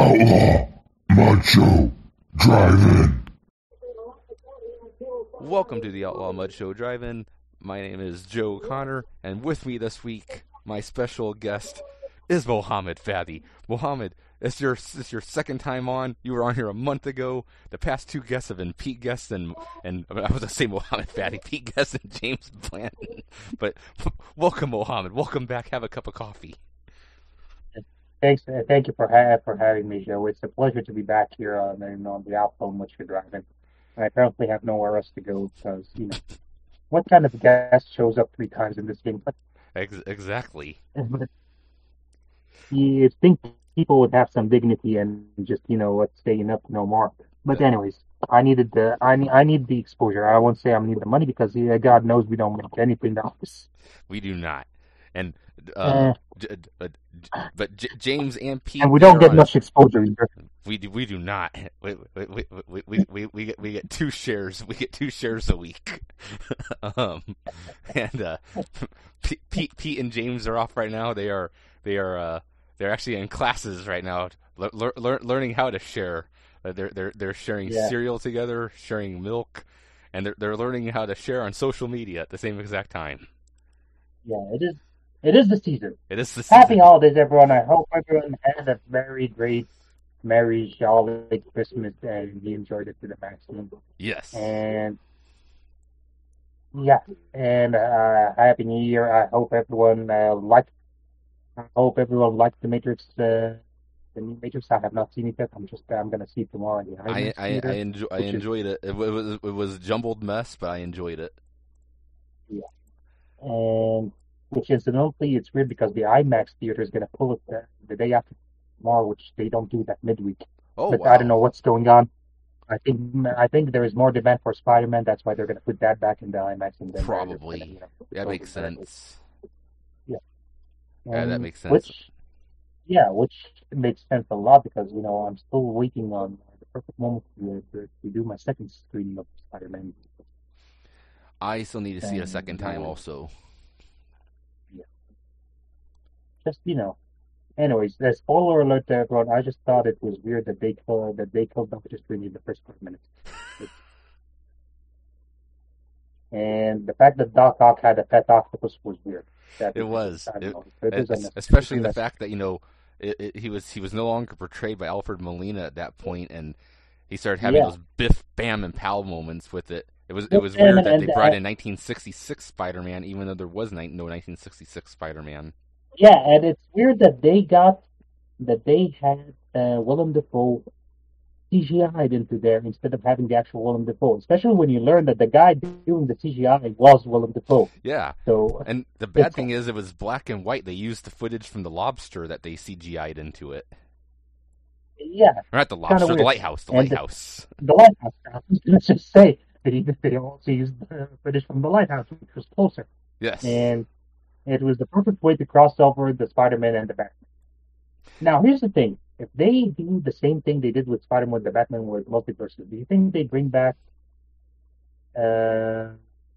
Oh, Outlaw Macho Drive-In. Welcome to the Outlaw Mud Show Drive-In. My name is Joe Connor, and with me this week, my special guest is Mohammed Fadi. Mohammed, it's your it's your second time on. You were on here a month ago. The past two guests have been Pete Guest and and I was gonna say Mohammed Fadi, Pete Guest and James Blanton. But welcome, Mohammed. Welcome back. Have a cup of coffee. Thanks, uh, thank you for ha- for having me, Joe. It's a pleasure to be back here on, on the Outlaw Mud Show Drive-In. I apparently have nowhere else to go because you know what kind of guest shows up three times in this game? Ex- exactly. you think people would have some dignity and just you know what stay enough no more. But anyways, I needed the I need I need the exposure. I won't say I need the money because yeah, God knows we don't make anything else. We do not, and uh, j- uh, j- but J- James and Pete and we don't get much exposure either. We do, we do not. We, we, we, we, we, we, get we get two shares. We get two shares a week. um, and uh, Pete Pete and James are off right now. They are they are uh, they're actually in classes right now, lear, lear- learning how to share. Uh, they're they're they're sharing Yeah. cereal together, sharing milk, and they're they're learning how to share on social media at the same exact time. Yeah, it is. It is the season. It is the season. Happy holidays, everyone. I hope everyone had a very great, merry, jolly Christmas and you enjoyed it to the maximum. Yes. And yeah, and uh, happy New Year. I hope everyone uh, liked. I hope everyone liked the Matrix. Uh, the new Matrix. I have not seen it yet. I'm just. I'm gonna see it tomorrow. I I, I, enjoy, I which is- enjoyed it. It was it was a jumbled mess, but I enjoyed it. Yeah. And which incidentally, it's weird because the IMAX theater is gonna pull it the, the day after tomorrow, which they don't do that midweek. Oh but wow. I don't know what's going on. I think I think there is more demand for Spider-Man. That's why they're going to put that back in the IMAX and then Probably. gonna, you know, That makes sense. Yeah, that Um, makes sense. Which, yeah, which makes sense a lot because you know I'm still waiting on the perfect moment to, to, to do my second screening of Spider-Man. I still need to see it a second time uh, also. Just you know. Anyways, the spoiler alert to everyone. I just thought it was weird that they killed that they killed Doctor Strange in the first five minutes. And the fact that Doc Ock had a pet octopus was weird. That It was. I don't It- It was Es- especially the fact that you know it, it, he was he was no longer portrayed by Alfred Molina at that point, and he started having Yeah. those Biff, Bam, and Pal moments with it. It was it was Bam, weird and- that and- they brought and- in 1966 Spider-Man, even though there was no 1966 Spider-Man. Yeah, and it's weird that they got that they had uh, Willem Dafoe CGI'd into there instead of having the actual Willem Dafoe. Especially when you learn that the guy doing the CGI was Willem Dafoe. Yeah, So and the bad thing is it was black and white. They used the footage from the Lobster that they CGI'd into it, yeah, or not the Lobster, the. Lighthouse, the And Lighthouse. the lighthouse. I was going to just say he they also used the footage from the lighthouse, which was closer, Yes. and it was the perfect way to cross over the Spider-Man and the Batman. Now, here's the thing: if they do the same thing they did with Spider-Man with the Batman with multiverses, do you think they bring back? Uh,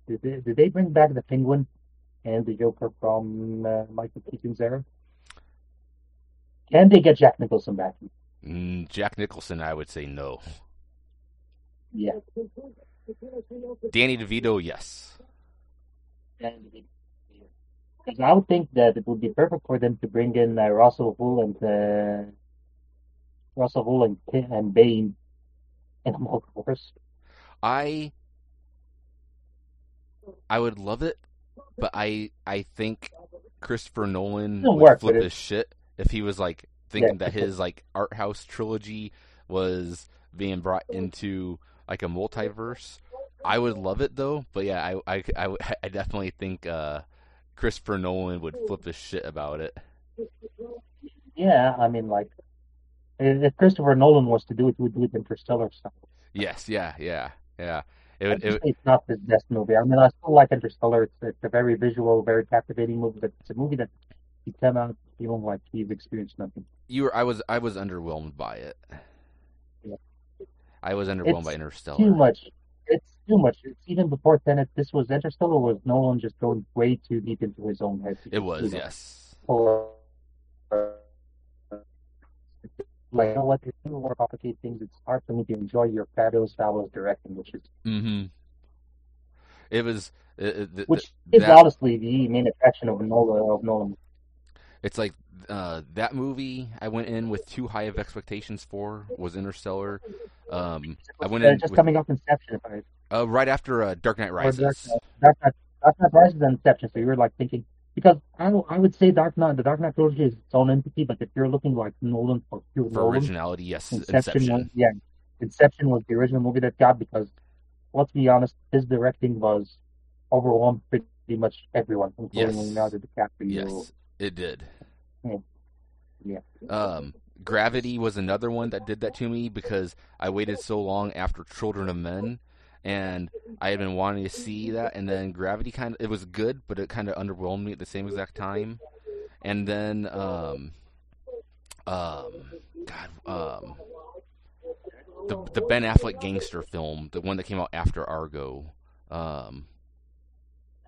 did they, did they bring back the Penguin and the Joker from uh, Michael Keaton's era? Can they get Jack Nicholson back? Mm, Jack Nicholson, I would say no. Yeah. Danny DeVito, yes. Because I would think that it would be perfect for them to bring in uh, Ra's al Ghul and uh, Ra's al Ghul and, and Bane in a multiverse. I I would love it, but I I think Christopher Nolan It'll would work, flip his shit if he was like thinking Yeah, that his like art house trilogy was being brought into like a multiverse. I would love it though, but yeah, I I I, I definitely think uh, Christopher Nolan would flip his shit about it. Yeah, I mean, like, if Christopher Nolan was to do it, he would do it Interstellar. Yes, yeah, yeah, yeah. It would, it would, It's not the best movie. I mean, I still like Interstellar. It's, it's a very visual, very captivating movie, but it's a movie that you come out feeling like you've experienced nothing. you were I was I was underwhelmed by it. Yeah. I was underwhelmed It's by Interstellar. Too much. Too much. It's even before Tenet. This was Interstellar. Was Nolan just going way too deep into his own head? It was, you know, yes. pull, uh, like, you know what? If you more complicate things, it's hard for me to enjoy your fabulous, fabulous directing, which is Mm-hmm. It was. It, it, th- which th- is that- honestly the main attraction of Nolan. Of Nolan. It's like uh, that movie. I went in with too high of expectations for was Interstellar. Um, I went Uh, in just with- coming off Inception, if I uh, right after uh, Dark Knight Rises. Dark Knight, Dark Knight, Dark Knight Rises and Inception. So you were like thinking because I, I would say Dark Knight, the Dark Knight trilogy is its own entity, but if you're looking like Nolan for pure For Nolan, originality, yes, Inception, Inception. was yeah, Inception was the original movie that got because let's be honest, his directing was overwhelmed pretty much everyone, including Yes. Leonardo DiCaprio. Yes, it did. Yeah. Yeah. Um, Gravity was another one that did that to me because I waited so long after Children of Men, and I had been wanting to see that, and then Gravity kind of it was good, but it kind of underwhelmed me at the same exact time. And then, um, um, God, um, the the Ben Affleck gangster film, the one that came out after Argo. Um,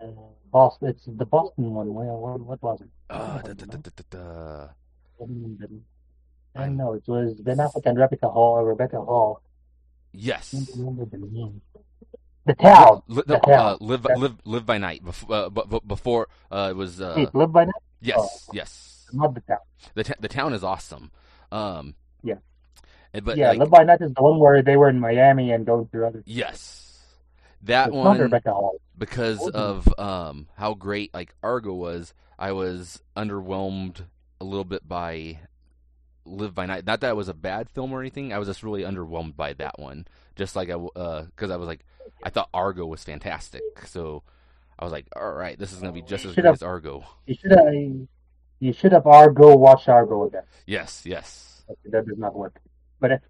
Uh, Boston, it's the Boston one. What, what was it? uh, da, da, da, da, da, da. I don't know. It was Ben Affleck and Rebecca Hall. Or Rebecca Hall. Yes. The. Town. Li- The no, Town. uh, live, live, live by night. Before, uh, bu- bu- before uh, it was. Uh, Wait, Live by Night? yes, yes. Not the town. The t- the town is awesome. Um, Yeah. But yeah, like, Live by Night is the one where they were in Miami and going through other. yes, that It's one because of um how great like Argo was. I was underwhelmed a little bit by Live by Night. Not that it was a bad film or anything. I was just really underwhelmed by that one. Just like I because I was like I thought Argo was fantastic. So I was like, all right, this is gonna be just as good have- as Argo. You should have. You should have Argo watch Argo again. Yes, yes. That does not work. But if,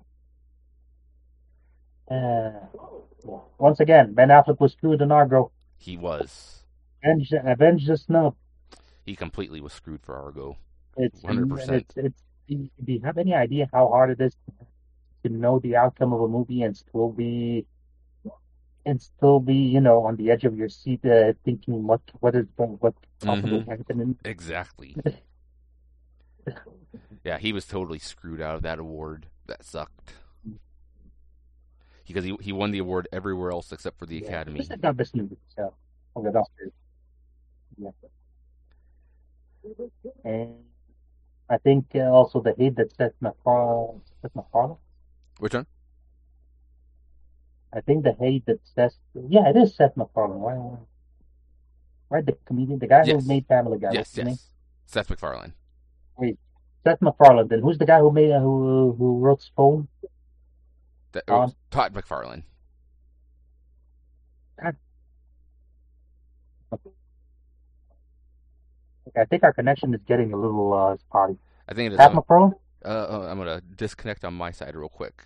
uh, once again, Ben Affleck was screwed in Argo. He was. Avenge, avenge the snub. He completely was screwed for Argo. It's 100%. It's, it's. Do you have any idea how hard it is to know the outcome of a movie and still be, and still be, you know, on the edge of your seat, uh, thinking what what is what possibly Mhm. happening? Exactly. yeah, he was totally screwed out of that award. That sucked. Because he he won the award everywhere else except for the Yeah. Academy. This is not best movie, so the Oscars. Yeah. And I think uh, also the hate that Seth MacFarlane, Seth MacFarlane. Which one? I think the hate that Seth, yeah, it is Seth MacFarlane. Why? Right, the comedian, the guy Yes. who made Family Guy. yes, his name? yes. Seth MacFarlane. Wait, Seth MacFarlane. Then who's the guy who made uh, who who wrote Spawn? That, Um, Todd McFarlane. I think our connection is getting a little uh, spotty. I think it is. Pat Um, MacFarlane. Uh, uh, I'm gonna disconnect on my side real quick.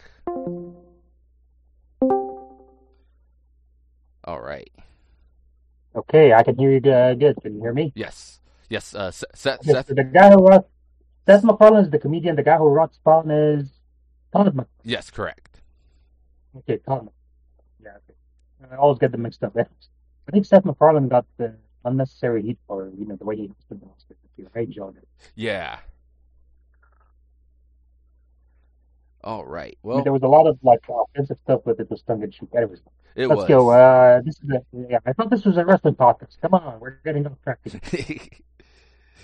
All right. Okay, I can hear you uh, good. Can you hear me? Yes. Yes. Uh, Seth. Seth, the guy who wrote Seth MacFarlane is the comedian. The guy who wrote Spawn is Todd Mc. yes, correct. Okay, Todd. Yeah, okay. I always get them mixed up. I think Seth MacFarlane got the unnecessary heat for you know the way he hosted the Oscars. this year. I enjoyed it. Yeah. All right. I mean, Well, there was a lot of like offensive stuff, with it was tongue in cheek. Anyways, it let's was. go. Uh, this is a, yeah. I thought this was a wrestling podcast. Come on, we're getting off track.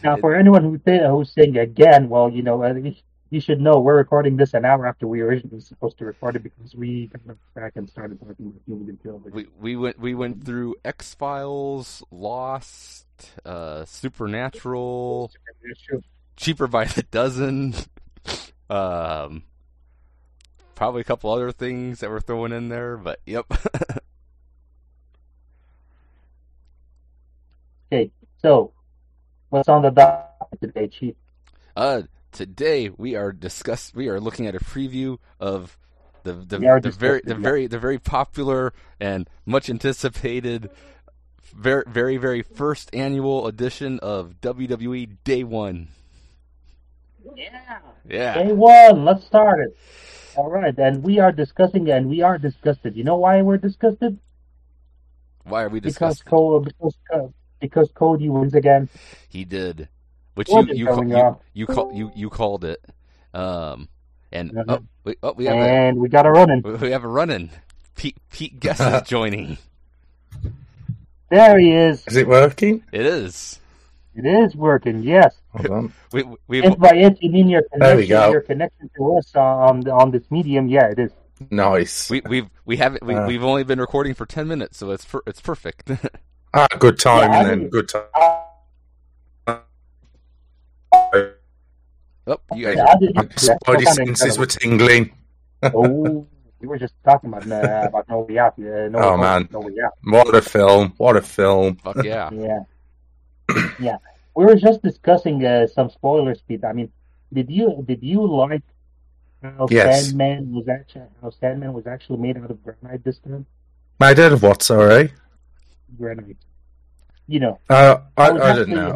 Now, for anyone who th- who's saying again, well, you know, uh, you- should know we're recording this an hour after we originally supposed to record it because we got off track and started talking about we we went we went through X Files, Lost, uh, Supernatural, cheaper by the dozen. Um, probably a couple other things that we're throwing in there, but yep. Okay, so what's on the docket today, Chief? uh, today we are discuss we are looking at a preview of the the, We the very the yeah. very the very popular and much anticipated very very very first annual edition of WWE Day One. Yeah. Yeah. Day one, let's start it. All right, and we are discussing, and we are disgusted. You know why we're disgusted? Why are we Because discussing? Cody, because, uh, because Cody wins again. He did, which What you you, ca- you you call you you called it. Um, And oh, we, oh, we have a, and we got a running. we have a running. Pete Pete Guest is joining. There he is. Is it working? It is. It is working. Yes. Hold on. We we If by it you mean your There we connection, go. your connection to us on on this medium, yeah, it is. Nice. we we've we haven't we, Uh. we've only been recording for ten minutes, so it's per, it's perfect. Ah, good timing Yeah, then. mean- Good time. oh, you guys. Yeah, I did- My spidey senses were tingling. Oh, we were just talking about uh, about No Way Out. Uh, no Oh, Way man. No Way Out. What a film! What a film! Fuck yeah. Yeah, yeah. We were just discussing uh, some spoilers, Pete. I mean, did you did you like how Yes. Sandman was actually how Sandman was actually made out of granite this time? Made out of what? Sorry. Granite. You know, Uh, I, how, I didn't know.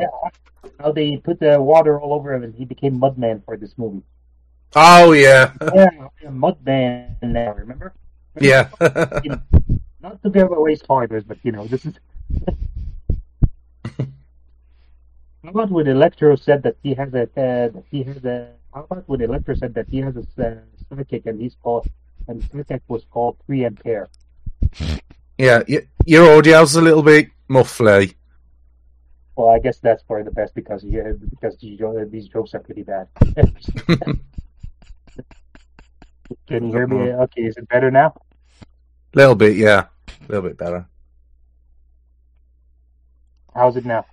how they put the water all over him and he became Mudman for this movie. Oh yeah, Yeah, Mudman now. Remember? yeah. Not to give away spoilers, but you know, this is. how about when Electro said that he has a uh, that he has a? How about when Electro said that he has a uh, sidekick and he's called and sidekick was called Three and Pair. yeah, y- your audio's a little bit muffly. Well, I guess that's for the best because yeah, because these jokes are pretty bad. Can you hear me? Okay, is it better now? A little bit, yeah, a little bit better, How's it now?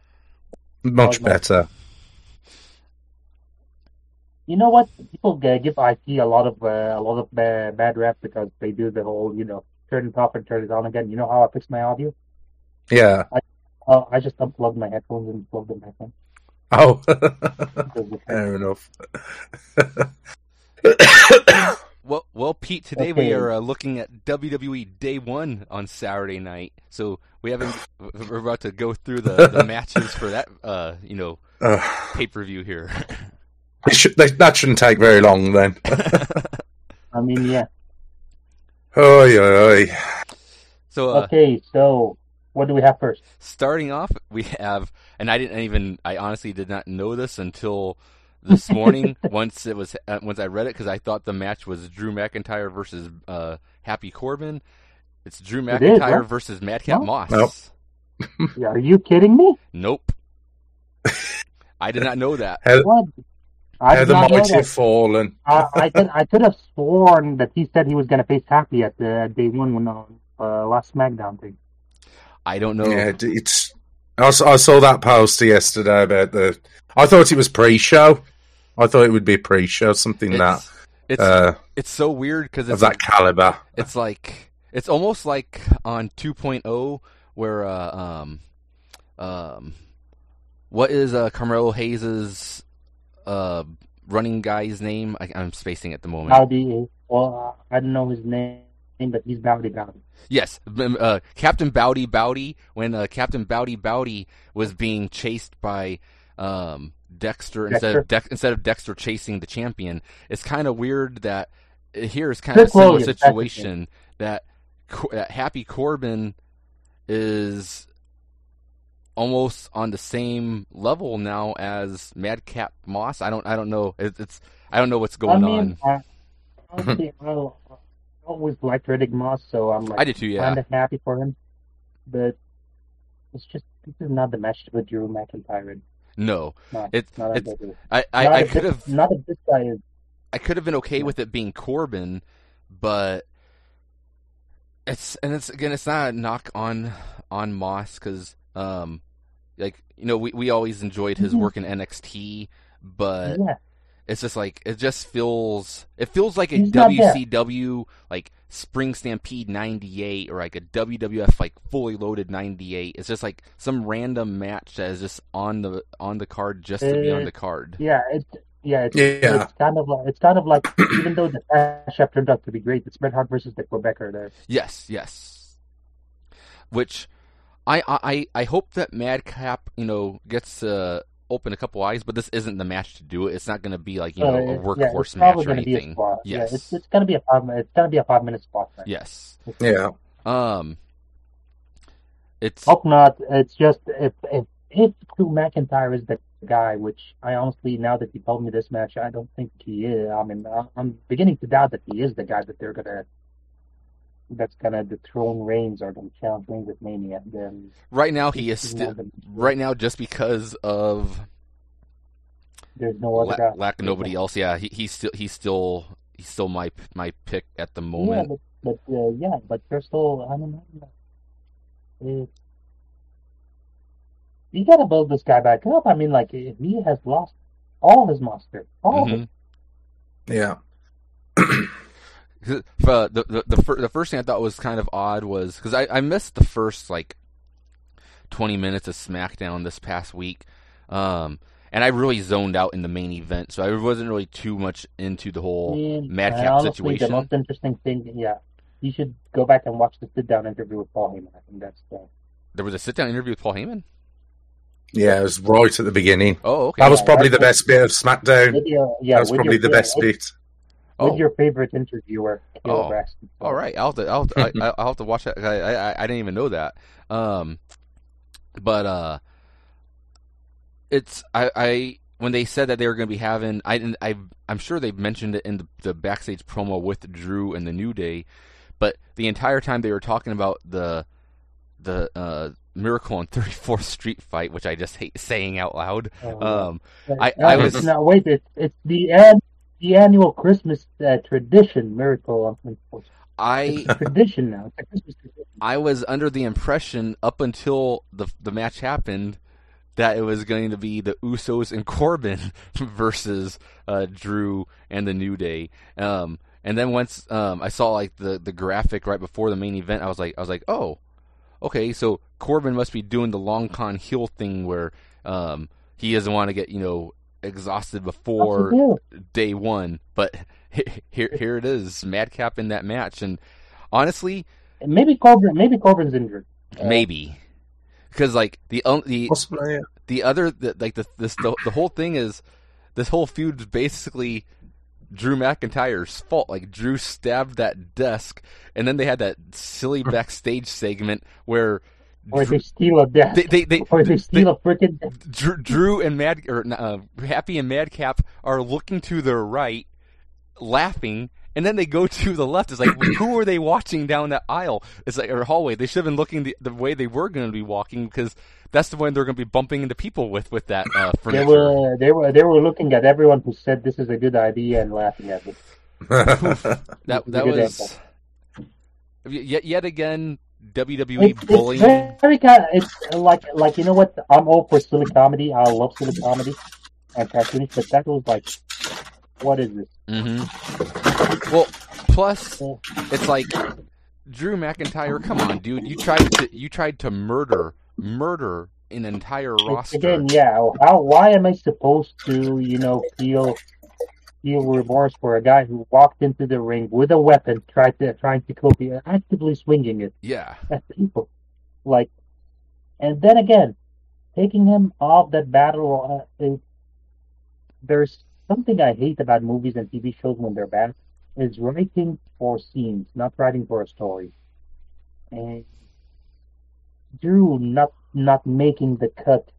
Much Okay. better. You know what? People uh, give IT a lot of uh, a lot of uh, bad rap because they do the whole, you know, turn it off and turn it on again. You know how I fix my audio? Yeah. Uh, I just unplugged my headphones and plugged them back in. Oh, fair enough. Well, well, Pete. Today we are uh, looking at WWE Day One on Saturday night. So we haven't. We're about to go through the, the matches for that. Uh, you know, Uh, pay per view here. it should, that that shouldn't take very long then. I mean, yeah. Oi, oi, oi. so uh, Okay, so what do we have first? starting off, we have, and I didn't even. I honestly did not know this until this morning. once it was, uh, once I read it, because I thought the match was Drew McIntyre versus uh, Happy Corbin. It's Drew It is, McIntyre versus Madcap No? Moss. Nope. Yeah, Are you kidding me? Nope. I did not know that. How, What? I how did the not know mighty have fallen. I, I could I could have sworn that he said he was going to face Happy at the day one when on uh, last SmackDown thing. I don't know. Yeah, it- it's. I s- I saw that poster yesterday about the. I thought it was pre-show. I thought it would be a pre-show, something that It's it's, uh, it's so weird because of it's that like, caliber. it's like it's almost like on 2.0 where uh, um um what is uh Carmelo Hayes's uh running guy's name? I, I'm spacing at the moment. Bowdy, well, uh, I don't know his name, but he's Bowdy Bowdy. Yes, uh, Captain Bowdy Bowdy. When uh, Captain Bowdy Bowdy was being chased by um, Dexter, instead of Dex instead of Dexter chasing the champion, it's kind of weird that uh, here is kind of a similar Williams, situation that, that Happy Corbin is almost on the same level now as Madcap Moss. I don't I don't know. It, it's I don't know what's going I mean, on. honestly, I I always liked Riddick Moss, so I'm like I did too. Yeah. kind of happy for him. But it's just this is not the match with Drew McIntyre. No, Not, It's- not it's- I I, not I could have. not that this guy is. I could have been okay Yeah. with it being Corbin, but it's and it's again it's not a knock on on Moss because um like you know we we always enjoyed his Mhm. work in NXT, but yeah, it's just like it just feels it feels like a He's there. WCW like Spring Stampede '98 or like a WWF like fully loaded '98. It's just like some random match that is just on the on the card just to be on Uh, the card. yeah, it's yeah, it's, Yeah. it's kind of like it's kind of like even though the matchup turned out to be great, it's Bret Hart versus the Quebecer there. Yes, yes. Which I I I hope that Madcap you know gets to open a couple eyes, but this isn't the match to do it. It's not going to be like you know Uh, a workhorse it's match or gonna be a anything. Yes. Yeah, it's it's gonna be a five. It's gonna be a five minute spot. Right? Yes. Yeah, Um. It's Hope not. It's just if if if Drew McIntyre is the guy, which I honestly, now that you told me this match, I don't think he is. I mean, I'm beginning to doubt that he is the guy that they're gonna, that's gonna dethrone Reigns or gonna challenge Reigns at Mania. Then Right now, he is still right now just because of There's no other la- guy. lack of nobody else. Yeah, he, he's still he's still he's still my my pick at the Yeah, moment. but, but uh, yeah, but they're still. I don't know. It, you gotta build this guy back up. I mean, like he has lost all his muster, all of it. Mhm. Yeah. 'Cause, uh, the the the, fir- the first thing I thought was kind of odd was because I, I missed the first like twenty minutes of SmackDown this past week, um, and I really zoned out in the main event, so I wasn't really too much into the whole And, madcap honestly, situation. The most interesting thing, yeah, you should go back and watch the sit-down interview with Paul Heyman. I think that's the There was a sit down interview with Paul Heyman. Yeah, it was right at the beginning. Oh, okay. That was Yeah, probably the best bit of SmackDown. with your, yeah, That was probably your, the best with, bit. With oh, your favorite interviewer, Kayla Oh. Braxton. All right. I'll have to. I'll have to, I, I'll have to watch that. I, I I didn't even know that. Um, but uh, it's I I when they said that they were going to be having I didn't- I I'm sure they mentioned it in the, the backstage promo with Drew and the New Day, but the entire time they were talking about the the uh Miracle on 34th Street fight, which I just hate saying out loud. uh, Um, I- no, I was- not. Wait, it's it's the an, the annual Christmas uh, tradition, miracle. I It's I a tradition now. It's a Christmas tradition. I was under the impression up until the the match happened that it was going to be the Usos and Corbin versus uh, Drew and the New Day. Um, and then once um, I saw like the, the graphic right before the main event, I was like I was like, oh, okay, so Corbin must be doing the long con heel thing where um, he doesn't want to get you know exhausted before What's the deal? day one. But here here it is, Madcap in that match, and honestly. Maybe Corbin. Maybe Corbin's injured. Uh, maybe because like the on- the Possibly, yeah. the other the, like the this the, the whole thing is this whole feud is basically Drew McIntyre's fault. Like Drew stabbed that desk, and then they had that silly backstage segment where Or Drew, they steal a death. they, they, they, or they steal a freaking. Drew, Drew and Mad or uh, Happy and Madcap are looking to their right, laughing, and then they go to the left. It's like who are they watching down that aisle? It's like or hallway. They should have been looking the, the way they were going to be walking because that's the one they're going to be bumping into people with with that uh, They were they were they were looking at everyone who said this is a good idea and laughing at it. That This is a that good was yet yet again WWE It's, bullying. it's very kind. It's like like you know what? I'm all for silly comedy. I love silly comedy and cartoonish, but that was like, what is this? hmm Well, plus it's like Drew McIntyre. Come on, dude! You tried to you tried to murder murder an entire roster. again, yeah. How? Why am I supposed to, you know, feel feel remorse for a guy who walked into the ring with a weapon, tried to trying to kill people, actively swinging it Yeah, at people, like, and then again, taking him off that battle. Uh, it, there's something I hate about movies and TV shows when they're bad is writing for scenes, not writing for a story. And Drew not not making the cut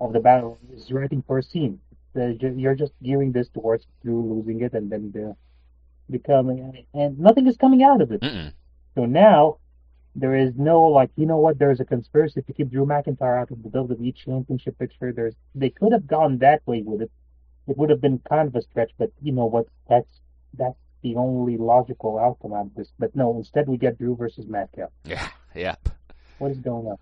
of the battle is writing for a scene. Ju- You're just gearing this towards Drew losing it and then the becoming and nothing is coming out of it. Mm-mm. So now there is no like you know what there's a conspiracy to keep Drew McIntyre out of the WWE Championship picture. There's they could have gone that way with it. It would have been kind of a stretch, but you know what? That's that's the only logical outcome out of this. But no, instead we get Drew versus Madcap. yeah, yeah. What is going on?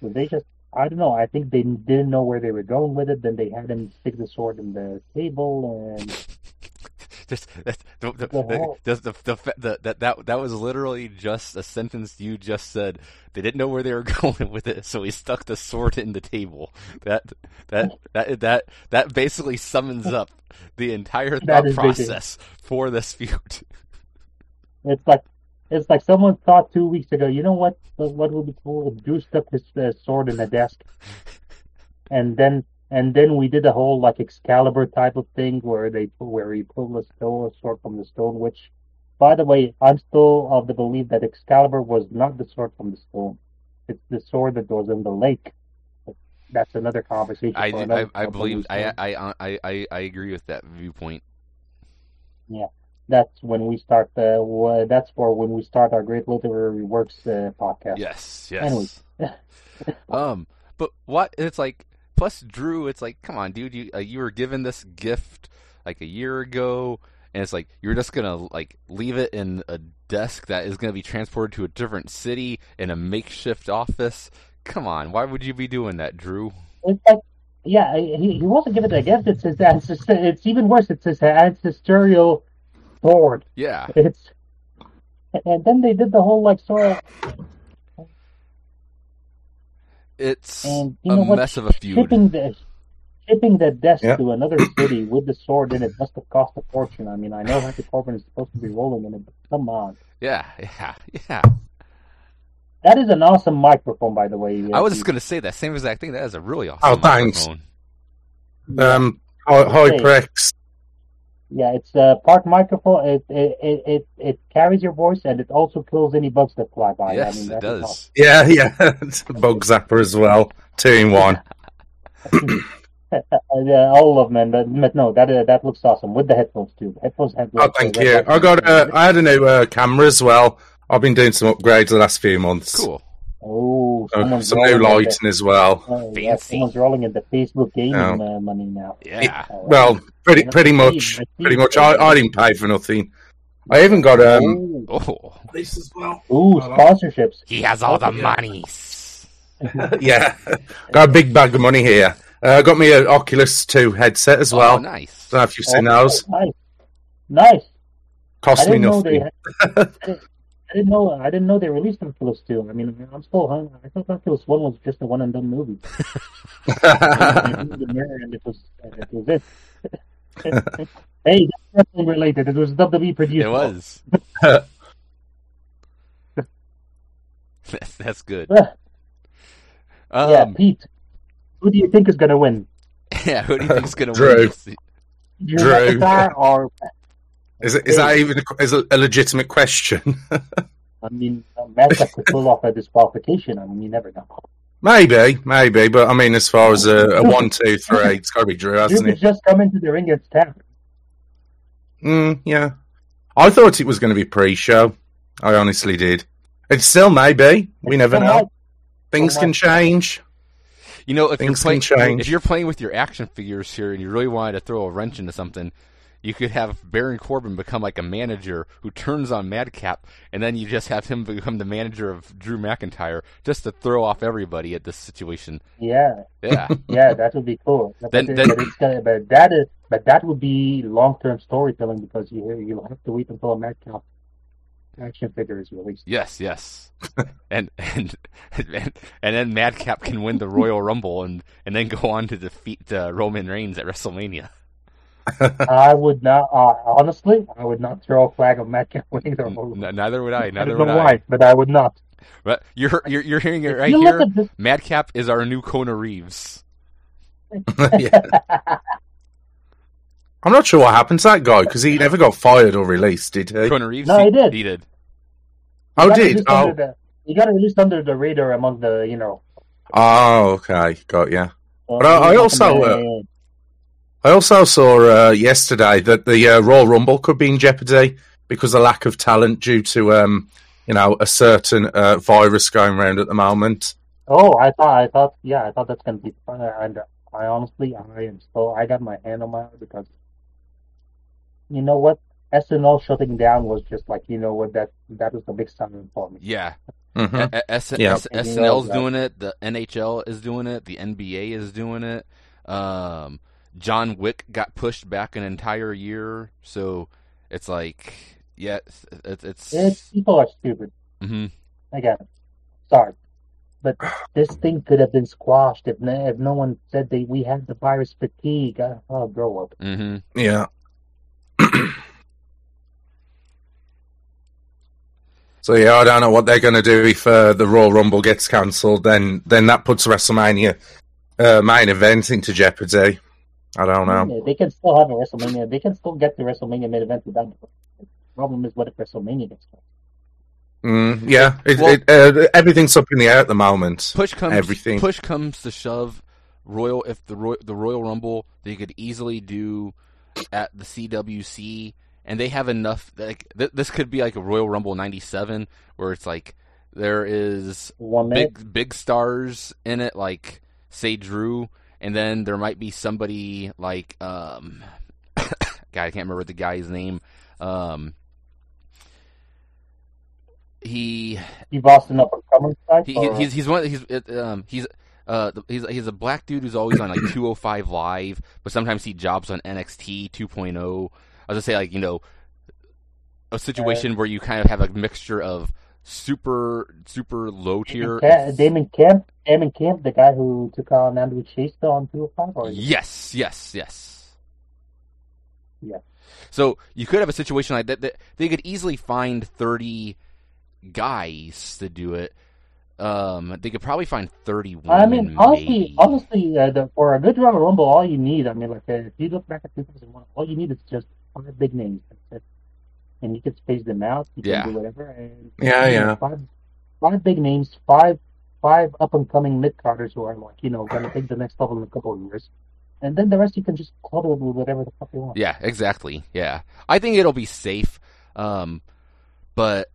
So they just I don't know. I think they didn't know where they were going with it. Then they had him stick the sword in the table and Just that the the, The the, that that that was literally just a sentence you just said. They didn't know where they were going with it, so he stuck the sword in the table. That that that that that basically summons up the entire thought process for this feud. It's like it's like someone thought two weeks ago. You know what? What would be cool Drew stuck his uh, sword in the desk, and then and then we did a whole like Excalibur type of thing where they where he pulled a stone, a sword from the stone. Which, by the way, I'm still of the belief that Excalibur was not the sword from the stone. It's the sword that was in the lake. that's another conversation. I, another I, I believe I. I I I I agree with that viewpoint. That's when we start the. That's for when we start our Great Literary Works uh, podcast. Yes, Anyways. yes. um, but what? It's like plus Drew. It's like, come on, dude. You uh, you were given this gift like a year ago, and it's like you're just gonna like leave it in a desk that is gonna be transported to a different city in a makeshift office. Come on, why would you be doing that, Drew? It's like, yeah, he, he wasn't given a gift. It's his, it's, it's even worse. It's his ancestral sword. Yeah, It's and then they did the whole like sort of it's and you a know what? mess of a feud. Shipping the shipping the desk Yeah. to another city with the sword in it must have cost a fortune. I mean, I know Happy Corbin is supposed to be rolling in it, but come on. Yeah, yeah, yeah. That is an awesome microphone, by the way. I was just gonna say that same exact thing. That is a really awesome Oh, thanks. microphone. Um, Hy- Okay. HyperX. Yeah, it's a part microphone. It it, it it it carries your voice and it also kills any bugs that fly by. Yes, I mean, it that is does. Yeah, yeah. It's a Bug zapper as well. Two in one. awesome. Uh, yeah, all of them, but, but no, that uh, that looks awesome with the headphones too. The headphones have. Oh, thank uh, you. I got. buttons. Uh, had a new uh, camera as well. I've been doing some upgrades the last few months. Cool. Oh, someone's some new rolling the- lighting as well. Oh, yeah, someone's rolling in the Facebook gaming Oh. uh, money now. Yeah. All right. Well, pretty pretty I see, much. Pretty much. I, I didn't pay for nothing. I even got um. Oh, This as well. Ooh, sponsorships. he has all the Yeah. monies. yeah, got a big bag of money here. Uh, got me an Oculus Two headset as well. Oh, nice. Don't know if you've seen Oh, those. Nice, nice. I Cost me didn't know they. nothing. Had, I didn't know. I didn't know they released Oculus two. I mean, I'm still hung. I thought Oculus one was just a one and done movie. The mirror and it was it was it. hey, that's wrestling related. It was WWE produced. It was. that's, that's good. yeah, Um, Pete. Who do you think is going to win? yeah, who do you think is gonna Drew. win? this? Drew Drew. Or Is it, is that even a, is it a legitimate question? I mean, Madcap could pull off a disqualification. I mean, you never know. maybe, maybe, but I mean, as far as a, a one, two, three, it's got to be Drew, Drew hasn't could it? just come into the ring and stab. Mm, yeah, I thought it was going to be pre-show. I honestly did. It still may be. We never know. on. Things Come can on. change. You know, if you're Things playing, can change. if you're playing with your action figures here, and you really wanted to throw a wrench into something, you could have Baron Corbin become like a manager who turns on Madcap, and then you just have him become the manager of Drew McIntyre, just to throw off everybody at this situation. Yeah, Yeah, yeah, that would be cool. But, Then- then- but, gonna, but that is, but that would be long-term storytelling because you you'll have to wait until a Madcap action figure is released. yes, yes, and and and and then Madcap can win the Royal Rumble, and and then go on to defeat uh, Roman Reigns at WrestleMania. I would not, uh, honestly, I would not throw a flag of Madcap winning the N- neither would I. I Neither don't would know I. why, but I would not. But you're you're you're hearing it right you here. this, Madcap is our new Kona Reeves. yeah. I'm not sure what happened to that guy because he never got fired or released, did he? Kona Reeves. No, he did. He did. you Oh, got did oh under the- you got released under the radar among the, you know. oh okay, got yeah. uh, But I- I also, uh, I also saw uh, yesterday that the uh, Royal Rumble could be in jeopardy because of lack of talent due to um, you know a certain uh, virus going around at the moment. Oh, I thought, I thought, yeah, I thought that's gonna be fun. And I honestly, I am still, I got my hand on my heart because, you know what, SNL shutting down was just like, you know what, that that was the big sign for me. Yeah. A- A- S- Yeah. S- SNL's doing it. The NHL is doing it. The NBA is doing it. Um, John Wick got pushed back an entire year, so it's like, yeah, it's it's, it's It's, people are stupid. mhm. Again, sorry, but this thing could have been squashed if no, if no one said that we had the virus fatigue. Uh, oh, grow up. Mhm. Yeah. so yeah, I don't know what they're going to do if uh, the Royal Rumble gets cancelled. Then then that puts WrestleMania uh, main event into jeopardy. I don't know. They can still have a WrestleMania. They can still get the WrestleMania main event without. The problem is what if WrestleMania gets canceled? Mm, yeah, it, Well- it, uh, everything's up in the air at the moment. Push comes Everything. push comes to shove. Royal if the Roy, the Royal Rumble they could easily do at the CWC, and they have enough. Like th- this could be like a Royal Rumble '97 where it's like there is One minute. big big stars in it, like say Drew, and then there might be somebody like um, God, I can't remember the guy's name. Um, he Austin up and coming type. he, or- he's he's one he's um he's uh he's he's a black dude who's always on like 205 live, but sometimes he jobs on NXT 2.0. I was gonna say like you know a situation where you kind of have a mixture of super super low tier. Ca- Damon Kemp, Damon Kemp, the guy who took on Andre Chase on 205. Or Yes, yes, yes. Yeah. So you could have a situation like that. that they could easily find 30 guys to do it. Um, they could probably find 30 women. I mean, honestly, maybe. honestly, uh, the, for a good Royal Rumble, all you need, I mean, like uh, if you look back at 2001, all you need is just five big names, That's it. And you can space them out. You Yeah. can do whatever. And Yeah, you know, yeah. Five, five big names, five, five up and coming mid carders who are like, you know, going to take the next level in a couple of years, and then the rest you can just clutter with whatever the fuck you want. Yeah, exactly. Yeah, I think it'll be safe. Um, but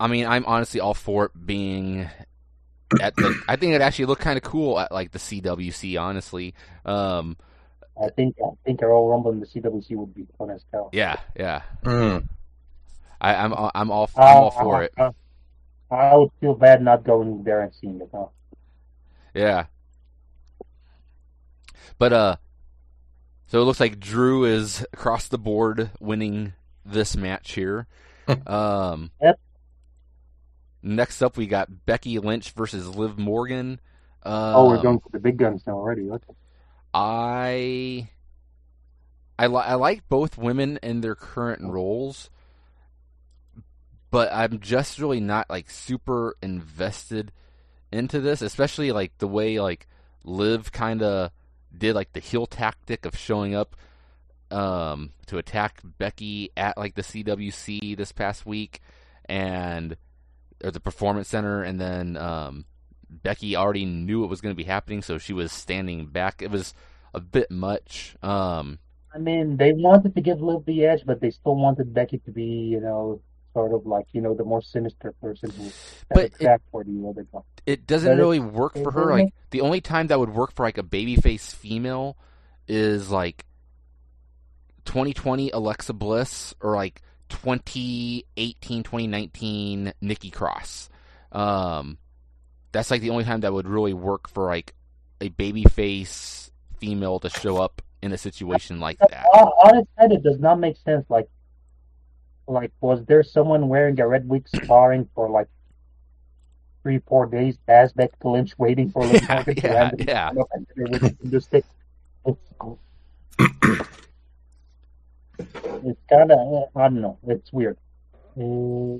I mean, I'm honestly all for it being at the. I think it actually looked kind of cool at like the CWC. Honestly, um, I think I think a Royal Rumble in the CWC would be fun as hell. yeah, yeah. Mm. I, I'm I'm all I'm all Uh, for it. I, I would feel bad not going there and seeing it. Huh? Yeah. But uh so it looks like Drew is across the board winning this match here. um Yep. Next up we got Becky Lynch versus Liv Morgan. Um, oh, we're going for the big guns now already. Okay. I I, li- I like both women in their current roles, but I'm just really not like super invested into this, especially like the way like Liv kind of did like the heel tactic of showing up um, to attack Becky at like the CWC this past week and or the performance center and then um, Becky already knew it was going to be happening so she was standing back. It was a bit much um, I mean, they wanted to give Liv the edge, but they still wanted Becky to be, you know, sort of like, you know, the more sinister person who But it- for the other guy. it doesn't But it- really work for her. Like the only time that would work for like a babyface female is like 2020 Alexa Bliss or like 2018 2019 Nikki Cross. Um, that's like the only time that would really work for like a babyface female to show up in a situation like that. Its head, it does not make sense. Like, like was there someone wearing a red wig sparring for like three, four days past Becky Lynch waiting for Liv Yeah, Morgan to yeah, yeah. and hit her with the stick? It's, kind of, I don't know, it's weird. Uh,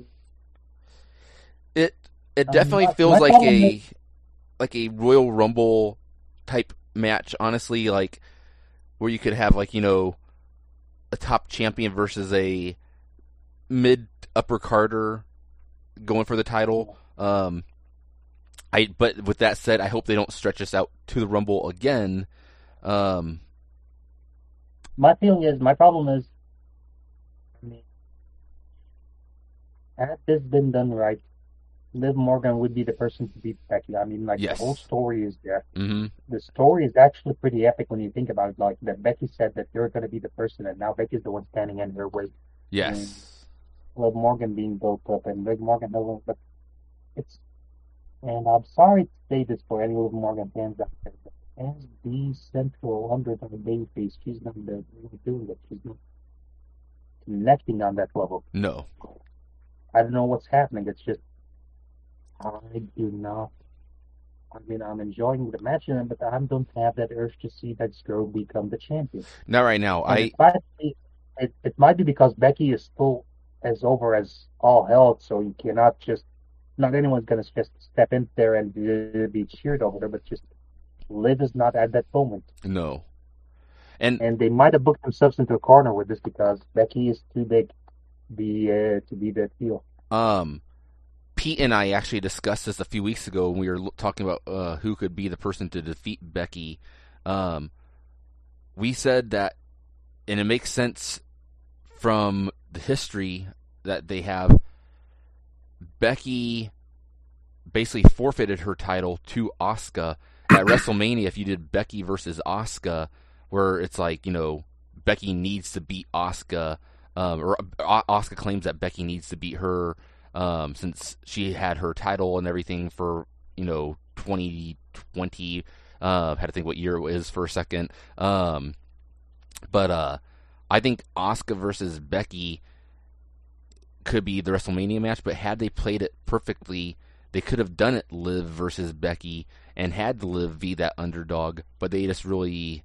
It it Um, definitely my- feels like a is- like a Royal Rumble type match. Honestly, like where you could have like you know a top champion versus a mid upper Carter going for the title. Um, I but with that said, I hope they don't stretch us out to the Rumble again. Um, My feeling is, my problem is, I mean, had this been done right, Liv Morgan would be the person to beat Becky. I mean, like Yes. the whole story is there. hmm The story is actually pretty epic when you think about it. Like that Becky said that you're going to be the person, and now Becky's the one standing in her way. Yes. Liv Morgan being built up, and Liv Morgan, no, but it's. And I'm sorry to say this for any Liv Morgan fans out there, but as the central underdog babyface, she's not doing it. She's not connecting on that level. No. I don't know what's happening. It's just I do not. I mean, I'm enjoying the match, and- but I don't have that urge to see that girl become the champion. Not right now. And I it might be, it, it might be because Becky is still as over as all hell, so you cannot just. Not anyone's gonna just step in there and be, be cheered over there, but just Liv is not at that moment, no. And and they might have booked themselves into a corner with this because Becky is too big, to be uh, to be that heel. um Pete and I actually discussed this a few weeks ago when we were talking about uh, who could be the person to defeat Becky. Um, we said that, and it makes sense from the history that they have. Becky basically forfeited her title to Asuka at WrestleMania. If you did Becky versus Asuka, where it's like you know Becky needs to beat Asuka, um, or uh, Asuka claims that Becky needs to beat her um, since she had her title and everything for you know 2020. Uh, had to think what year it was for a second. Um, but uh, I think Asuka versus Becky could be the WrestleMania match. But had they played it perfectly, they could have done it Liv versus Becky and had Liv be that underdog. But they just really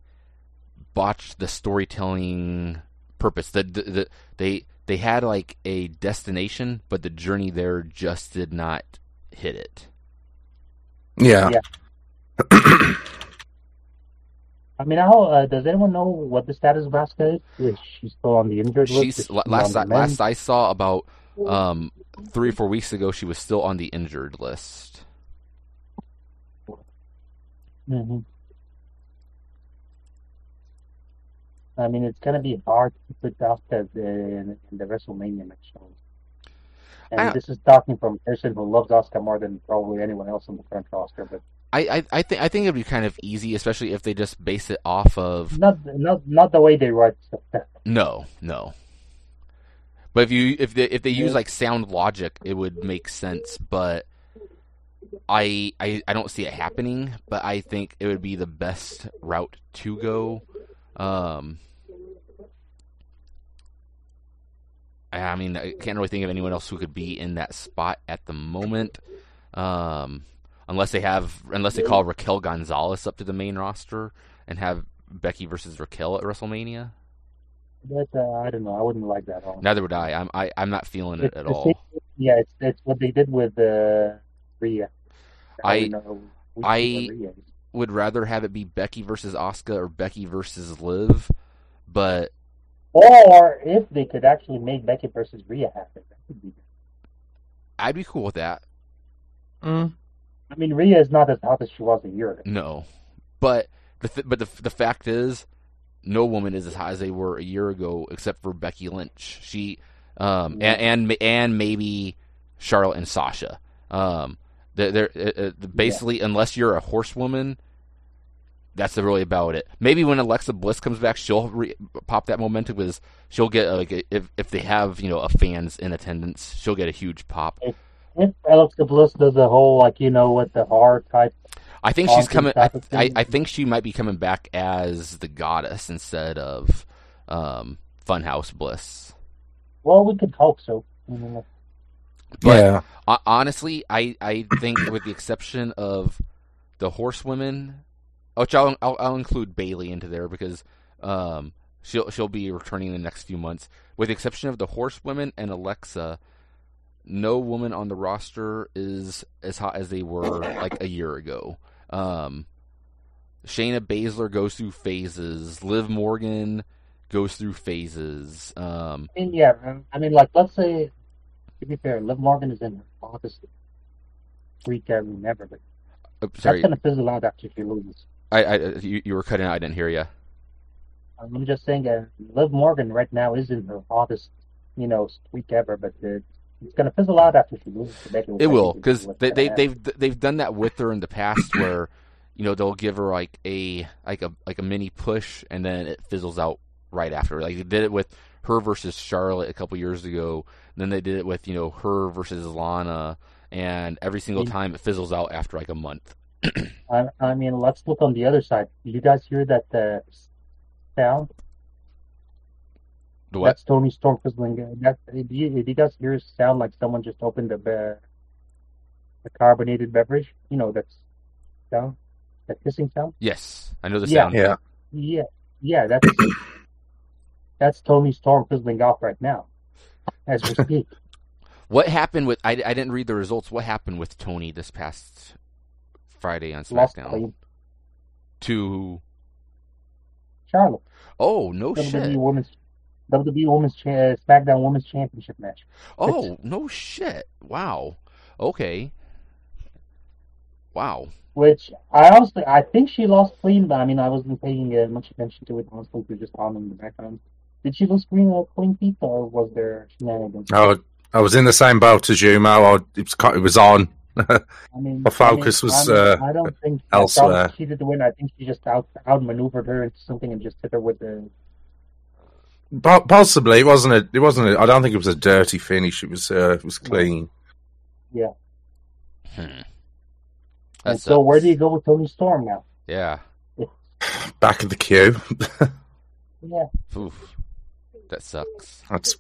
botched the storytelling purpose. The, the, the they they had like a destination, but the journey there just did not hit it. Yeah. Yeah. I mean, how uh, does anyone know what the status of Asuka is? Is she still on the injured list? Is She's she la- on last I, last I saw about um, three or four weeks ago, she was still on the injured list. Mhm. I mean, it's gonna be hard to put Asuka in, in the WrestleMania match. And this is talking from a person who loves Asuka more than probably anyone else on the current roster. But I, I, I think I think it'd be kind of easy, especially if they just base it off of not not not the way they write stuff. no, no. But if you if they if they use like sound logic, it would make sense. But I, I I don't see it happening. But I think it would be the best route to go. Um, I mean, I can't really think of anyone else who could be in that spot at the moment. Um, unless they have, unless they call Raquel Gonzalez up to the main roster and have Becky versus Raquel at WrestleMania. But uh, I don't know. I wouldn't like that at all. Neither would I. I'm I, I'm not feeling it It's at all. same- yeah, it's it's what they did with uh, Rhea. I- don't know I- one Rhea is. Would rather have it be Becky versus Asuka or Becky versus Liv, but Or if they could actually make Becky versus Rhea happen, that could be. I'd be cool with that. Mm. I mean, Rhea is not as hot as she was a year ago. No, but the th- but the the fact is, no woman is as high as they were a year ago, except for Becky Lynch. She um Yeah. and and and maybe Charlotte and Sasha. Um, they're, they're uh, uh, basically unless you're a horsewoman, that's really about it. Maybe when Alexa Bliss comes back, she'll re- pop that momentum because she'll get like a, if if they have you know a fans in attendance, she'll get a huge pop. If Alexa Bliss does the whole like you know what the horror type, I think she's coming. I, I. I think she might be coming back as the goddess instead of um, Funhouse Bliss. well, we could hope so. I mean, But- yeah. Honestly, I, I think with the exception of the horsewomen, which I'll, I'll I'll include Bayley into there because um, she'll she'll be returning in the next few months. With the exception of the horsewomen and Alexa, no woman on the roster is as hot as they were like a year ago. Um, Shayna Baszler goes through phases. Liv Morgan goes through phases. Um, I mean, yeah, I mean, like let's say, to be fair, Liv Morgan is in her hottest freak ever, never, but oh, sorry, that's gonna fizzle out after she loses. I, I you, you were cutting out. I didn't hear you. I'm just saying, uh, Liv Morgan right now is in her hottest, you know, streak ever, but uh, it's gonna fizzle out after she loses to Becky. It will because they, they happen. they've they've done that with her in the past where you know they'll give her like a like a like a mini push and then it fizzles out right after. Like they did it with her versus Charlotte a couple years ago. Then they did it with you know her versus Lana, and every single time it fizzles out after like a month. I, I mean, let's look on the other side. You guys hear that uh, sound? The what? That's Toni Storm fizzling. That, do, you, do guys hear sound like someone just opened a, be- a carbonated beverage? You know, that's sound? That hissing sound? Yes, I know the Yeah. sound. Yeah. Yeah, yeah, that's that's Toni Storm fizzling off right now, as we speak. What happened with? I, I didn't read the results. What happened with Toni this past Friday on Lost SmackDown? To Charlotte, oh no WWE shit! Women's WWE Women's Cha- SmackDown Women's Championship match. Oh no shit! Wow. Okay. Wow. Which I honestly, I think she lost clean, but I mean, I wasn't paying uh, much attention to it. Honestly, it was just on in the background. Did she lose clean, uh, clean feet, or was there shenanigans? Oh, I was in the same boat as you, Mo. I, it, was, it was on. I mean, my focus I mean, was, I, mean, uh, I don't think elsewhere. She did the win. I think she just out outmaneuvered her into something and just hit her with the. Po- Possibly, it wasn't a. It wasn't. A, I don't think it was a dirty finish. It was. Uh, it was clean. Hmm. And That so, where do you go with Toni Storm now? Yeah. Back in the queue. Yeah, Oof. That sucks. That's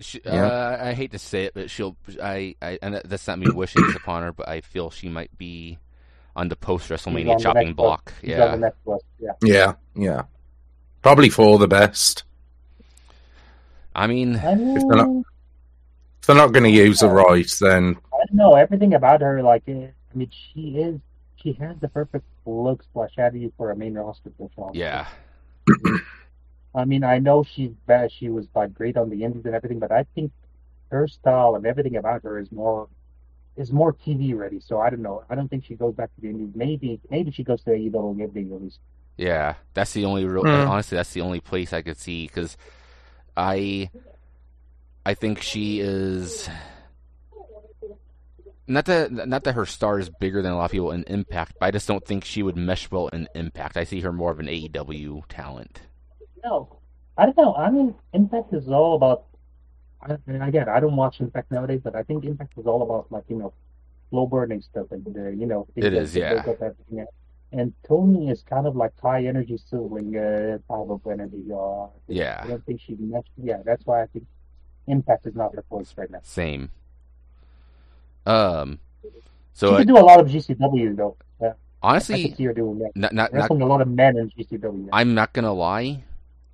She, Yeah. uh, I hate to say it, but she'll. I, I, and that's not me wishing this upon her, but I feel she might be on the post She's WrestleMania chopping block. Yeah, the next list. Yeah. yeah, yeah. Probably for the best. I mean, I mean, they're not- If they're not going to use her right, then I don't know everything about her. Like, eh, I mean, she is. She has the perfect looks slash attitude for a main roster push on. yeah, I mean, I know she's bad. She was like great on the indies and everything, but I think her style and everything about her is more is more TV ready. So I don't know. I don't think she goes back to the indies. Maybe maybe she goes to AEW and get big release. yeah. That's the only real. Hmm. Honestly, that's the only place I could see because I, I think she is. Not that not that her star is bigger than a lot of people in Impact, but I just don't think she would mesh well in Impact. I see her more of an AEW talent. No, I don't know. I mean, Impact is all about. I, and again, I don't watch Impact nowadays, but I think Impact is all about like you know, slow burning stuff and the you know. It is, yeah. Build up everything else. And Toni is kind of like high energy ceiling uh, type of energy. Uh, I Yeah, don't think she meshed. Yeah, that's why I think Impact is not her place right now. same. Um, she so I, could do a lot of GCW though. Yeah, I honestly, see her doing that. not not, not a lot of men in GCW. I'm not gonna lie.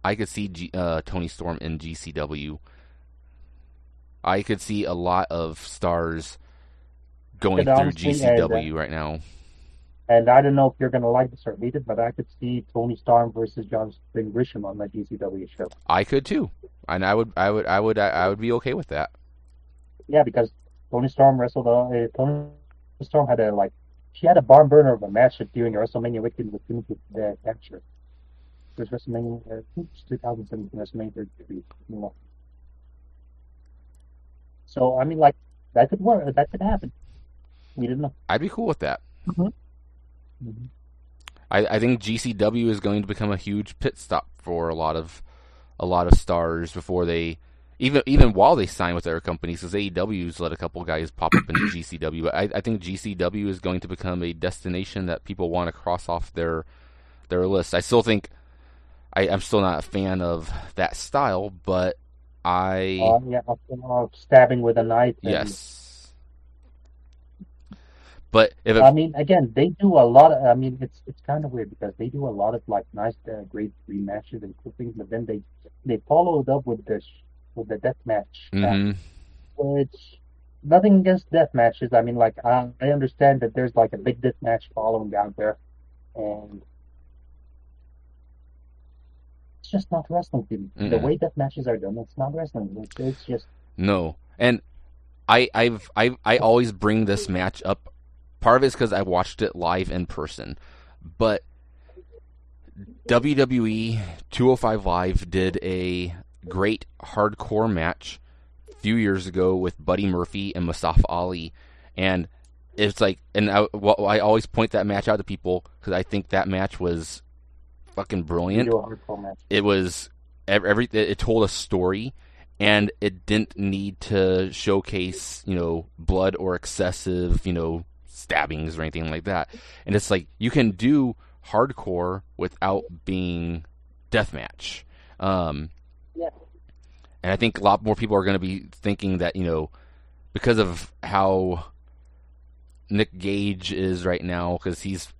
I could see G, uh, Toni Storm in GCW. I could see a lot of stars going through uh, GCW right now. And I don't know if you're gonna like this or hate it, but I could see Toni Storm versus John Spring Grisham on the GCW show. I could too, and I would, I would, I would, I would be okay with that. Yeah, because Toni Storm wrestled. Uh, Toni Storm had a like, she had a barn burner of a match during WrestleMania weekend with Timothy uh, Thatcher. It was WrestleMania, uh, I think it was 2017 WrestleMania 33. So I mean, like that could work. That could happen. We didn't know. I'd be cool with that. Mhm. I, I think GCW is going to become a huge pit stop for a lot of a lot of stars before they even even while they sign with their companies because AEW's let a couple guys pop up in GCW. But I, I think GCW is going to become a destination that people want to cross off their their list. I still think I, I'm still not a fan of that style, but I Uh, yeah, stabbing with a knife. yes. But if it, I mean, again, they do a lot. Of, I mean, it's it's kind of weird because they do a lot of like nice, uh, great rematches and cool things, but then they they follow it up with this with the death match, mhm. which nothing against death matches. I mean, like I, I understand that there's like a big death match following out there, and it's just not wrestling to me. The way death matches are done, it's not wrestling. It's, it's just No, and I I've I I always bring this match up. Part of it's because I watched it live in person, but WWE 205 Live did a great hardcore match a few years ago with Buddy Murphy and Mustafa Ali, and it's like, and I, well, I always point that match out to people because I think that match was fucking brilliant. Do a hardcore match. it was every it told a story and it didn't need to showcase you know blood or excessive you know stabbings or anything like that and it's like you can do hardcore without being deathmatch um Yeah. and i think a lot more people are going to be thinking that you know because of how nick gage is right now because he's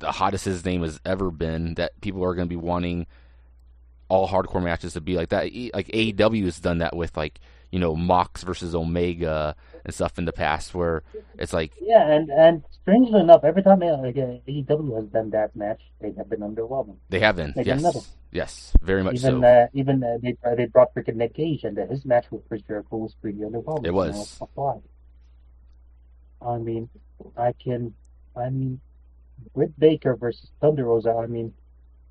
the hottest his name has ever been that people are going to be wanting all hardcore matches to be like that. Like AEW has done that with like you know Mox versus Omega and stuff in the past, where it's like Yeah, and and strangely enough, every time like, AEW has done that match, they have been underwhelming. they have been. Like yes, another. yes, very much Even so. uh, even uh, they uh, they brought freaking Nick Gage, and uh, his match with Chris Jericho was pretty underwhelming. It you was. know. I mean, I can, I mean, Britt Baker versus Thunder Rosa. I mean,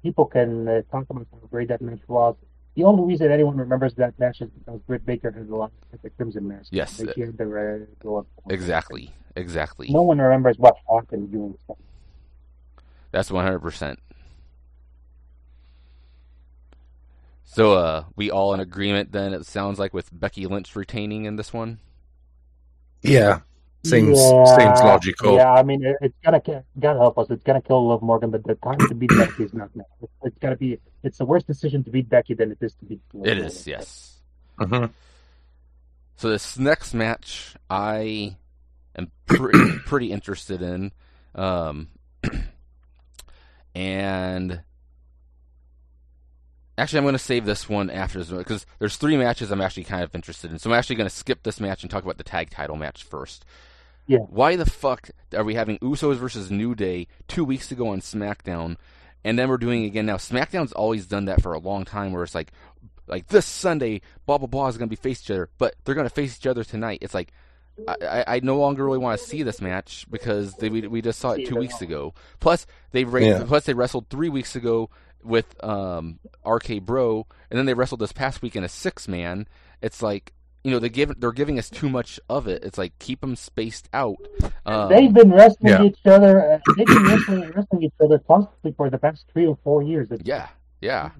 people can uh, talk about how great that match was. The only reason anyone remembers that match is because Britt Baker had a lot at the Crimson Mask. Yes, They had the uh, go. Exactly. Exactly. No one remembers what happened during stuff. That's one hundred percent. So, uh, we all in agreement then? It sounds like with Becky Lynch retaining in this one. Yeah, seems Yeah, seems logical. Yeah, I mean, it, it's gonna ki- gotta help us. It's gonna kill Liv Morgan, but the time to beat Becky is not now. It's, it's gotta be. It's the worst decision to beat Becky than it is to beat. Liv It Morgan. is, yes. hmm So this next match, I am pretty pretty interested in, um, and actually, I'm going to save this one after this because there's three matches I'm actually kind of interested in. So I'm actually going to skip this match and talk about the tag title match first. Yeah. Why the fuck are we having Usos versus New Day two weeks ago on SmackDown, and then we're doing it again now? SmackDown's always done that for a long time, where it's like, like this Sunday, blah blah blah is going to be face each other, but they're going to face each other tonight. It's like. I, I I no longer really want to see this match because they, we we just saw it two weeks ago. Plus they ra- Yeah. plus they wrestled three weeks ago with um RK Bro, and then they wrestled this past week in a six man. It's like you know they give they're giving us too much of it. It's like keep them spaced out. Um, They've been wrestling Yeah. each other. Uh, they've been wrestling, wrestling each other constantly for the past three or four years. It's- yeah, yeah,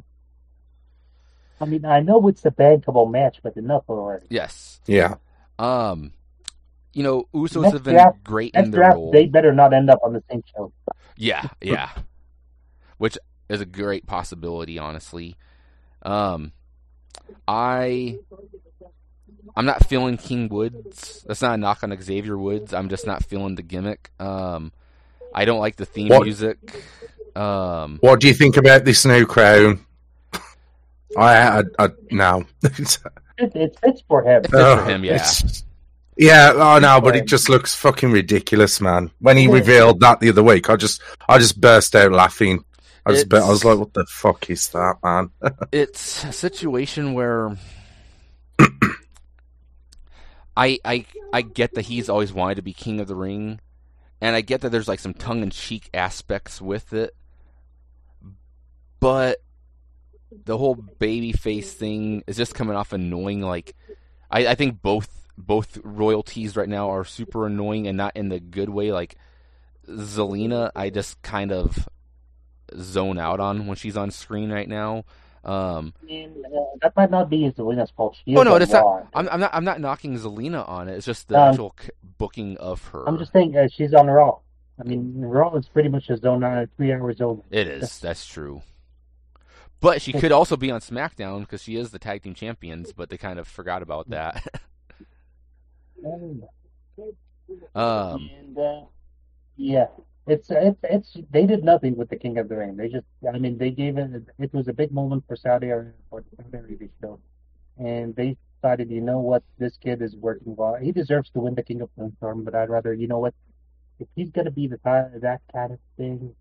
I mean, I know it's a bankable match, but enough already. yes. Yeah, Um, you know Usos Next have been draft- great in their draft, role. they better not end up on the same show. Yeah, yeah. Which is a great possibility, honestly. Um, I, I'm not feeling King Woods. That's not a knock on Xavier Woods. I'm just not feeling the gimmick. Um, I don't like the theme What- music. Um, what do you think about this new crown? I, I, I no. It, it fits for him. It fits for him, yeah. it's- Yeah, oh no, but it just looks fucking ridiculous, man. When he revealed that the other week, I just, I just burst out laughing. I just, It's- I was like, "What the fuck is that, man?" it's a situation where I I I get that he's always wanted to be king of the ring, and I get that there's like some tongue in cheek aspects with it, but the whole baby face thing is just coming off annoying. Like I, I think both both royalties right now are super annoying and not in the good way. Like Zelina, I just kind of zone out on when she's on screen right now. Um, I mean, uh, that might not be Zelina's fault. She Oh no, it's not. I'm, I'm not. I'm not knocking Zelina on it. It's just the Um, actual booking of her. I'm just saying uh, she's on Raw. I mean, Raw is pretty much a zone, uh, three hours old. It is. That's true. But she could also be on SmackDown because she is the tag team champions. But they kind of forgot about that. um, and uh, yeah, it's it's it's they did nothing with the King of the Ring. They just, I mean, they gave it. It was a big moment for Saudi Arabia for the Saudi Arabia show, and they decided, you know what, this kid is working well. He deserves to win the King of the Ring tournament, but I'd rather, you know what, if he's gonna be the ti- that kind of thing.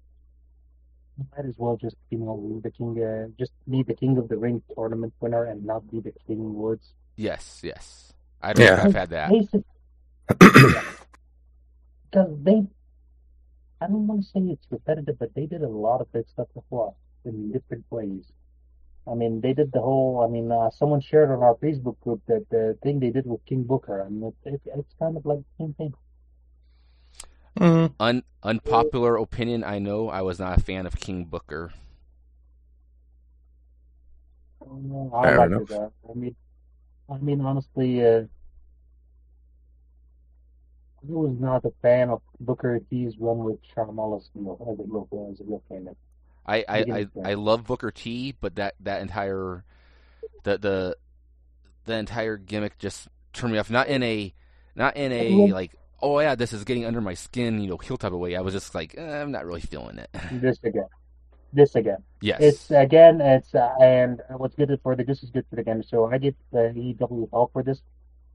you Might as well just, you know, be the king, uh, just be the King of the Ring tournament winner and not be the King Woods. yes, yes. I don't Yeah. think I've had that. Basic, because they, I don't want to say it's repetitive, but they did a lot of good stuff before in different ways. I mean, they did the whole. I mean, uh, someone shared on our Facebook group that the thing they did with King Booker. I mean, it, it, it's kind of like the same thing. Mm. Un- unpopular opinion. I know. I was not a fan of King Booker. I Fair like it. Uh, I mean, I mean, honestly, uh, I was not a fan of Booker T's run with Sharmala Singh as a local as a real fan. I I, I. I love Booker T, but that that entire the the the entire gimmick just turned me off. Not in a not in a like oh yeah this is getting under my skin you know heel type of way. I was just like eh, I'm not really feeling it. This again. This again. yes. It's again, it's uh, and what's good for the this is good for the game. So I get the EW help for this.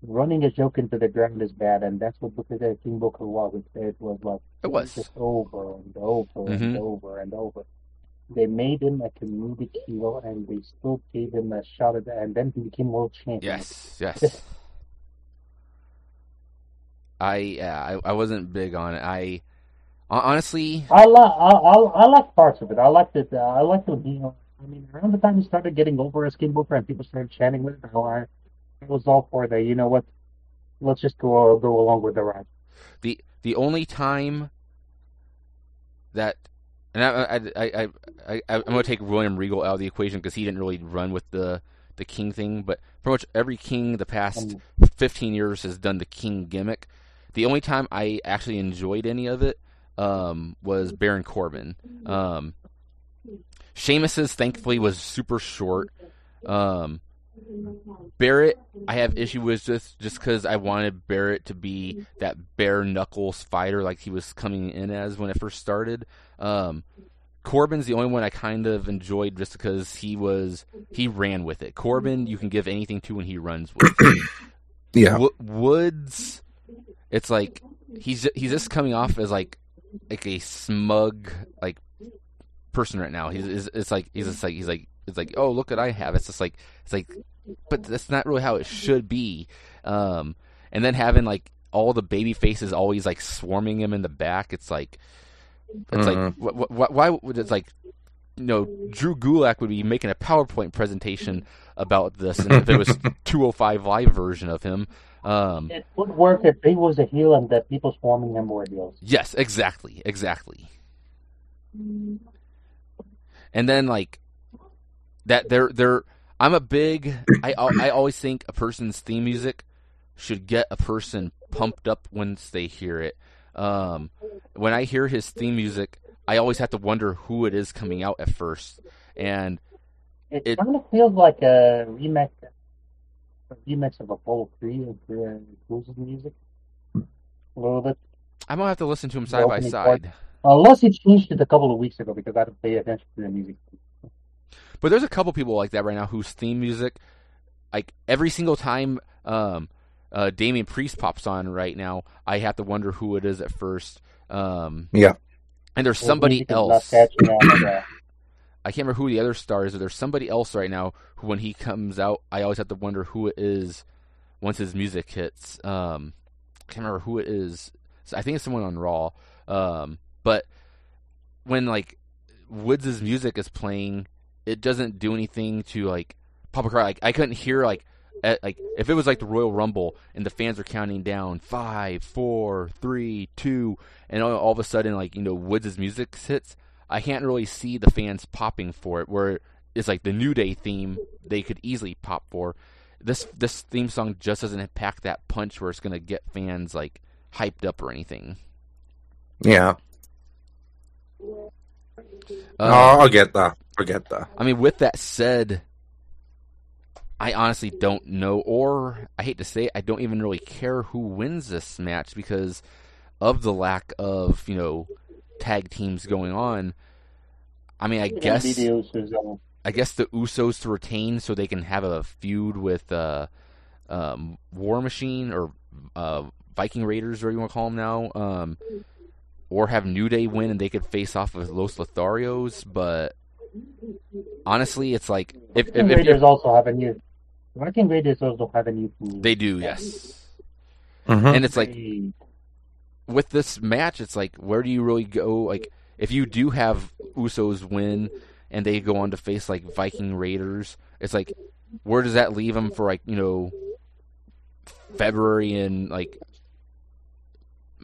Running a joke into the ground is bad, and that's what Booker uh, King Booker was. It, it was like It was. just over and over and Mhm. over and over. They made him a comedic hero, and they still gave him a shot at, that. and then he became world champion. Yes, yes. I yeah, I, I wasn't big on it. I honestly, I like I, I, I like parts of it. I liked it. Uh, I liked the You know, I mean, around the time he started getting over as King Booker and people started chanting with it, I, I was all for the. You know what? Let's just go go along with the ride. the the only time that and I I I I, I I'm gonna take William Regal out of the equation because he didn't really run with the the king thing, but pretty much every king the past Um, 15 years has done the king gimmick. The only time I actually enjoyed any of it um, was Baron Corbin. Um, Sheamus's thankfully was super short. Um, Barrett, I have issue with just just because I wanted Barrett to be that bare knuckles fighter like he was coming in as when it first started. Um, Corbin's the only one I kind of enjoyed just because he was he ran with it. Corbin, you can give anything to when he runs with. it. Yeah. Wo- Woods, it's like he's he's just coming off as like like a smug like person right now. He's it's, it's like he's just like he's like it's like oh look what I have. It's just like it's like, but that's not really how it should be. Um, and then having like all the baby faces always like swarming him in the back. It's like it's like wh- wh- wh- why would it's like you know Drew Gulak would be making a PowerPoint presentation about this, and if it was 205 live version of him. Um, It would work if he was a heel and that people swarming him were heels. Yes, exactly, exactly. And then like that, they're they're. I'm a big. I I always think a person's theme music should get a person pumped up once they hear it. Um, when I hear his theme music, I always have to wonder who it is coming out at first. And It, It- kind of feels like a remix, a remix of Apollo 3 of uh, Crews's music. A little bit. I'm gonna have to listen to him side by side. Unless he changed it a couple of weeks ago because I didn't pay attention to the music. But there's a couple people like that right now whose theme music, like every single time um, uh, Damian Priest pops on right now, I have to wonder who it is at first. Um, Yeah. And there's somebody music is not else. catchy on the- I can't remember who the other star is, but there's somebody else right now who, when he comes out, I always have to wonder who it is once his music hits. Um, I can't remember who it is. So I think it's someone on Raw. Um, but when like Woods' music is playing, it doesn't do anything to like pop a crowd. Like I couldn't hear like at, like if it was like the Royal Rumble and the fans are counting down five, four, three, two, and all, all of a sudden like you know Woods' music hits. I can't really see the fans popping for it. Where it's like the New Day theme, they could easily pop for. This this theme song just doesn't pack that punch where it's gonna get fans like hyped up or anything. Yeah. Um, oh, I get that. I get that. I mean, with that said, I honestly don't know, or I hate to say it, I don't even really care who wins this match because of the lack of you know tag teams going on. I mean, I guess the Usos, um, I guess the Usos to retain so they can have a feud with uh, um, War Machine or uh, Viking Raiders, or you want to call them now, um, or have New Day win and they could face off with Los Lotharios. But honestly, it's like if if, Viking if Raiders also have a new. Viking Raiders also have a new. team. they do, yes. Mhm. And it's like with this match, it's like where do you really go? Like if you do have Usos win and they go on to face like Viking Raiders, it's like where does that leave them for like you know February and like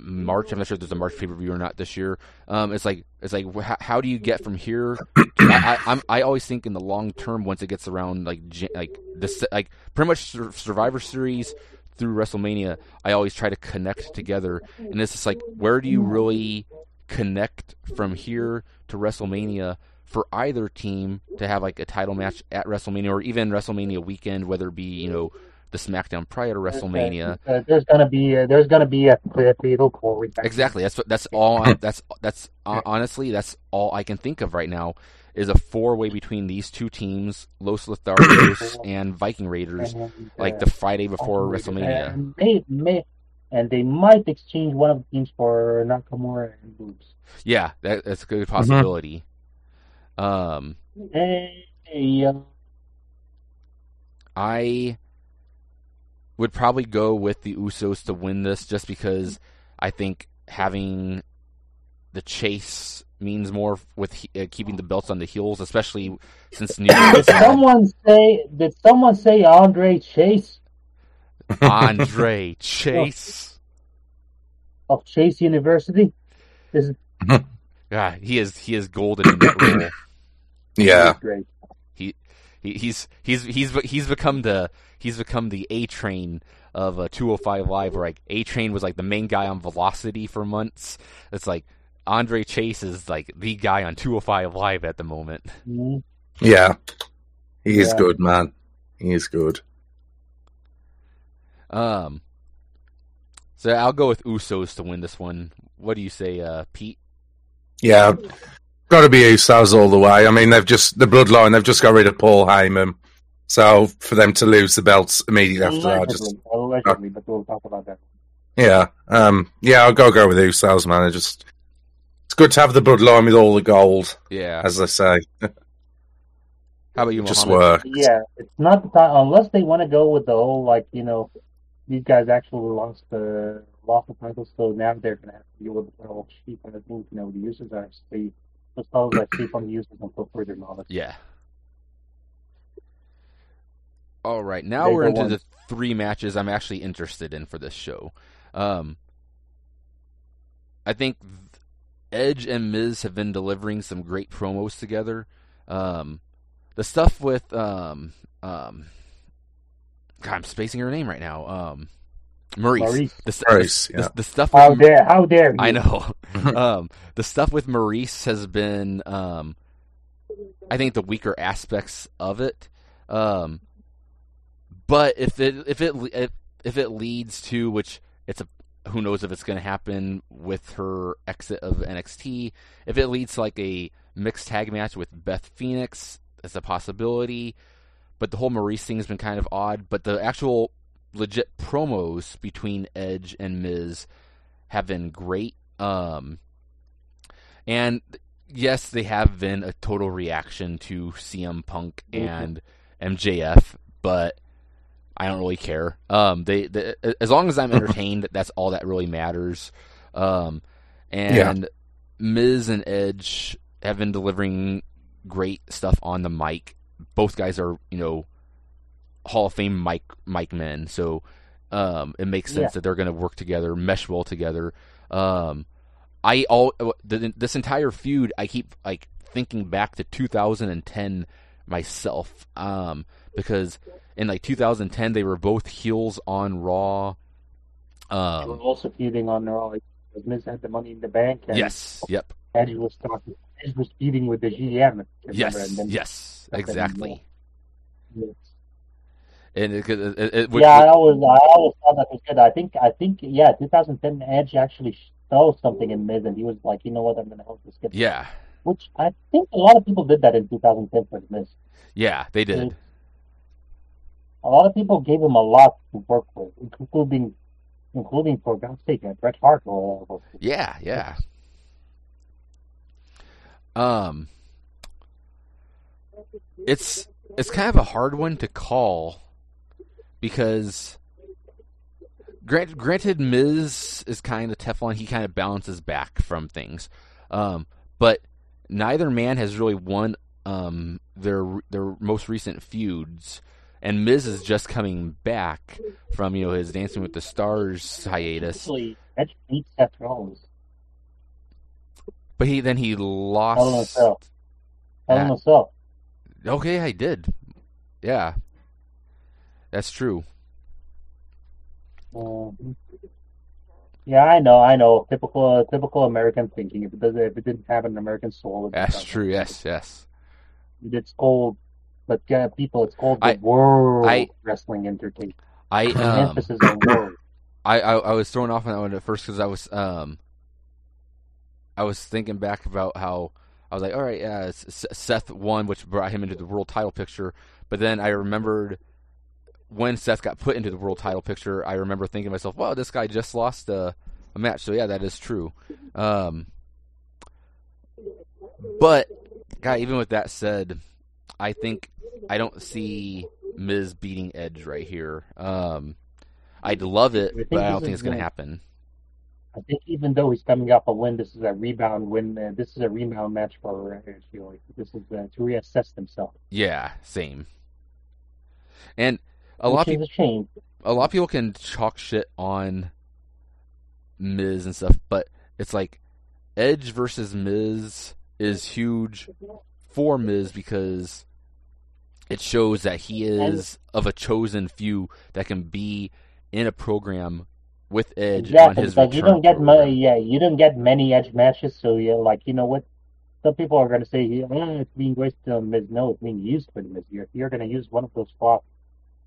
March? I'm not sure if there's a March pay per view or not this year. Um, it's like it's like how, how do you get from here? I, I, I always think in the long term once it gets around like like this like pretty much Survivor Series through WrestleMania, I always try to connect together, and it's just like where do you really connect from here to WrestleMania for either team to have like a title match at WrestleMania or even WrestleMania weekend, whether it be you know the SmackDown prior to WrestleMania. Uh, there's gonna be uh, there's gonna be a, a fatal four way. Exactly. That's. That's all. I, that's that's uh, honestly that's all I can think of right now is a four way between these two teams, Los Lotharios and Viking Raiders, like the Friday before WrestleMania. And they may, and they might exchange one of the teams for Nakamura and Boogs. Yeah, that, that's a good possibility. Um, Hey, uh, I would probably go with the Usos to win this, just because I think having the chase means more with he- uh, keeping the belts on the heels, especially since New Did someone say? Did someone say Andre Chase Andre Chase. of Chase University? This is Yeah, he is he is golden in that role. Yeah. great. He, he's he's he's he's become the he's become the A train of uh, 205 Live, where like A train was like the main guy on Velocity for months. It's like Andre Chase is like the guy on 205 Live at the moment. Mhm. Yeah. he's Yeah. good, man. He's good. Um, so I'll go with Usos to win this one. What do you say, uh, Pete? Yeah. Got to be Usos all the way. I mean, they've just, the bloodline, they've just got rid of Paul Heyman. So for them to lose the belts immediately after that, just, Allegedly, allegedly, but we'll talk about that. yeah. Um, yeah, I'll go go with Usos, man. I just, it's good to have the bloodline with all the gold, Yeah. as they say. How about you, just Mohammed? work. Yeah, it's not the time unless they want to go with the whole like you know, these guys actually lost the lost the titles, so now they're gonna have to deal with the whole sheep. And I think you know the Usos are stay just always like sleep on the Usos until further knowledge. Yeah. All right, now They we're into on. the three matches I'm actually interested in for this show. Um, I think Edge and Miz have been delivering some great promos together. Um, the stuff with um, um, God, I'm spacing her name right now. Um, Maryse. Maryse. The, Maryse, the, the- yeah. the stuff. How with, dare how dare you? I know. um, the stuff with Maryse has been, um, I think, the weaker aspects of it. Um, but if it if it if, if it leads to which it's a who knows if it's going to happen with her exit of NXT. If it leads to like a mixed tag match with Beth Phoenix, that's a possibility. But the whole Maryse thing has been kind of odd. But the actual legit promos between Edge and Miz have been great. Um, and yes, they have been a total reaction to CM Punk Mhm. and MJF, but I don't really care. Um, they, they as long as I'm entertained, that's all that really matters. Um, and Miz and Edge have been delivering great stuff on the mic. Both guys are, you know, Hall of Fame mic mic men, so um, it makes sense Yeah. that they're going to work together, mesh well together. Um, I all th- this entire feud, I keep like thinking back to 2010 myself, um, because in like 2010 they were both heels on Raw. We're Um, also feuding on Raw. Miz had the money in the bank, and yes, yep, Edge was talking. Edge was feuding with the GM. yes, remember, yes, exactly. Yes. And it, it, it, yeah, I always, I always thought that was good. I think, I think, yeah, 2010 Edge actually saw something in Miz, and he was like, you know what, I'm going to help this kid. yeah, Which I think a lot of people did that in 2010 for Miz. yeah, they did. A lot of people gave him a lot to work with, including, including for God's sake, uh, Bret Hart. Or, or, Yeah, yeah. Um, it's it's kind of a hard one to call because grant, granted Miz is kind of Teflon. He kind of balances back from things, um, but neither man has really won um, their their most recent feuds. And Miz is just coming back from you know his Dancing with the Stars hiatus. Actually, Edge beat Seth Rollins. But he then he Hell in a lost. Cell. Hell in a Cell. Okay, I did. Yeah, that's true. Mhm. Yeah, I know, I know. Typical, typical American thinking. If it doesn't, if it didn't have an American soul, it That's true. Yes, yes. It's called, but yeah, people, it's called the I- World I- Wrestling Entertainment. I The um, emphasis on world. I, I I was thrown off on that one at first because I was um, I was thinking back about how I was like, all right, yeah, Seth won, which brought him into the world title picture. But then I remembered when Seth got put into the world title picture. I remember thinking to myself, wow, this guy just lost a, a match. So yeah, that is true. Um, but guy, even with that said, I think I don't see Miz beating Edge right here. Um, I'd love it, I but I don't think it's going to happen. I think even though he's coming off a win, this is a rebound win. Uh, this is a rebound match for Edge. you This is uh, to reassess himself. Yeah, same. And a lot of people, a lot of people can chalk shit on Miz and stuff, but it's like Edge versus Miz is huge for Miz because it shows that he is of a chosen few that can be in a program with Edge on his because you don't get program. many. Yeah, you don't get many Edge matches. So you're like, you know what? Some people are going to say, yeah, it's being wasted on Miz. No, it's being used for the Miz. You're, you're going to use one of those spots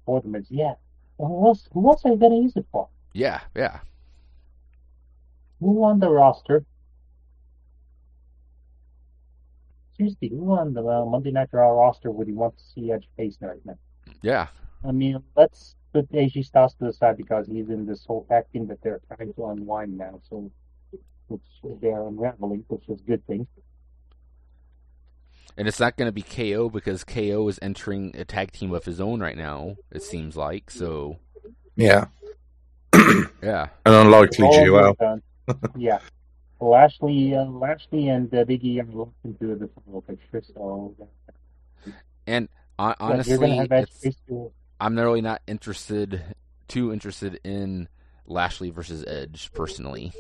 for the Miz. Yeah. Well, who else? Who else are you going to use it for? Yeah, yeah. Who on the roster? Seriously, who on the uh, Monday Night Raw roster would you want to see Edge face right now? Yeah. I mean, let's put AJ Styles to the side because he's in this whole tag team that they're trying to unwind now. So, which they're unraveling, which is a good thing. And it's not going to be KO because KO is entering a tag team of his own right now, it seems like. So, Yeah, yeah. an unlikely All duo. yeah. Lashley, uh, Lashley, and uh, Big E are locked into the final picture. So, And hon- honestly, gonna have Edge it's, face to I'm really not interested, too interested in Lashley versus Edge personally.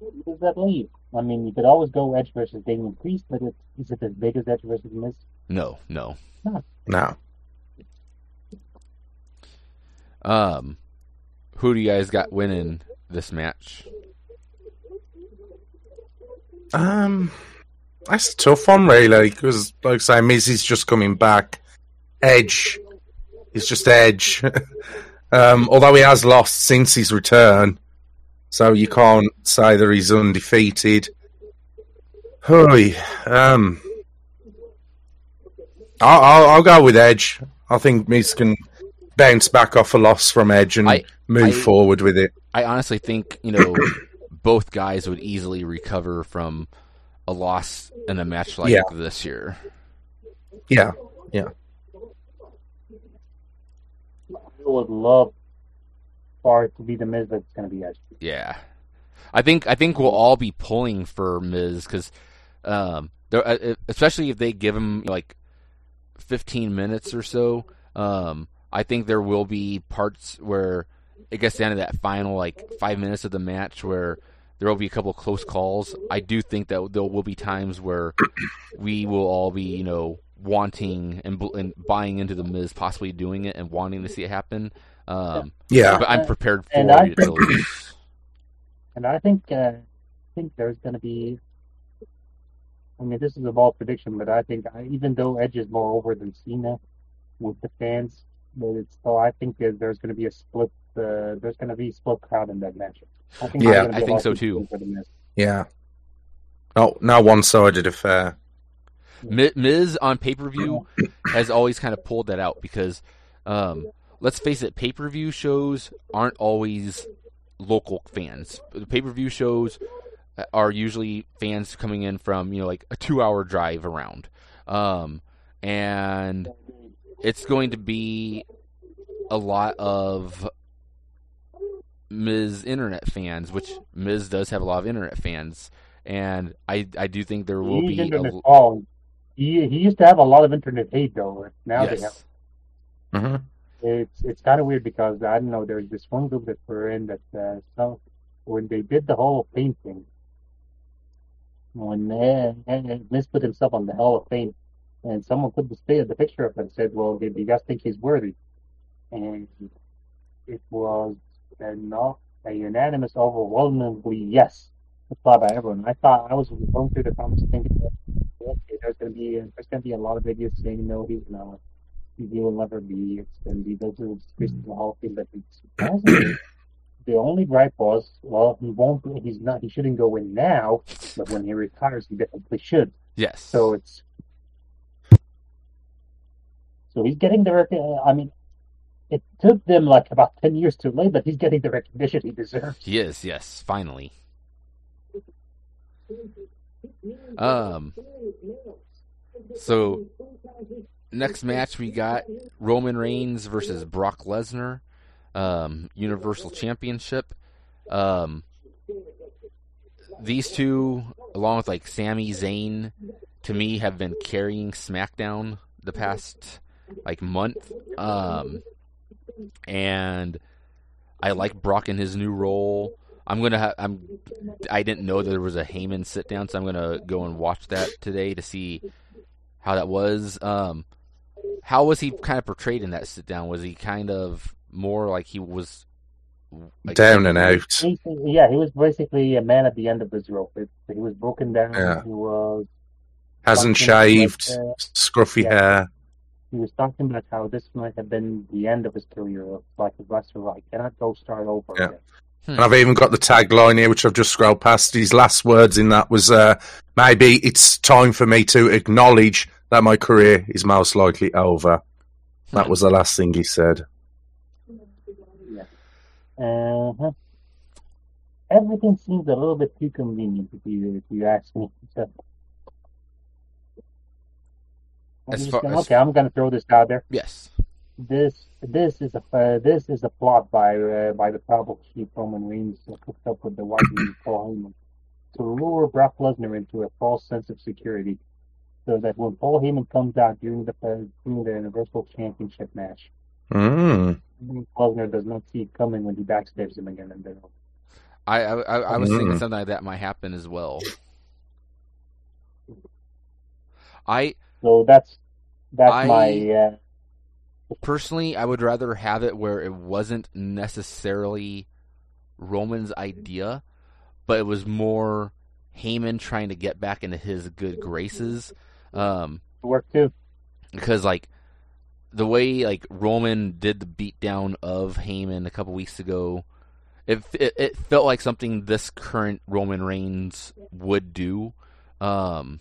Who does that leave? I mean, you could always go Edge versus Damian Priest, but it's, is it as big as Edge versus Miz? No, no. No, Um, who do you guys got winning this match? um, that's a tough one, really, because like I say, Miz is just coming back. Edge is just Edge. um, although he has lost since his return, so you can't say that he's undefeated. Hurry, um, I'll, I'll, I'll go with Edge. I think Miz can bounce back off a loss from Edge and I- move I- forward with it. I honestly think you know both guys would easily recover from a loss in a match like Yeah. this year. Yeah, yeah. I would love it to be the Miz, that's going to be Edge. Yeah, I think I think we'll all be pulling for Miz because, um, uh, especially if they give him like fifteen minutes or so. Um, I think there will be parts where it gets down to that final like five minutes of the match where there will be a couple close calls. I do think that there will be times where we will all be, you know, wanting and, and buying into the Miz possibly doing it and wanting to see it happen. Um, yeah, but I'm prepared for And I it. to lose. And I think uh, I think there's going to be. I mean, this is a bold prediction, but I think I, even though Edge is more over than Cena with the fans, but it's still I think that there's going to be a split. Uh, there's going to be a split crowd in that match. I think Yeah, there's gonna be I a think so too. for the Miz. yeah. Oh, no one-sided affair. Mi- Miz on pay per view has always kind of pulled that out because, um, let's face it, pay per view shows aren't always local fans. The pay per view shows are usually fans coming in from you know like a two hour drive around, um, and it's going to be a lot of Miz internet fans, which Miz does have a lot of internet fans, and I I do think there will He's be a, internet oh, he he used to have a lot of internet hate though. Now they have yes. It's it's kind of weird because I don't know. There's this one group that we're in that uh, some when they did the Hall of Fame thing, when uh, uh, put himself on the Hall of Fame, and someone put the the picture up and said, "Well, do you guys think he's worthy?" And it was a a unanimous, overwhelmingly yes applied by everyone. I thought I was going through the comments thinking, okay, there's gonna be there's gonna be a lot of videos saying no, he's not he will never be. It's going to be those disgrace the Hall of Fame. But surprisingly, the only gripe was, well, he won't. He's not. He shouldn't go in now. But when he retires, he definitely should. Yes. So it's. So he's getting the. I mean, it took them like about ten years to lay, but he's getting the recognition he deserves. He is, yes, finally. Um, so next match we got Roman Reigns versus Brock Lesnar, um, Universal Championship. Um, these two, along with like Sami Zayn, to me have been carrying SmackDown the past like month. Um, and I like Brock in his new role. I'm gonna have. I'm. I didn't know there was a Heyman sit down, so I'm gonna go and watch that today to see how that was. Um, how was he kind of portrayed in that sit down? Was he kind of more like he was like, Down and out. He- yeah, he was basically a man at the end of his rope. It, he was broken down. Yeah. He was Hasn't Fucking like, shaved, uh, scruffy yeah. hair. he was talking about how this might have been the end of his career. Like a wrestler, I cannot go start over Yeah. again. And I've even got the tagline here, which I've just scrolled past. His last words in that was, uh, maybe it's time for me to acknowledge that my career is most likely over. That was the last thing he said. Uh-huh. Everything seems a little bit too convenient if you if you ask me. So, I'm As far- gonna- as- okay, I'm gonna throw this out there. Yes. This this is a uh, this is a plot by uh, by the tribal chief Roman Reigns cooked up with the white man Paul Heyman to lure Brock Lesnar into a false sense of security, so that when Paul Heyman comes out during the uh, during the Universal Championship match, Mm. Lesnar does not see it coming when he backstabs him again and then. I I, I, I was thinking Mm. something like that might happen as well. I So that's that's I- my uh, personally, I would rather have it where it wasn't necessarily Roman's idea, but it was more Heyman trying to get back into his good graces. Um, work too. because like the way like Roman did the beatdown of Heyman a couple weeks ago, it, it it felt like something this current Roman Reigns would do. Um,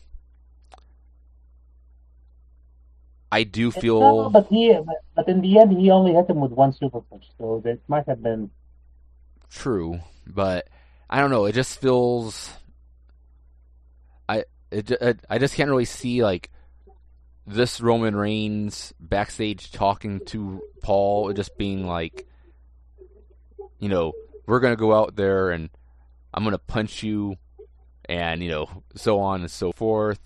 I do No, feel but he but, but in the end he only hit him with one super punch, so that might have been true, but I don't know. It just feels it, it I just can't really see like this Roman Reigns backstage talking to Paul, just being like, you know, we're gonna go out there and I'm gonna punch you, and you know, so on and so forth.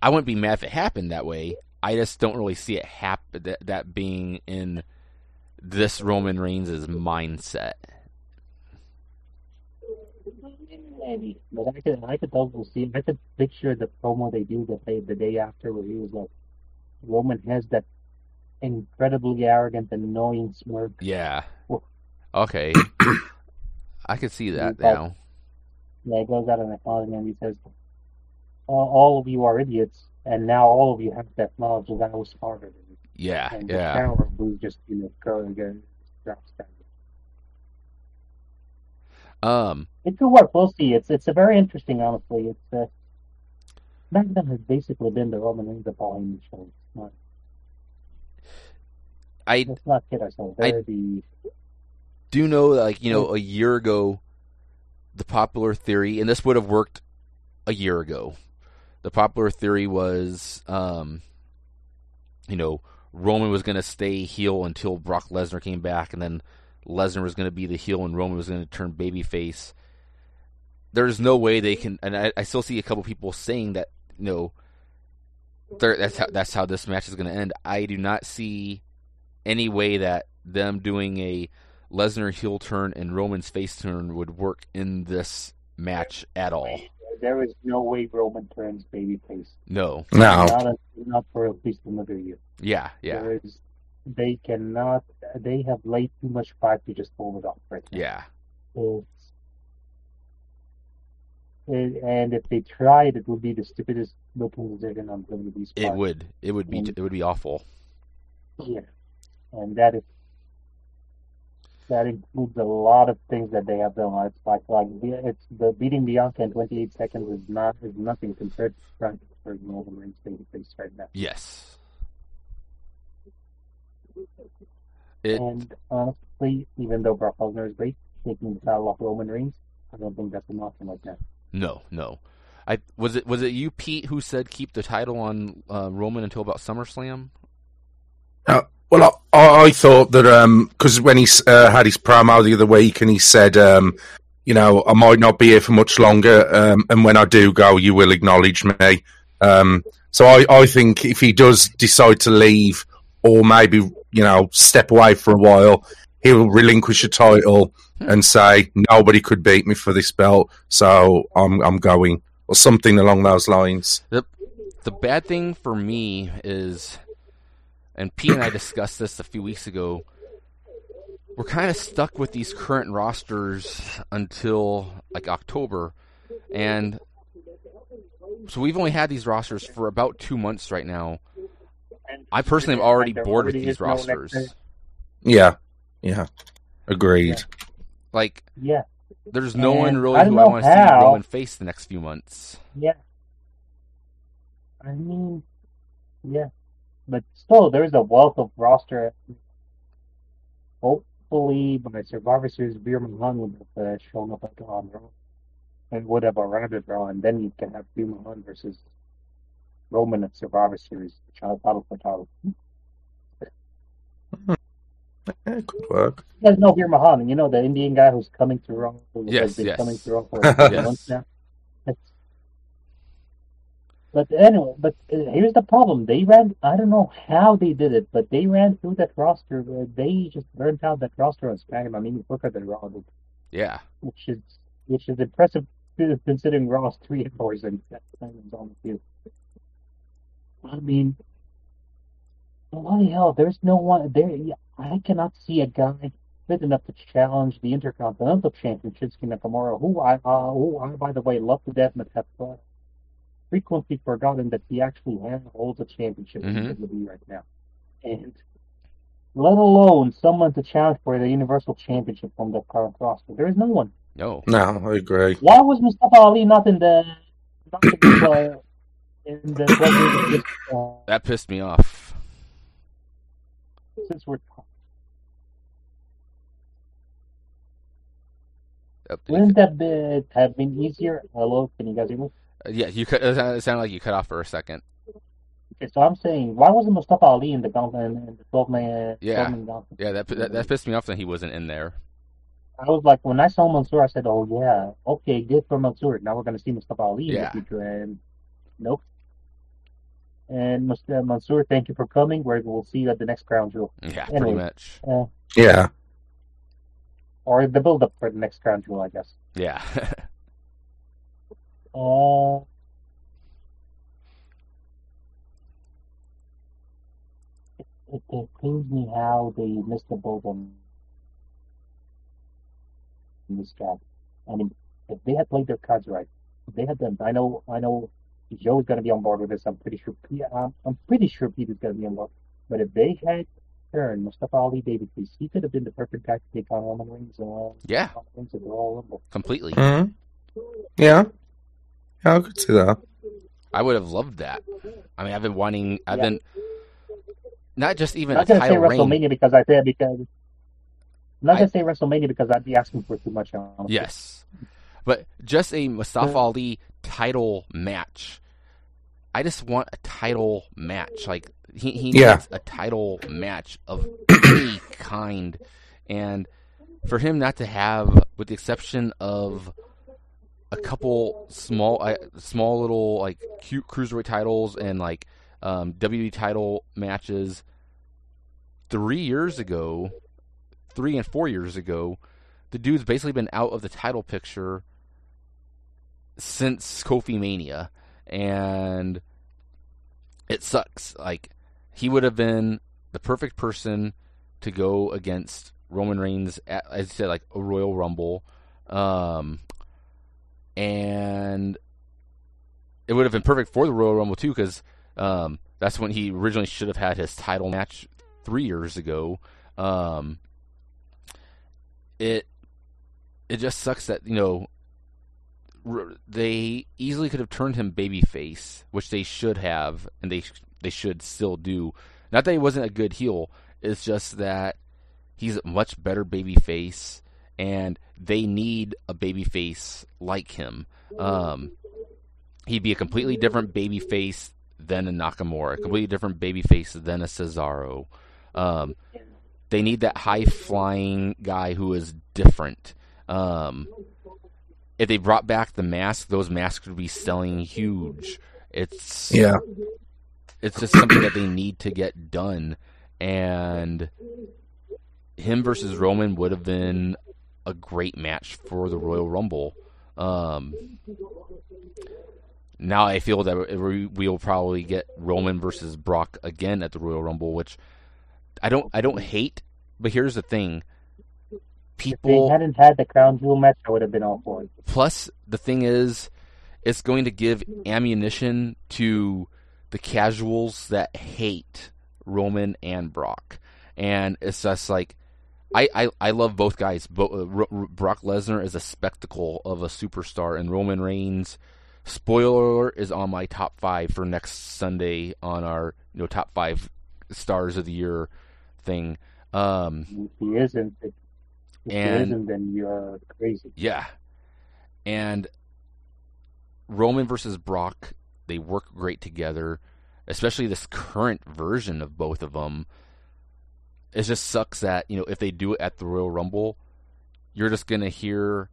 I wouldn't be mad if it happened that way. I just don't really see it happen that, that being in this Roman Reigns' mindset. Maybe. But I could I could also see I could picture the promo they do the day the day after where he was like Roman has that incredibly arrogant, annoying smirk. Yeah. Well- Okay. I could see that But- now. Yeah, he goes out on a closet and he says, all, all of you are idiots, and now all of you have to acknowledge that I was smarter than you. Yeah, And the yeah. Tower of Blue just, you know, go again, drops down. Um, It could work. We'll see. It's it's a very interesting, honestly. It's uh, SmackDown has basically been the Roman Reigns of Paul Heyman show. It's not, I let's not kid ourselves. I- the do know that, like, you know, a year ago, the popular theory, and this would have worked a year ago. The popular theory was, um, you know, Roman was going to stay heel until Brock Lesnar came back, and then Lesnar was going to be the heel, and Roman was going to turn babyface. There's no way they can, and I, I still see a couple people saying that, you know, that's how that's how this match is going to end. I do not see any way that them doing a Lesnar heel turn and Roman's face turn would work in this match at all. there is no way Roman turns babyface. No. No. Not, un- not for at least another year. Yeah, yeah, There is, they cannot. They have laid too much pipe to just pull it off right now. yeah. It, and if they tried, it would be the stupidest looking decision on WWE's It part. would. It would be. Mm. It would be awful. Yeah, and that is that includes a lot of things that they have done. It's like like the- it's the beating Bianca in 28 seconds is not is nothing compared to to turn Roman Reigns babyface right now. Yes. It. And honestly, even though Brock Lesnar is great, taking the title off Roman Reigns, I don't think that's an option like that. No. No. I was it was it you Pete who said keep the title on uh, Roman until about SummerSlam? Well, I, I thought that because when he uh, had his promo the other week and he said, um, you know, I might not be here for much longer, um, and when I do go, you will acknowledge me. Um, so I, I think if he does decide to leave or maybe you know step away for a while, he'll relinquish the title hmm. and say nobody could beat me for this belt, so I'm I'm going or something along those lines. The the bad thing for me is, and Pete and I discussed this a few weeks ago. We're kind of stuck with these current rosters until like October, and so we've only had these rosters for about two months right now. I personally am already There bored with these is no next rosters. Yeah, yeah, agreed. Like, Yeah, there's no And one really I who I want to see how- Roman face the next few months. yeah. I mean, yeah, but still, there's a wealth of roster. Hopefully, by Survivor Series, Veer Mahaan would have uh, shown up at the Raw and would have arrived at Raw, and then you can have Veer Mahaan versus Roman at Survivor Series, child battle for title. Yeah, it could work. You guys know Veer Mahaan, you know the Indian guy who's coming to Raw, who Yes, has been yes. coming to Raw for Yes. months now. But anyway, but uh, here's the problem: they ran. I don't know how they did it, but they ran through that roster. Uh, they just burnt out that roster on SmackDown even quicker than Raw, did, Yeah, which is which is impressive considering Raw's three hours and that time is on the field. I mean, bloody hell! There's no one there. I cannot see a guy fit enough to challenge the Intercontinental Champion Shinsuke Nakamura, who I, uh, who I, by the way, love to death, but have uh, frequently forgotten that he actually has, holds a championship in Mhm. WWE right now, and let alone someone to challenge for the Universal Championship from the current roster. There is no one. no. No, I agree. Why was Mustafa Ali not in the not in the, uh, in the 12 years of uh, That pissed me off. since we're Yep. wouldn't that be, have been easier? Hello, can you guys hear me? Uh, Yeah, you cut. It sounded like you cut off for a second. Okay, so I'm saying, why wasn't Mustafa Ali in the gauntlet in the 12 man? Yeah. 12? Yeah, that, that that pissed me off that he wasn't in there. I was like, when I saw Mansoor, I said, oh yeah, okay, good for Mansoor. Now we're gonna see Mustafa Ali Yeah. in the future, and nope. And Mustafa Mansoor, thank you for coming. We're, we'll see you at the next Crown Jewel, Yeah, Anyway. pretty much. Yeah, or the build up for the next Crown Jewel, I guess. Yeah. Uh, it, it, it pains me how they missed the boat on this guy. I mean, if they had played their cards right, they had done. I know, I know, Joe is going to be on board with this. I'm pretty sure. Pete- I'm, I'm pretty sure Pete is going to be on board. But if they had turned Mustafa Ali babyface, he could have been the perfect guy to take on Roman Reigns. Uh, yeah, Reigns at the Royal Rumble. completely. Mhm. yeah, yeah. I could see that. I would have loved that. I mean, I've been wanting. I've Yeah. been not just even not a gonna say title reign. WrestleMania because I said because. Not I- gonna say WrestleMania because I'd be asking for too much. Honestly. Yes, but just a Mustafa Yeah. Ali title match. I just want a title match. Like he he needs Yeah. a title match of any kind, and for him not to have, with the exception of a couple small uh, small little like cute cruiserweight titles and like um, WWE title matches three years ago, three and four years ago, the dude's basically been out of the title picture since Kofi Mania, and it sucks. Like he would have been the perfect person to go against Roman Reigns at, as you said, like a Royal Rumble, um, and it would have been perfect for the Royal Rumble too, because um, that's when he originally should have had his title match three years ago. Um, it it just sucks that you know they easily could have turned him babyface, which they should have, and they they should still do. Not that he wasn't a good heel. It's just that he's a much better babyface, and they need a babyface like him. Um, he'd be a completely different baby face than a Nakamura, a completely different baby face than a Cesaro. Um, they need that high flying guy who is different. Um, if they brought back the mask, those masks would be selling huge. It's Yeah. it's just something that they need to get done, and him versus Roman would have been a great match for the Royal Rumble. Um, now I feel that we will probably get Roman versus Brock again at the Royal Rumble, which I don't I don't hate, but here's the thing: If they hadn't had the crown jewel match, I would have been all for it. Plus, the thing is, it's going to give ammunition to the casuals that hate Roman and Brock, and it's just like. I, I, I love both guys. Bo- uh, Brock Lesnar is a spectacle of a superstar, and Roman Reigns, spoiler alert, is on my top five for next Sunday on our you know top five stars of the year thing. Um, he isn't, if And- then you're crazy. Yeah. And Roman versus Brock, they work great together, especially this current version of both of them. It just sucks that, you know, if they do it at the Royal Rumble, you're just going to hear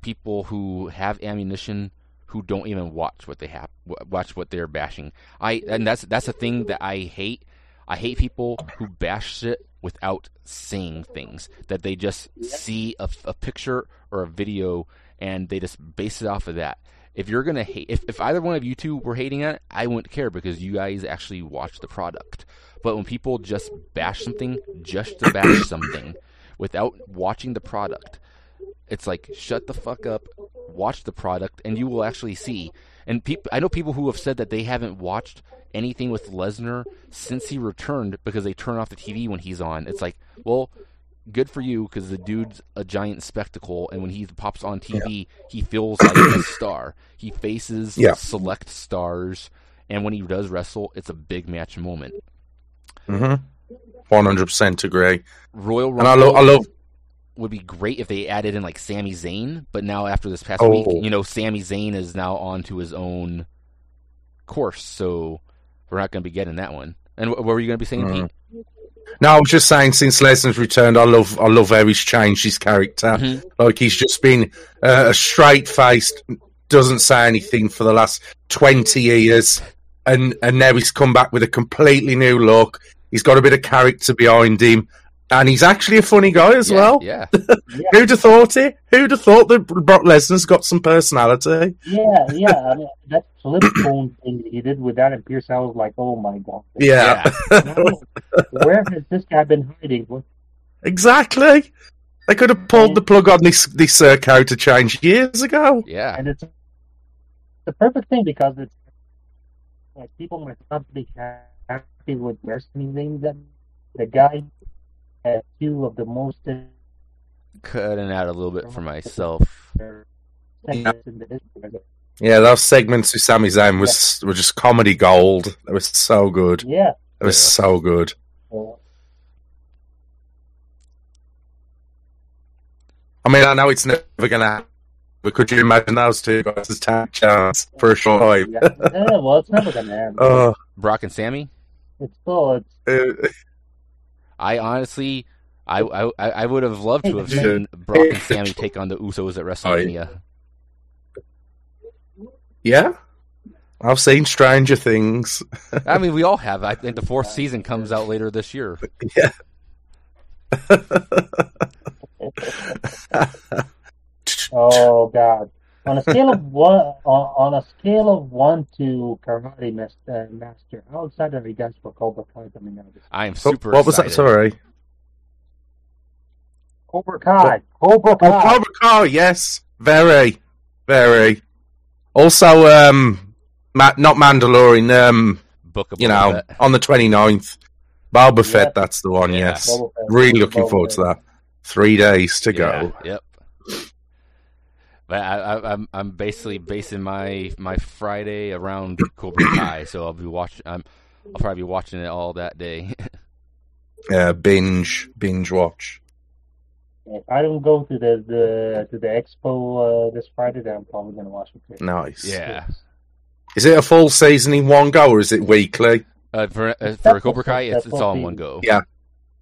people who have ammunition who don't even watch what they have watch what they're bashing. I and that's that's a thing that I hate. I hate people who bash shit without seeing things that they just see a, a picture or a video and they just base it off of that. If you're gonna hate, if, if either one of you two were hating it, I wouldn't care because you guys actually watch the product. But when people just bash something just to bash something without watching the product, it's like shut the fuck up, watch the product, and you will actually see. And I know people who have said that they haven't watched anything with Lesnar since he returned because they turn off the TV when he's on. It's like, well, good for you because the dude's a giant spectacle, and when he pops on TV, he feels like a star. He faces Yeah. select stars, and when he does wrestle, it's a big match moment. hmm One hundred percent agree. Royal And I, lo- I love. Would be great if they added in like Sami Zayn, but now after this past Oh. week, you know, Sami Zayn is now on to his own course, so we're not going to be getting that one. And what were you going to be saying, Mm. Pete? No, I was just saying. Since Lesnar's returned, I love. I love how he's changed his character. Mhm. Like he's just been uh, a straight faced, doesn't say anything for the last twenty years, and and now he's come back with a completely new look. He's got a bit of character behind him, and he's actually a funny guy as yeah, well. Yeah. Who'd have thought it? Who'd have thought that Brock Lesnar's got some personality? Yeah, yeah. I mean, that flip phone thing he did with Adam Pearce, I was like, oh my god. Yeah, Where has this guy been hiding? What? exactly. They could have pulled the plug on this this uh, character change years ago. Yeah. And it's the perfect thing because it's like people might not be happy with wrestling things that the guy has two of the most Cutting out a little bit for myself. segments in the history. Yeah, those segments with Sami Zayn was were just comedy gold. It was so good. Yeah. It was Yeah. so good. So, I mean, I know it's never gonna happen, but could you imagine those two guys as tag chance for a short time? yeah. yeah, well, it's never gonna happen. Oh, Brock and Sami? it's still it's uh, I honestly, I, I, I I would have loved to have seen Brock and Sami take on the Usos at oh, WrestleMania. yeah. I've seen Stranger Things. I mean, we all have. I think the fourth season comes out later this year. Yeah. oh god. On a scale of one, on, on a scale of one to Karate mas- uh, Master, how excited are you guys for Cobra Kai coming out? This I am What, super. what was that? Sorry. Cobra Kai, Cobra Oh, Kai. Cobra Kai, yes. Very. Very. Also, um, Ma- not Mandalorian, um, Book of you know, Fett. on the 29th. Boba Yeah. Fett, that's the one, Yeah. yes. Really looking Boba forward to that. Three days to Yeah, go. Yep. But I, I, I'm I'm basically basing my my Friday around Cobra Kai, so I'll be watching. I'm I'll probably be watching it all that day. Uh, binge, binge watch. If I don't go to the, the to the expo uh, this Friday, then I'm probably gonna watch it. Nice. yeah. Is it a full season in one go or is it weekly? Uh, for uh, That's for Cobra Kai, it's, it's all in one go. Yeah.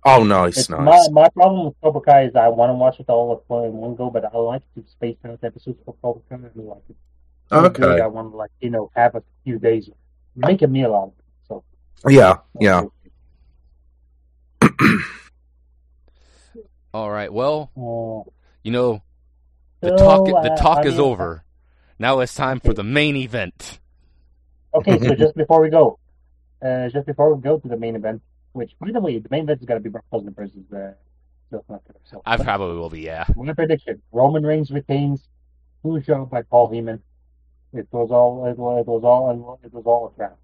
Oh, nice, It's nice. my my problem with Cobra Kai is I want to watch it all at one- in one go, but I like to space out episodes for Cobra Kai. and like it. So good, Okay. I want to like you know have a few days, make a meal out of it. So Yeah, yeah. All right. Well, Uh, you know, the So, talk the uh, talk I is mean- over. Now it's time for the main event. okay, so just before we go, uh, just before we go to the main event, which by the way, the main event is gonna be Brock Lesnar versus uh, Brock Lesnar. I probably will be. Yeah. my prediction: Roman Reigns retains, Peugeot by Paul Heyman. It was all it was, it was all it was all a trap.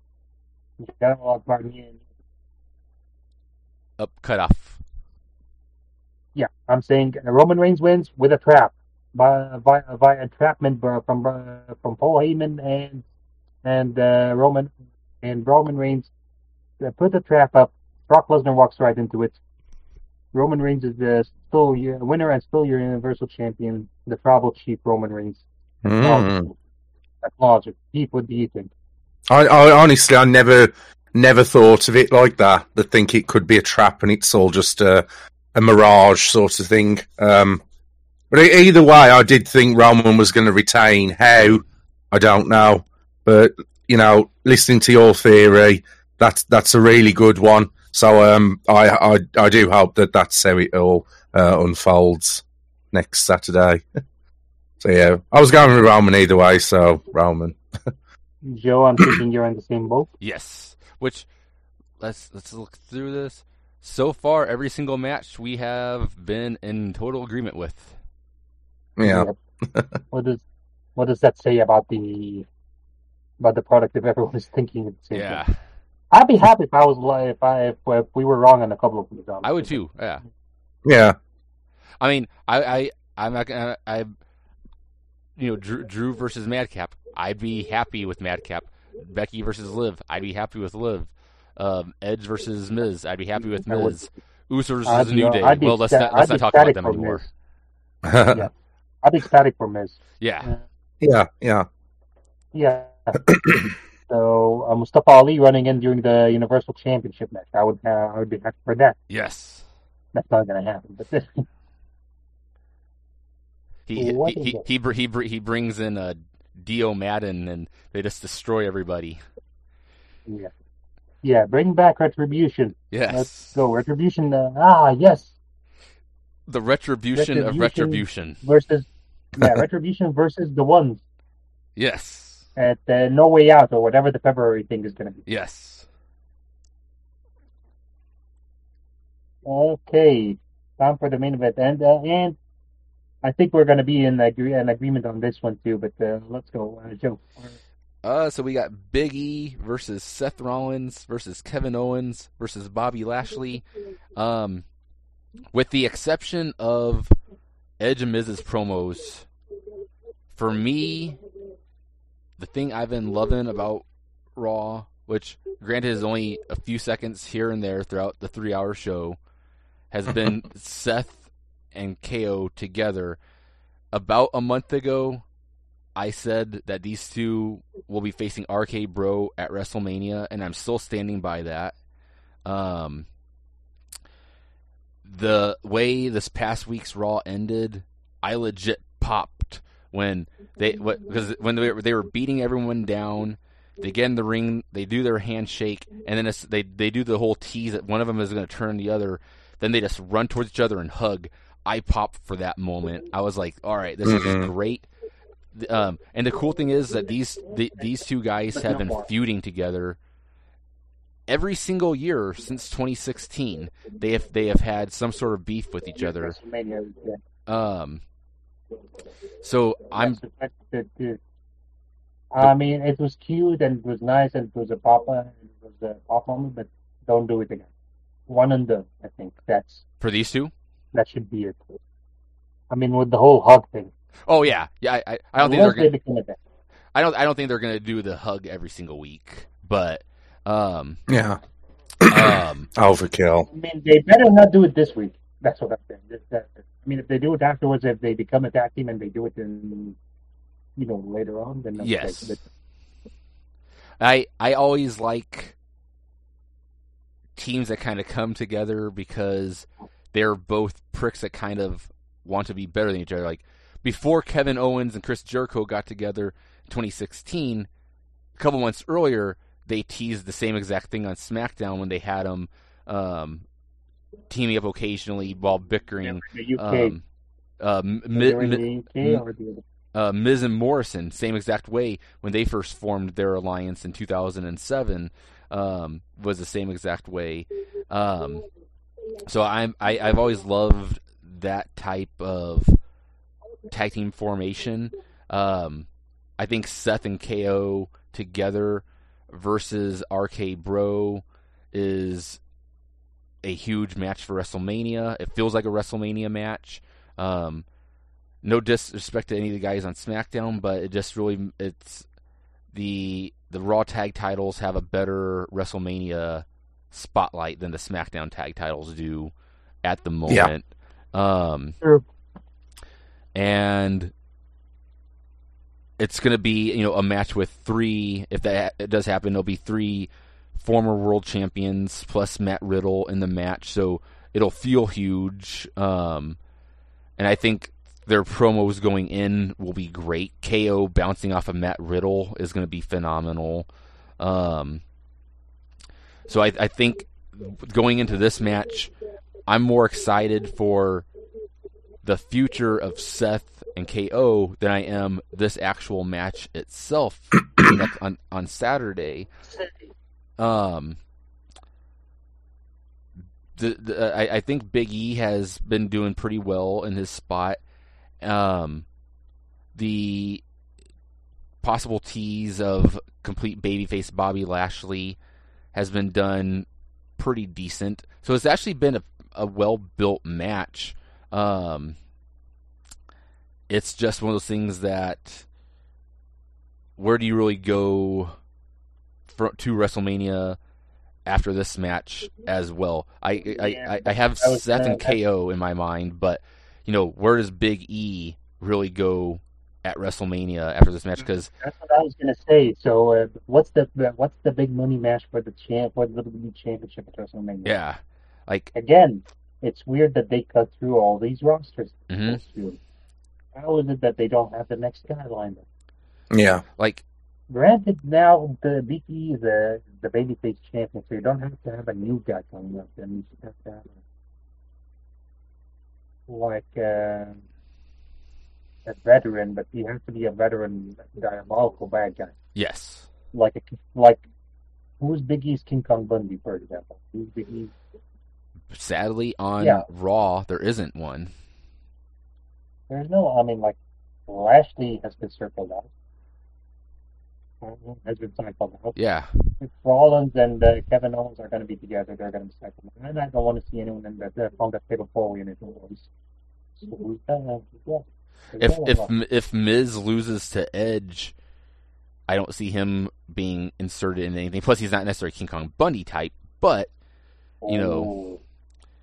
You got a lot of me Up cut off. Yeah, I'm saying uh, Roman Reigns wins with a trap by via, via entrapment from uh, from Paul Heyman and and uh, Roman and Roman Reigns uh, put the trap up. Brock Lesnar walks right into it. Roman Reigns is the still your winner and still your Universal Champion, the Tribal Chief Roman Reigns. Mm. That's logic. Deep, what do you think? I, I honestly, I never, never thought of it like that. To think it could be a trap and it's all just a, a mirage sort of thing. Um, but either way, I did think Roman was going to retain. How I don't know, but you know, listening to your theory, that's that's a really good one. So um, I, I I do hope that that's how it all uh, unfolds next Saturday. so yeah, I was going with Roman either way. So Roman. Joe, I'm thinking you're in the same boat. Yes. Which let's let's look through this. So far, every single match we have been in total agreement with. Yeah. what does what does that say about the about the product if everyone is thinking the same Yeah, thing? I'd be happy if I was like if I if, if we were wrong on a couple of these. I would too. Yeah. Yeah. I mean, I, I, I'm not gonna, I, you know, Drew, Drew versus Madcap. I'd be happy with Madcap. Becky versus Liv. I'd be happy with Liv. Um, Edge versus Miz. I'd be happy with I would- Miz. Usos I'd versus New Day. I'd be Well, let's sta- not let's I'd not be talk about them anymore. Yeah. I'd be ecstatic for Miz. Yeah, yeah, yeah. Yeah. so uh, Mustafa Ali running in during the Universal Championship match. I would uh, I would be happy for that. yes. That's not going to happen. But He What he he he, he, br- he brings in a Dio Maddin and they just destroy everybody. yeah, yeah. Bring back Retribution. Let's Yes, go Retribution. Uh, ah, yes. the retribution, of Retribution. retribution. Versus yeah, Retribution versus the ones Yes, at uh, No Way Out or whatever the February thing is going to be. yes. Okay, time for the main event, and uh, and I think we're going to be in agree- an agreement on this one too. But uh, let's go, uh, Joe. Uh, so we got Big E versus Seth Rollins versus Kevin Owens versus Bobby Lashley. Um, with the exception of Edge and Miz's promos, for me, the thing I've been loving about Raw, which granted is only a few seconds here and there throughout the three-hour show, has been Seth and KO together. About a month ago, I said that these two will be facing RK Bro at WrestleMania, and I'm still standing by that. Um, the way this past week's Raw ended, I legit popped when they what because when they were, they were beating everyone down. They get in the ring, they do their handshake, and then it's, they they do the whole tease that one of them is going to turn the other. Then they just run towards each other and hug. I popped for that moment. I was like, "All right, this Mhm. is great." Um, and the cool thing is that these the, these two guys have been feuding together every single year since 2016. They have they have had some sort of beef with each other. Um, so I'm That's the- the- I mean, it was cute and it was nice and it was a pop uh, it was a pop moment, but don't do it again. One and done. I think that's for these two. that should be it. I mean, with the whole hug thing. Oh yeah, yeah. I, I, I don't think they're gonna, become. I don't I don't think they're gonna do the hug every single week. But um Yeah. um Overkill. I mean, they better not do it this week. That's what I'm saying. That- that- I mean, if they do it afterwards, if they become a tag team and they do it in, you know, later on, then. Yes. I I always like teams that kind of come together because they're both pricks that kind of want to be better than each other. Like before Kevin Owens and Chris Jericho got together in 2016, a couple months earlier, they teased the same exact thing on SmackDown when they had them um, teaming up occasionally while bickering. UK. Um, uh, M- They're in Mi- Mi- uh, Miz and Morrison, same exact way when they first formed their alliance in 2007, um, was the same exact way. Um, so I'm I, I've always loved that type of tag team formation. Um, I think Seth and KO together versus RK Bro is a huge match for WrestleMania. It feels like a WrestleMania match. Um, no disrespect to any of the guys on SmackDown, but it just really it's the the Raw tag titles have a better WrestleMania spotlight than the SmackDown tag titles do at the moment. Um, True. and it's going to be you know a match with three. If that it does happen, there'll be three former world champions plus Matt Riddle in the match, so it'll feel huge. Um, and I think their promos going in will be great. KO bouncing off of Matt Riddle is going to be phenomenal. Um, so I, I think going into this match, I'm more excited for the future of Seth and KO than I am this actual match itself on on Saturday. Um, the, the, I, I think Big E has been doing pretty well in his spot. Um, the possible tease of complete babyface Bobby Lashley has been done pretty decent. So it's actually been a, a well built match. Um, it's just one of those things that where do you really go for, to WrestleMania after this match as well? I I, I, I have I was Seth gonna- and KO in my mind, but you know where does Big E really go at WrestleMania after this match? Because That's what I was gonna say. So, uh, what's the what's the big money match for the champ for the WWE Championship at WrestleMania? yeah, like Again, it's weird that they cut through all these rosters. Mhm. How is it that they don't have the next guy lined up? Yeah. like Granted, now the BT is the the babyface champion, so you don't have to have a new guy coming up. Then you just have to have a, like uh, a veteran, but he has to be a veteran, diabolical bad guy. yes, Like a like who's Big E's King Kong Bundy, for example? Who's Big E's? sadly on Yeah. Raw there isn't one. There's no. I mean, like Lashley has been circled out. Has been cycled out. Yeah, if Rollins and uh, Kevin Owens are going to be together, they're going to be second. And I don't want to see anyone in that uh, from the fatal four in it. So? Uh, yeah. If if if Miz loses to Edge, I don't see him being inserted in anything. Plus, he's not necessarily King Kong Bundy type, but you know, Oh,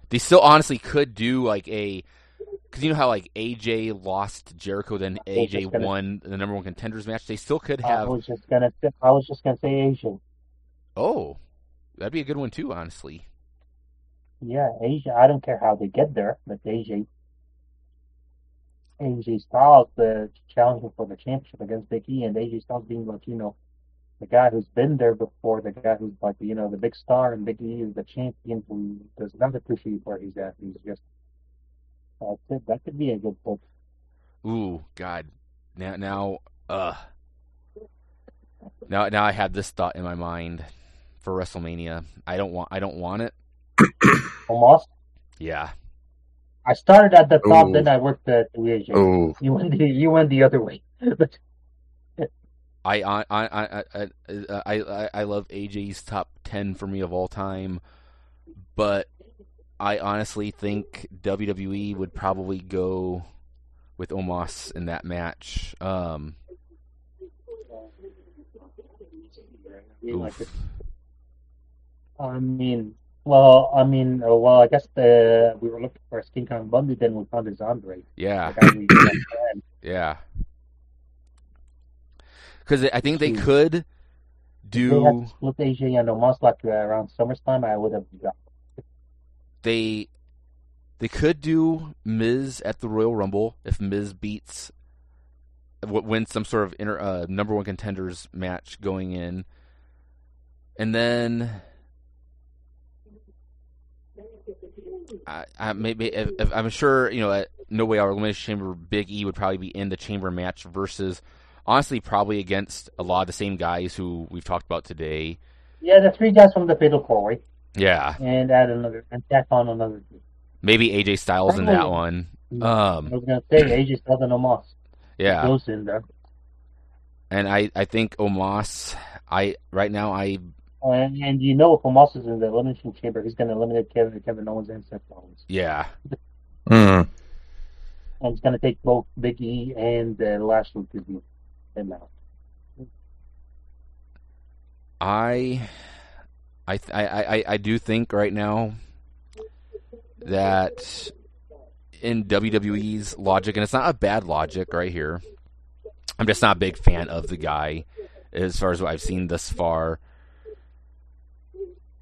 they still honestly could do like a because you know how like AJ lost Jericho, then AJ gonna- won the number one contenders match. They still could have. I was just gonna, I was just gonna say Asia. Oh, that'd be a good one too, honestly. Yeah, Asia. I don't care how they get there, but AJ, AJ Styles, the challenging for the championship against Big E, and AJ Styles being like, you know, the guy who's been there before, the guy who's like, you know, the big star, and Big E is the champion who does not appreciate where he's at. He's just, that's it. That could be a good book. Ooh, God, now now, uh, now now I have this thought in my mind for WrestleMania. I don't want I don't want it. Almost. Yeah, I started at the top, Ooh. then I worked through AJ. Oh, You went the, you went the other way. but I I I I I, I, I, I love AJ's top ten for me of all time, but I honestly think WWE would probably go with Omos in that match. Um, oof. I mean, well, I mean, uh, well, I guess the we were looking for a King Kong Bundy, then we found his Andre. yeah, The guy we can't find. yeah. Because I think they could If they had do to split AJ and Omos like uh, around SummerSlam, I would have. They they could do Miz at the Royal Rumble if Miz beats wins some sort of inter, uh, number one contenders match going in, and then I, I maybe if, if, I'm sure you know at No Way Out Elimination Chamber Big E would probably be in the chamber match versus honestly probably against a lot of the same guys who we've talked about today. Yeah, the three guys from the Fatal Four Way, Yeah, and add another, and tack on another. two. maybe AJ Styles in that Probably. one. I Um, was gonna say AJ Styles and Omos. yeah. Goes in there. And I, I think Omos, I right now I And, and you know if Omos is in the elimination chamber, he's going to eliminate Kevin, Kevin Owens and Seth Rollins. yeah Mm. And he's going to take both Big E and uh, Lashley to beat him out. I I th- I, I I do think right now that in WWE's logic, and it's not a bad logic right here. I'm just not a big fan of the guy as far as what I've seen thus far.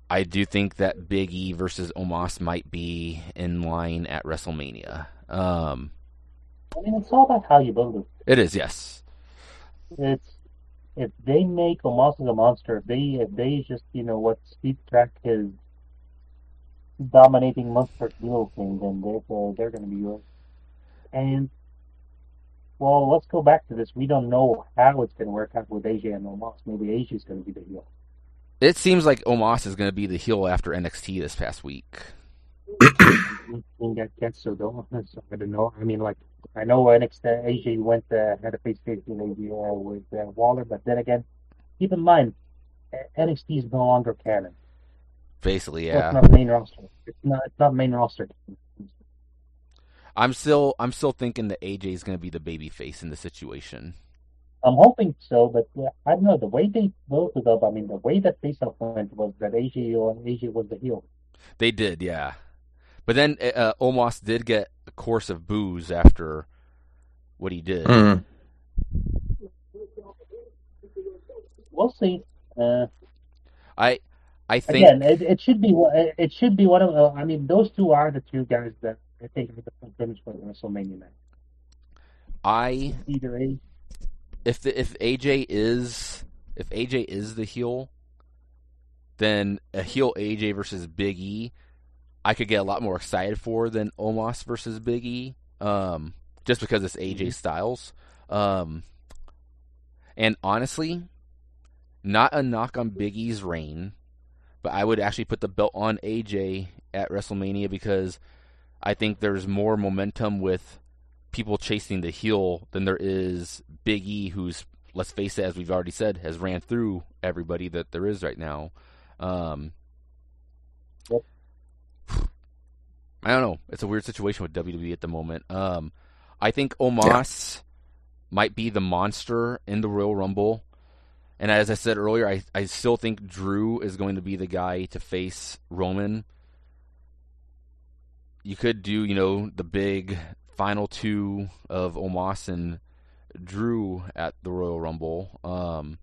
I do think that Big E versus Omos might be in line at WrestleMania. Um, I mean, it's all about how you build it. it is, yes. It's if they make Omos as a monster, if they if they just you know what Steve Track is dominating monster heel thing, then they're uh, they're going to be right. And well, let's go back to this. We don't know how it's going to work out with AJ and Omos. Maybe AJ is going to be the heel. It seems like Omos is going to be the heel after NXT this past week. I think that so don't so I don't know. I mean, like I know NXT AJ went uh, had a face to face with AJ uh, with uh, Waller, but then again, keep in mind uh, NXT is no longer canon. Basically, So It's yeah. not main roster. It's not. It's not main roster. I'm still I'm still thinking that AJ is going to be the baby face in the situation. I'm hoping so, but uh, I don't know the way they built it up. I mean, the way that face off went was that AJ or AJ was the heel. They did, yeah. But then uh, Omos did get a course of booze after what he did. Mm. We'll see. Uh, I I think Again, it, it should be one- it it should be one of. Uh, I mean, those two are the two guys that I think are the finish for the WrestleMania match. I Either A. if the, if AJ is if AJ is the heel, then a heel AJ versus Big E, I could get a lot more excited for than Omos versus Big E. Um, just because it's AJ Styles. Um, and honestly, not a knock on Big E's reign, but I would actually put the belt on AJ at WrestleMania because I think there's more momentum with people chasing the heel than there is Big E, who's let's face it, as we've already said, has ran through everybody that there is right now. Um, Yep. I don't know. It's a weird situation with WWE at the moment. Um, I think Omos might be the monster in the Royal Rumble. And as I said earlier, I, I still think Drew is going to be the guy to face Roman. You could do, you know, the big final two of Omos and Drew at the Royal Rumble. Um,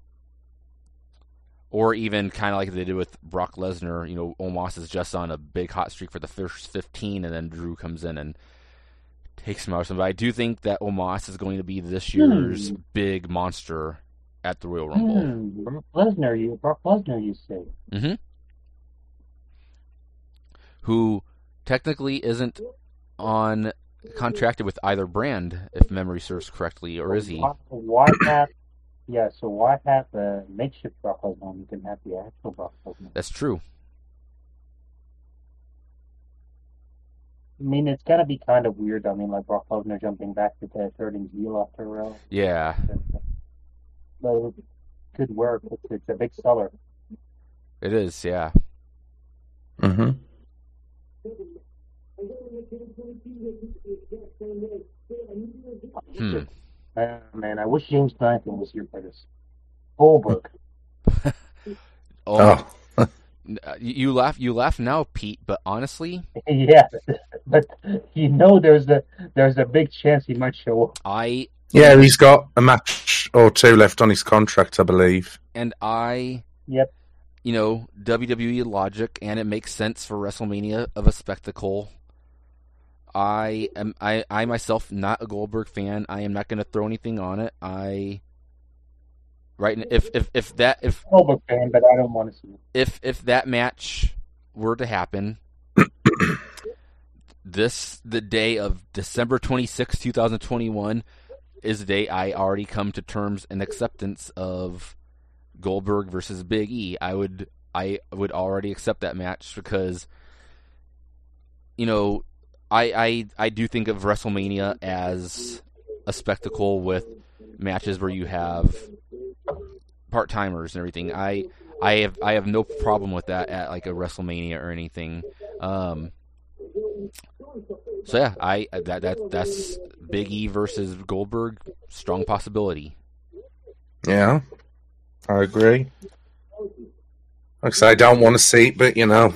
or even kind of like they did with Brock Lesnar, you know, Omos is just on a big hot streak for the first 15, and then Drew comes in and takes him out. But I do think that Omos is going to be this year's Hmm. big monster at the Royal Rumble. Hmm, Brock Lesnar, you Brock Lesnar, you say? hmm Who technically isn't on contracted with either brand, if memory serves correctly, or is he? Why, why have? Yeah, so why have a makeshift Brock Lesnar when you can have the actual Brock Lesnar? That's true. I mean, it's gonna be kind of weird. I mean, like Brock Lesnar jumping back to the turning heel after uh, Yeah, but it could work. It's, it's a big seller. it is. Yeah. hmm Hmm. Uh, man, I wish James Blanton was here for this. Goldberg. Oh, Oh, n- you you laugh. You laugh now, Pete. But honestly, yeah, but you know, there's a there's a big chance he might show up. I yeah, he's got a match or two left on his contract, I believe. and I Yep. you know WWE logic, and it makes sense for WrestleMania of a spectacle. I am I I myself not a Goldberg fan. I am not going to throw anything on it. I right if if if that if Goldberg fan, but I don't want to see it. if if that match were to happen this the day of December 26, 2021 is the day I already come to terms and acceptance of Goldberg versus Big E. I would I would already accept that match because you know I I I do think of WrestleMania as a spectacle with matches where you have part timers and everything. I I have I have no problem with that at like a WrestleMania or anything. Um, so yeah, I that that that's Big E versus Goldberg, strong possibility. Yeah, I agree. Like I I don't want to see it, but you know,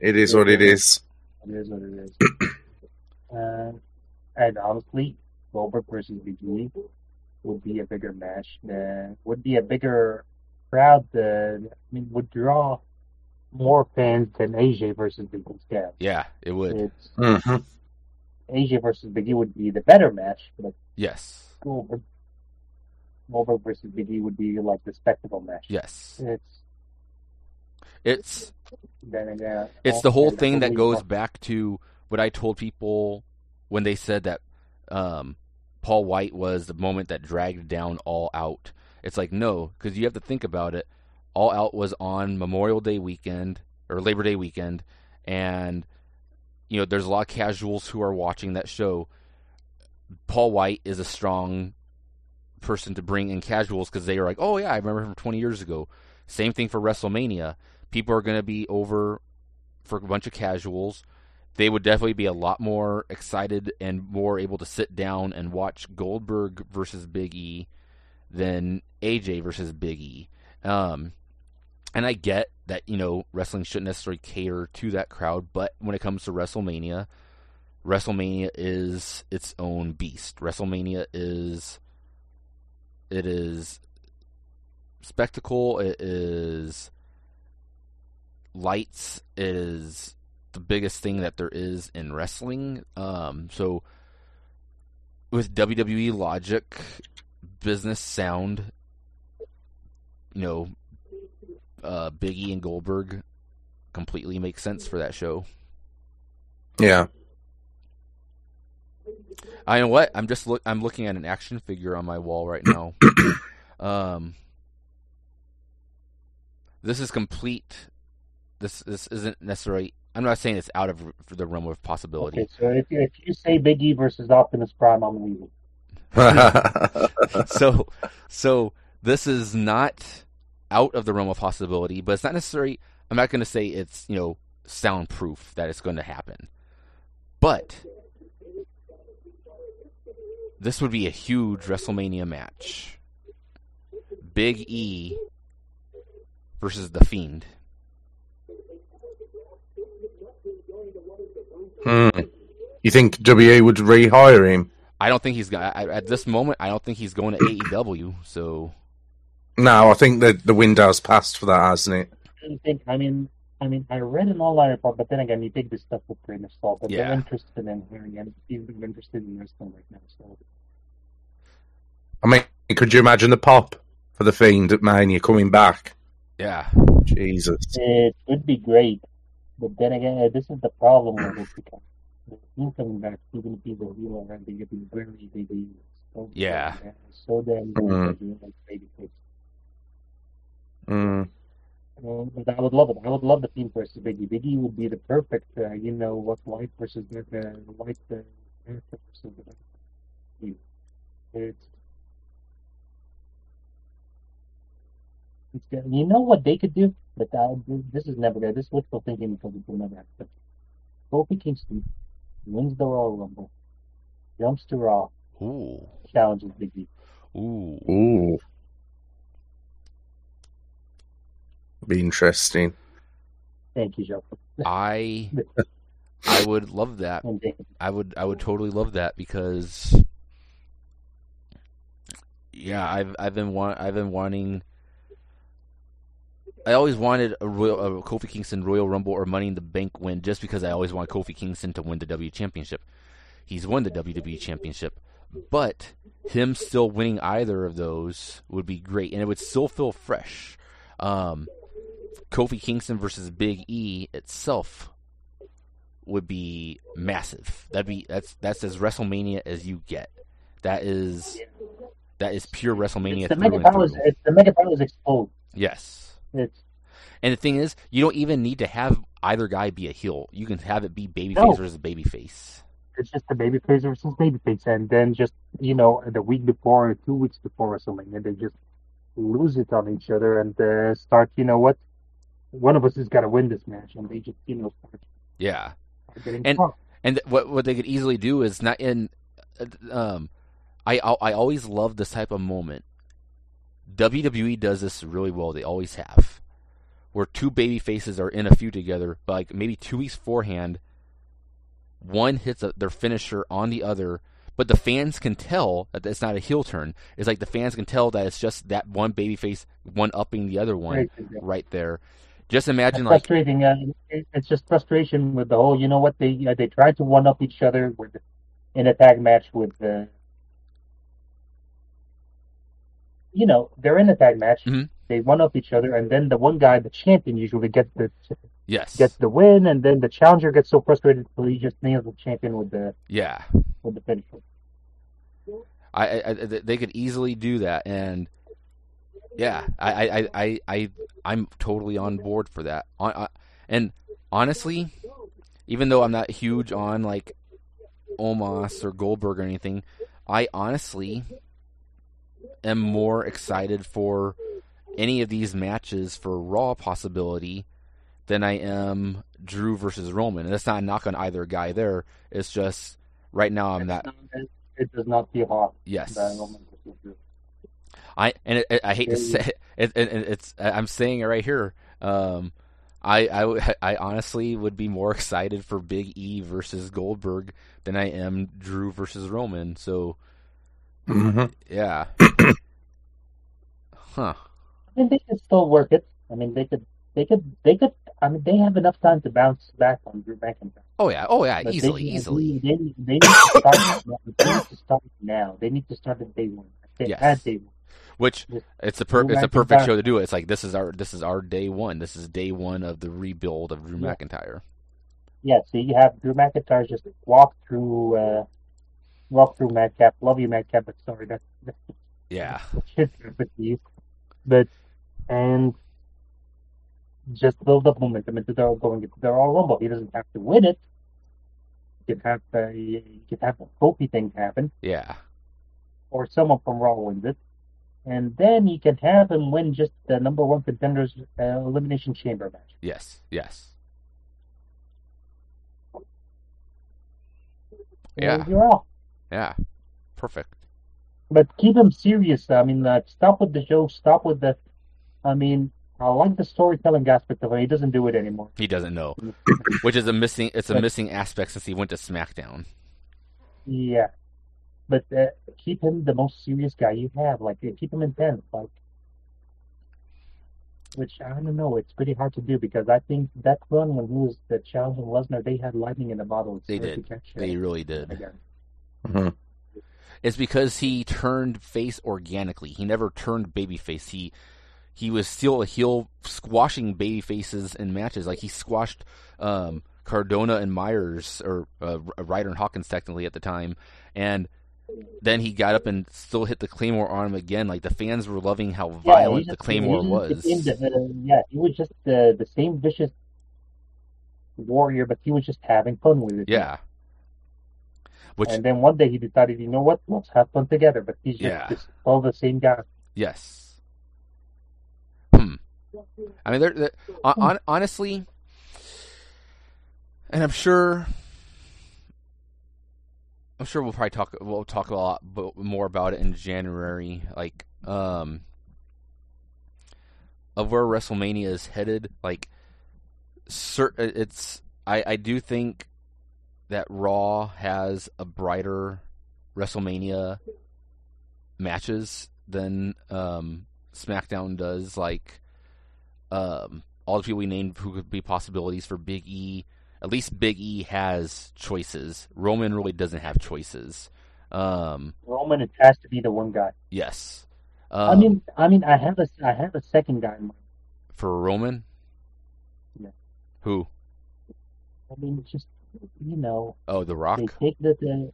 it is what it is. It is what it is. uh, and honestly, Goldberg versus Big E would be a bigger match. Than, would be a bigger crowd. Than, I mean, would draw more fans than AJ versus Big E's Scab. Yeah, it would. It's hmm AJ versus Big E would be the better match, but Yes, Goldberg, Goldberg versus Big E would be like the spectacle match. yes. It's It's it's the whole thing that goes back to what I told people when they said that um, Paul White was the moment that dragged down All Out. It's like no, because you have to think about it. All Out was on Memorial Day weekend or Labor Day weekend, and you know there's a lot of casuals who are watching that show. Paul White is a strong person to bring in casuals because they are like, oh yeah, I remember him from 20 years ago. Same thing for WrestleMania. People are going to be over for a bunch of casuals. They would definitely be a lot more excited and more able to sit down and watch Goldberg versus Big E than AJ versus Big E. Um, and I get that you know wrestling shouldn't necessarily cater to that crowd, but when it comes to WrestleMania, WrestleMania is its own beast. WrestleMania is it is spectacle. It is lights. is the biggest thing that there is in wrestling. Um, so with WWE logic, business sound, you know, uh, Biggie and Goldberg completely make sense for that show. Yeah. I know what I'm just look. I'm looking at an action figure on my wall right now. um, this is complete. This this isn't necessarily. I'm not saying it's out of the realm of possibility. Okay, so if you, if you say Big E versus Optimus Prime, I'm leaving. so so this is not out of the realm of possibility, but it's not necessarily. I'm not going to say it's you know soundproof that it's going to happen, but this would be a huge WrestleMania match. Big E versus the Fiend. Hmm. You think WA would rehire him? I don't think he's got at this moment. I don't think he's going to AEW. So No, I think that the window's passed for that, hasn't it? I think. I mean, I mean, I read an online report, but then again, you take this stuff with a grain of salt. But Yeah. they're interested in hearing, and he's interested in wrestling right now. So I mean, could you imagine the pop for the Fiend at Mania coming back? yeah, Jesus. it would be great. But then again, this is the problem with it because the Fiend coming back, even if he's a heel already, it'd be very big. So Yeah. So then, Mhm. doing like baby face. Mm. Um, but I would love it. I would love the Fiend versus Biggie. Biggie would be the perfect, uh, you know, what white versus the uh, white uh, versus the Fiend. It's, it's good. You know what they could do? But uh, this is never good. This is wishful thinking because it will never happen. Kofi Kingston wins the Royal Rumble, jumps to Raw, ooh, challenges Biggie. ooh. Ooh. Be interesting. Thank you, Joe. I I would love that. And thank you. I would I would totally love that because yeah, I've I've been want I've been wanting I always wanted a Royal a Kofi Kingston Royal Rumble or Money in the Bank win just because I always wanted Kofi Kingston to win the W Championship. He's won the WWE Championship, but him still winning either of those would be great, and it would still feel fresh. Um, Kofi Kingston versus Big E itself would be massive. That'd be that's that's as WrestleMania as you get. That is that is pure WrestleMania. It's the mega powers. It's the mega powers explode. Yes. It's And the thing is, you don't even need to have either guy be a heel. You can have it be babyface No. versus babyface. it's just the babyface versus babyface, and then just you know the week before or two weeks before WrestleMania, they just lose it on each other and uh, start. You know what? One of us has got to win this match, and they just you know start, Yeah. start And- drunk. And what what they could easily do is not in. uh, Um, I I I always love this type of moment. WWE does this really well. They always have, where two baby faces are in a feud together, but like maybe two weeks beforehand, one hits a, their finisher on the other, but the fans can tell that it's not a heel turn. It's like the fans can tell that it's just that one baby face one upping the other one Right, right there. Just imagine like frustrating. Uh, it's just frustration with the whole. You know what? They uh, they tried to one up each other with in a tag match with the. You know they're in a tag match. Mhm. They one up each other, and then the one guy, the champion, usually gets the yes, gets the win, and then the challenger gets so frustrated, so he just nails the champion with the yeah. with the finisher. I, I, they could easily do that, and yeah, I, I, I, I, I I'm totally on board for that. On, I, and honestly, even though I'm not huge on like Omos or Goldberg or anything, I honestly am more excited for any of these matches for Raw possibility than I am Drew versus Roman. And that's not a knock on either guy there. It's just right now I'm not. It, it does not feel hot. Yes. that Roman Reigns will do. I and it, I hate to say it, it, it, it's I'm saying it right here. Um, I, I I honestly would be more excited for Big E versus Goldberg than I am Drew versus Roman. So hmm yeah, huh? I mean, they could still work it. I mean, they could, they could, they could. I mean, they have enough time to bounce back on Drew McIntyre. Oh yeah, oh yeah, But easily, they, easily. They, they, they need to start. now. They need to start now. They need to start at day one. They Yes. At day one. Which Just it's a per- Drew it's a perfect show to do it. It's like this is our this is our day one. This is day one of the rebuild of Drew Yeah. McIntyre. Yeah. So you have Drew McIntyre just walk through, uh, walk through Madcap. Love you, Madcap, but sorry, that's that's Yeah, you. But and just build up momentum into their going into their all rumble. He doesn't have to win it. You can have uh, you can have the Kofi thing happen, yeah, or someone from Raw wins it, and then you can have him win just the number one contenders uh, elimination chamber match. yes, yes. And Yeah. you're off. Yeah, perfect. But keep him serious. I mean, like, stop with the joke. Stop with the. I mean, I like the storytelling aspect of it. He doesn't do it anymore. He doesn't know, which is a missing. It's a But- missing aspect since he went to SmackDown. Yeah, but uh, keep him the most serious guy you have. Like, keep him intense. Like, which I don't know. It's pretty hard to do because I think that run when he was the challenging Lesnar, they had lightning in the bottle. It's They hard to did. catch, They really did. again. Hmm It's because he turned face organically. He never turned babyface. He he was still a heel, squashing baby faces in matches. Like he squashed um, Cardona and Myers, or uh, Ryder and Hawkins technically at the time, and then he got up and still hit the Claymore on him again. Like the fans were loving how Yeah, violent just- the Claymore he was. the- uh, yeah, he was just the the same vicious warrior, but he was just having fun with it. yeah. Which And then one day he decided, you know what? Let's have fun together. But he's just, Yeah. just all the same guy. Yes. Hmm. I mean, they're, they're hon- hon- honestly, and I'm sure, I'm sure we'll probably talk. We'll talk a lot more about it in January, like um, of where WrestleMania is headed. Like, cer- it's I I do think that Raw has a brighter WrestleMania matches than um, SmackDown does. Like, um, all the people we named who could be possibilities for Big E. At least Big E has choices. Roman really doesn't have choices. Um, Roman, it has to be the one guy. yes. I Um, mean, I mean, I have a, I have a second guy in mind. for Roman. Yeah. Who? I mean, it's just you know, Oh, The Rock. they take the, the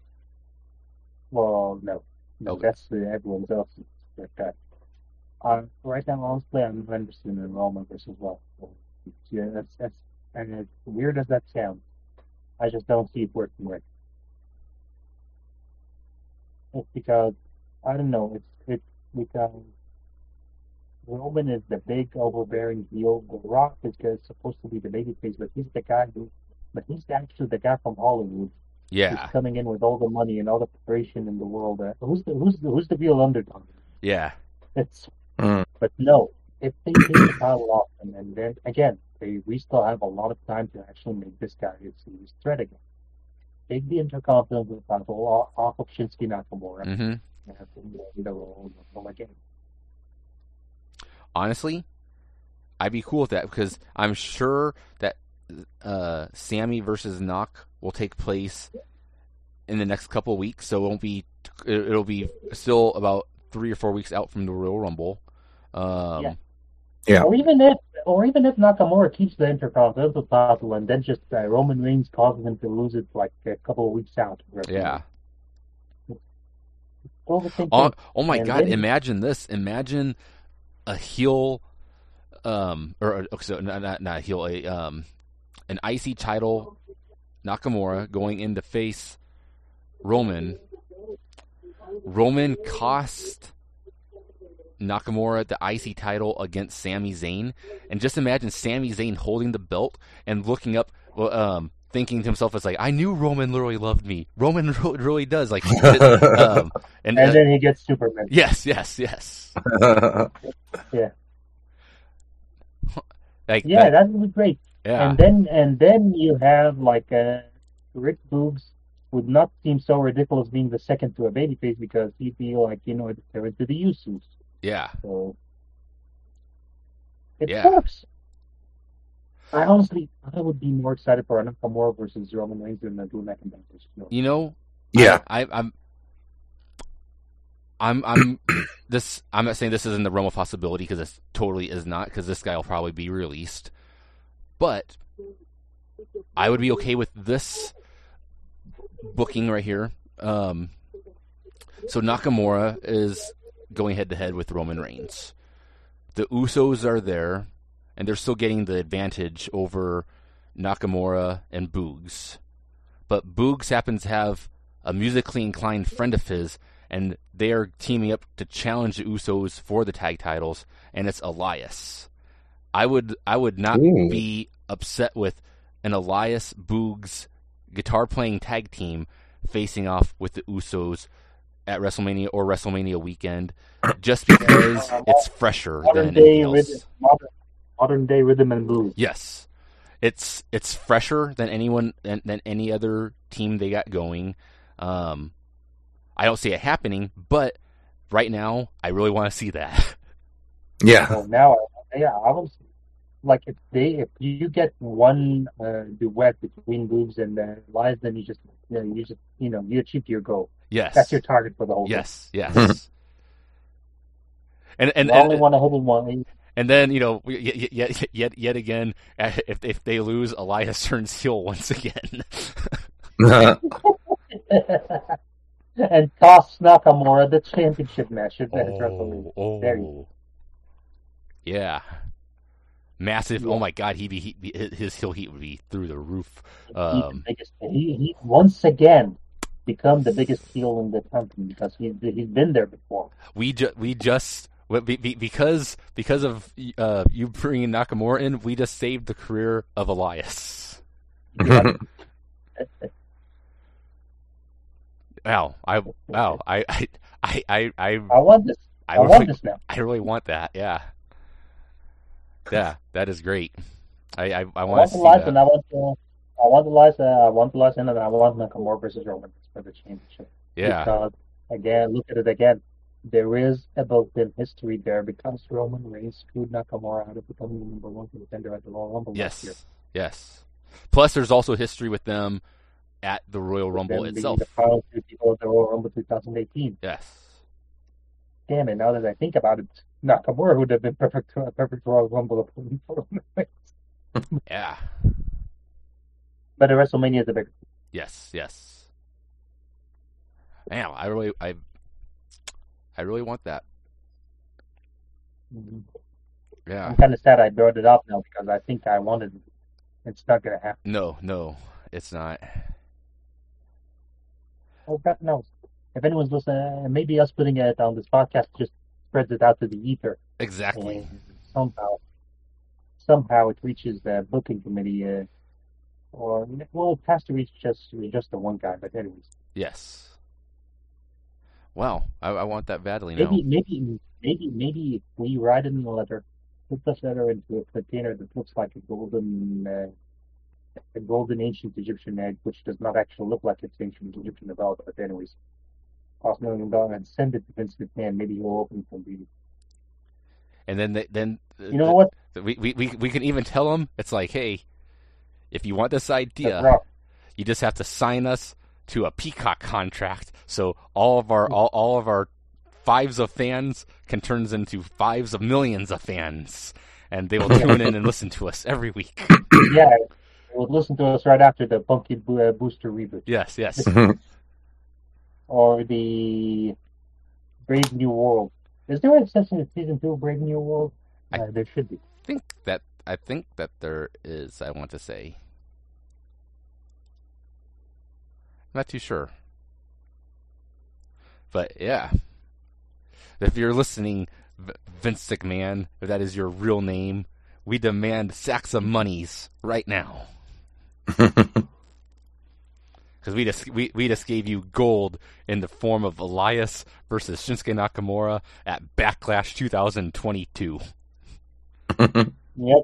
well, no, no, Okay. that's the everyone else like that. Uh, right now, honestly, I'm not interested in Roman versus Rock. Yeah, that's that's and as weird as that sounds, I just don't see it working right. It's because I don't know. It's it's because Roman is the big overbearing heel. The Rock is supposed to be the baby face, but he's the guy who, but he's actually the guy from Hollywood Yeah. who's coming in with all the money and all the preparation in the world. Uh, who's the who's the who's the real underdog? Yeah. It's Mm. but no, if they take the title off him, and then again, they we still have a lot of time to actually make this guy a serious threat again. Take the Intercontinental title off off of Shinsuke Nakamura hmm and have him win the Royal Rumble again. honestly, I'd be cool with that because I'm sure that uh, Sami versus Knock will take place in the next couple of weeks. So it won't be. it- It'll be still about three or four weeks out from the Royal Rumble. Um, Yeah. Yeah. Or even if, or even if Nakamura keeps the Intercontinental title and then just uh, Roman Reigns causes him to lose it like a couple of weeks out. yeah. All the same Oh, oh my And God! then- Imagine this. Imagine a heel, um, or or- so not not, not a heel, a um, an IC title, Nakamura going in to face Roman. Roman cost Nakamura the IC title against Sami Zayn, and just imagine Sami Zayn holding the belt and looking up, um, thinking to himself, "It's like I knew Roman literally loved me. Roman really, really does." Like, um, and, And uh, then he gets Superman. yes, yes, yes. Yeah. Like, Yeah, that- that would be great. Yeah, And then and then you have like uh, Rick Boogs would not seem so ridiculous being the second to a babyface because he'd be like you know they're into the Usos. yeah. So it Yeah. works. I honestly, I would be more excited for a Nakamura versus Roman Reigns than a Drew McIntyre versus Roman. You know, yeah. I, I'm, I'm, I'm. This. I'm not saying this is in the realm of possibility because this totally is not because this guy will probably be released. But I would be okay with this booking right here. Um, so Nakamura is going head to head with Roman Reigns. The Usos are there, and they're still getting the advantage over Nakamura and Boogs. But Boogs happens to have a musically inclined friend of his, and they are teaming up to challenge the Usos for the tag titles, and it's Elias. I would I would not Ooh. be upset with an Elias Boogs guitar playing tag team facing off with the Usos at WrestleMania or WrestleMania weekend, just because it's fresher modern than day anything else. rhythm, modern, modern day rhythm and blues. Yes, it's it's fresher than anyone than, than any other team they got going. Um, I don't see it happening, but right now I really want to see that. Yeah. So now, yeah, I was like, if they, if you get one uh, duet between Boogs and uh, Elias, then you just, you, know, you just, you know, you achieved your goal. yes, That's your target for the whole. yes, yes. and and, thing. You only want to hit one. and then you know yet yet yet, yet again uh, if if they lose, Elias turns heel once again. and toss Nakamura the championship match at WrestleMania. oh, There you oh. Yeah. Massive! Yeah. Oh my God, he'd be, he'd be his heel heat would be through the roof. He's the Um, biggest, he, he once again become the biggest heel in the company because he's he's been there before. we just we just we- be- be- because because of uh, you bringing Nakamura in, we just saved the career of Elias. Yeah. Wow, I wow, I I I I I, I want this. I I, want really, this now. I really want that. Yeah, yeah, that is great. I I, I want to see Elias that. and I want to. I want Elias. Uh, I want Elias and I want Nakamura versus Roman for the championship. Yeah, Because again, look at it again. there is a built-in history there because Roman Reigns screwed Nakamura out of becoming the number one contender at the Royal Rumble last year. Yes, yes. Plus, there's also history with them at the Royal Rumble itself. The final two people at the Royal Rumble 2018. Yes. Damn it! Now that I think about it, Nakamura would have been perfect, a perfect Royal Rumble opponent for Reigns. Yeah. But at WrestleMania is a bigger. Yes. Yes. Man, I really, I, I really want that. Yeah. I'm kind of sad I brought it up now because I think I wanted it. It's not going to happen. No, no, it's not. Oh, God knows. If anyone's listening, uh, maybe us putting it on this podcast just spreads it out to the ether. Exactly. And somehow, somehow it reaches the booking committee. Uh, or well, it has to reach just just the one guy. But anyways, Yes. Wow, I, I want that badly now. maybe maybe maybe maybe we write in the letter, put this letter into a container that looks like a golden. Uh, a golden ancient Egyptian egg, which does not actually look like it's ancient Egyptian at all. But anyways, cost a million dollars and send it to Vince McMahon. Maybe he'll open it from the. And then, they, then You know what? we, we we we can even tell them it's like, hey, if you want this idea, you just have to sign us to a Peacock contract, so all of our all, all of our fives of fans can turn into fives of millions of fans, and they will tune in and listen to us every week. Yeah, they will listen to us right after the Pumpkin Bo- uh, Booster reboot Yes, yes. or the Brave New World. Is there an extension to season two of Brave New World? I- Uh, there should be. think that I think that there is. I want to say. Not too sure. But yeah, if you're listening, Vince McMahon, if that is your real name, we demand sacks of monies right now because we just we, we just gave you gold in the form of Elias versus Shinsuke Nakamura at Backlash 2022. Yep.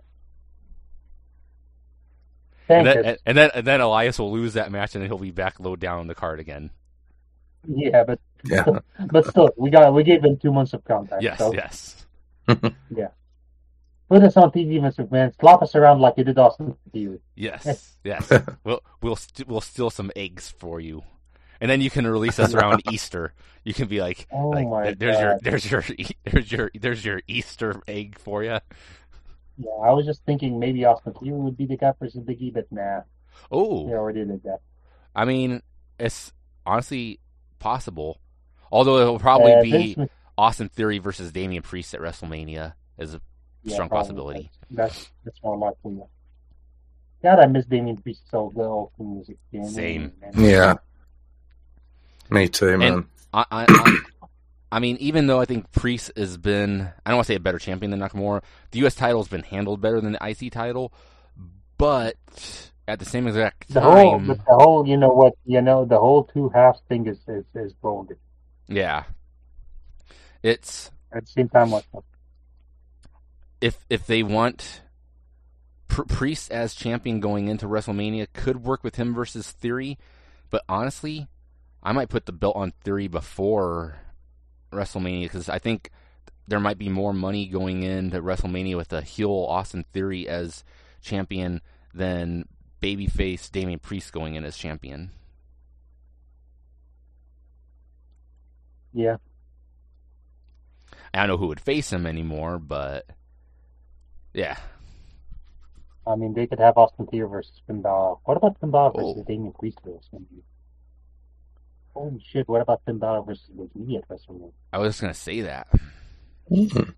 And then, and, and then and then Elias will lose that match and then he'll be back low down on the card again. Yeah, but yeah. but still, we got we gave him two months of contact. Yes, so yes. put us on TV, Mr. McMahon. Slap us around like you did Austin Theory. Yes, yes. we'll we'll st- we'll steal some eggs for you, and then you can release us around Easter. You can be like, Oh like my there's your there's your e- there's your there's your Easter egg for you. Yeah, I was just thinking maybe Austin Theory would be the guy versus Biggie, but nah, Oh, he already did that. I mean, it's honestly possible. Although it'll probably Uh, be Vince Austin Theory versus Damian Priest at WrestleMania as a yeah, strong possibility. That's that's more likely. Yeah. God, I miss Damian Priest so well from music. man. Same. Yeah. Me too, man. I, I, I, I mean, even though I think Priest has been, I don't want to say a better champion than Nakamura, the U.S. title has been handled better than the IC title, but at the same exact The whole, time, but the whole, you know what, you know, the whole two halves thing is is, is bold. yeah, it's At the same time, like if if they want Priest as champion going into WrestleMania, could work with him versus Theory, but honestly, I might put the belt on Theory before WrestleMania because I think there might be more money going into WrestleMania with a heel Austin Theory as champion than babyface Damian Priest going in as champion. yeah, I don't know who would face him anymore, but yeah, I mean, they could have Austin Theory versus Finn Balor. What about Finn Balor versus Oh. Damian Priest at WrestleMania? Holy shit! What about Finn Balor versus Big E at WrestleMania? I was just gonna say that Mhm.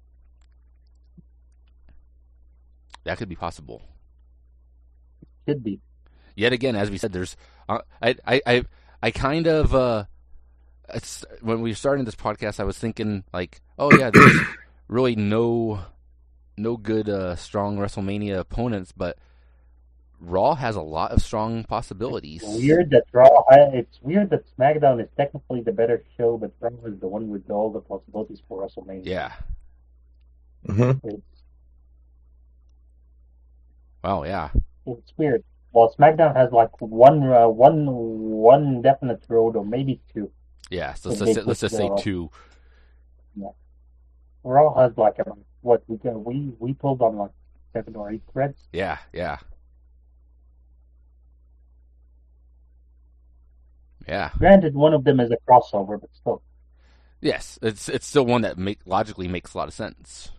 that could be possible. Should be. yet again, as we said, there's uh, I I I I kind of uh, it's when we started this podcast, I was thinking like, oh yeah, there's really no no good uh, strong WrestleMania opponents, but Raw has a lot of strong possibilities. It's weird that Raw. I- It's weird that SmackDown is technically the better show, but Raw is the one with all the possibilities for WrestleMania. Yeah. Mhm. It's Wow. Yeah. it's weird. Well, SmackDown has like one, uh, one, one definite road, or maybe two. Yeah. So let's They just, put let's just say Raw. two. Raw has like about what we got, we we pulled on like seven or eight threads. Yeah, yeah, yeah. Granted, one of them is a crossover, but still. Yes, it's it's still one that make logically makes a lot of sense.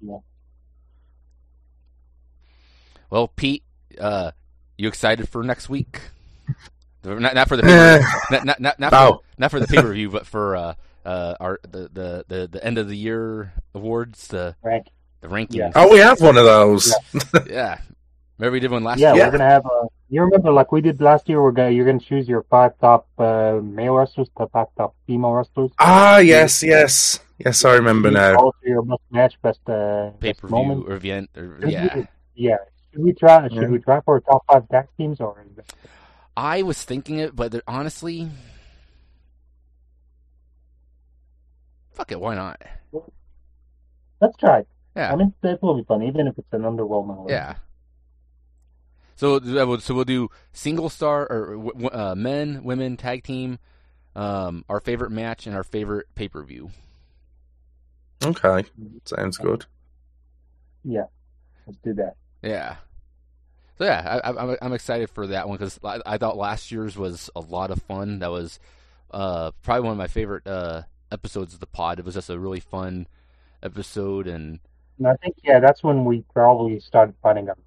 Yeah. Well, Pete, uh, you excited for next week? Not, not for the pay not, not, not, not, for, not for the pay per view, but for uh, uh, our the, the, the, the end of the year awards, the Rank. the rankings. Yeah. Oh, we have one of those. Yeah. Remember we did one last Yeah, year? we're gonna have a. You remember, like we did last year, we're gonna you're gonna choose your five top uh, male wrestlers, the five top female wrestlers. Ah, yes, yes, yes. I remember now. Also, your best match, best uh, Pay per view or event. Or, yeah. we- yeah. Should we try? Should Yeah. we try for a top five tag teams or? I was thinking it, but honestly, fuck it, why not? let's try. it. Yeah. I mean, it will be fun, even if it's an underwhelming. one. Yeah. So that would- so we'll do single star or w- w- uh, men, women, tag team, um, our favorite match and our favorite pay per view. Okay, sounds good. Yeah. Let's do that. Yeah. So yeah, I, I, I'm I'm excited for that one because I, I thought last year's was a lot of fun. That was uh, probably one of my favorite uh, episodes of the pod. It was just a really fun episode, and And I think yeah, that's when we probably started finding out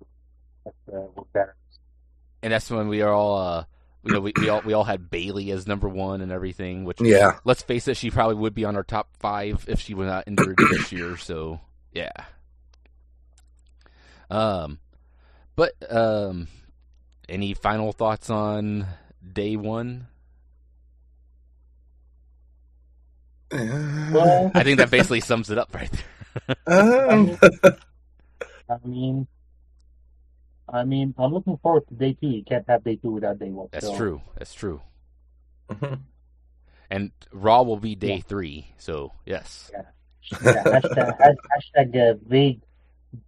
that uh, we're better. and that's when we are all uh, you know we, we all we all had Bayley as number one and everything. Which Yeah. let's face it, she probably would be on our top five if she was not injured this year. So yeah. Um, but um, any final thoughts on day one? Well, I think that basically sums it up right there. um, I mean, I mean, I'm looking forward to day two. You can't have day two without day one. That's so, true. That's true. mhm. And Raw will be day Yeah. three. So yes. Yeah, hashtag, hash- hashtag uh, vague,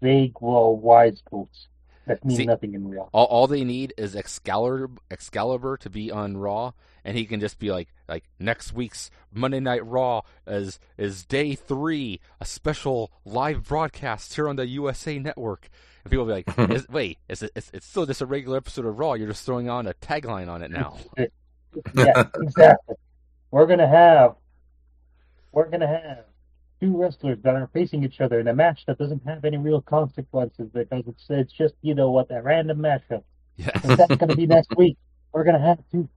vague, well, wise quotes that mean See- nothing in real. All, all they need is Excalibur, Excalibur to be on Raw, and he can just be like, like next week's Monday Night Raw is is day three, a special live broadcast here on the USA Network. And people will be like, is, wait, is it? It's, it's still just a regular episode of Raw. You're just throwing on a tagline on it now. yeah, exactly. We're gonna have, we're gonna have two wrestlers that are facing each other in a match that doesn't have any real consequences because it's it's just you know what that random matchup. Yes. And that's gonna be next week. We're gonna have two.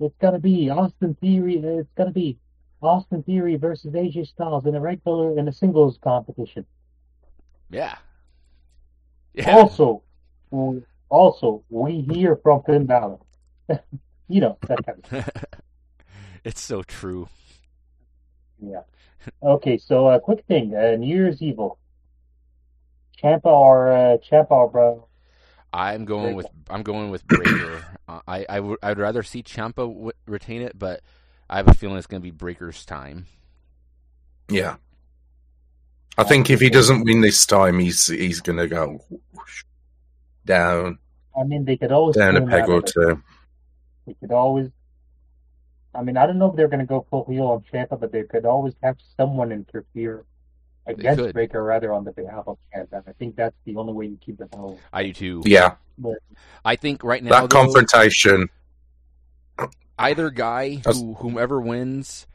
It's gonna be Austin Theory. It's gonna be Austin Theory versus AJ Styles in a regular in a singles competition. Yeah. Yeah. Also, also we hear from Finn Balor. you know that kind of it's so true. yeah. Okay, so uh, quick thing, uh, New Year's Evil. Ciampa or uh, Ciampa or bro? I'm going with I'm going with Breakker. uh, I I would I'd rather see Ciampa w- retain it, but I have a feeling it's going to be Breakker's time. yeah. I think if he doesn't win this time, he's he's gonna go whoosh, down I mean, they could always down a peg or two. They could always. I mean, I don't know if they're going to go full heel on Ciampa, but they could always have someone interfere against could. Breakker rather on the behalf of Ciampa. I think that's the only way you keep the hell. I do too. Yeah, But I think right now that though, confrontation. either guy who whomever wins,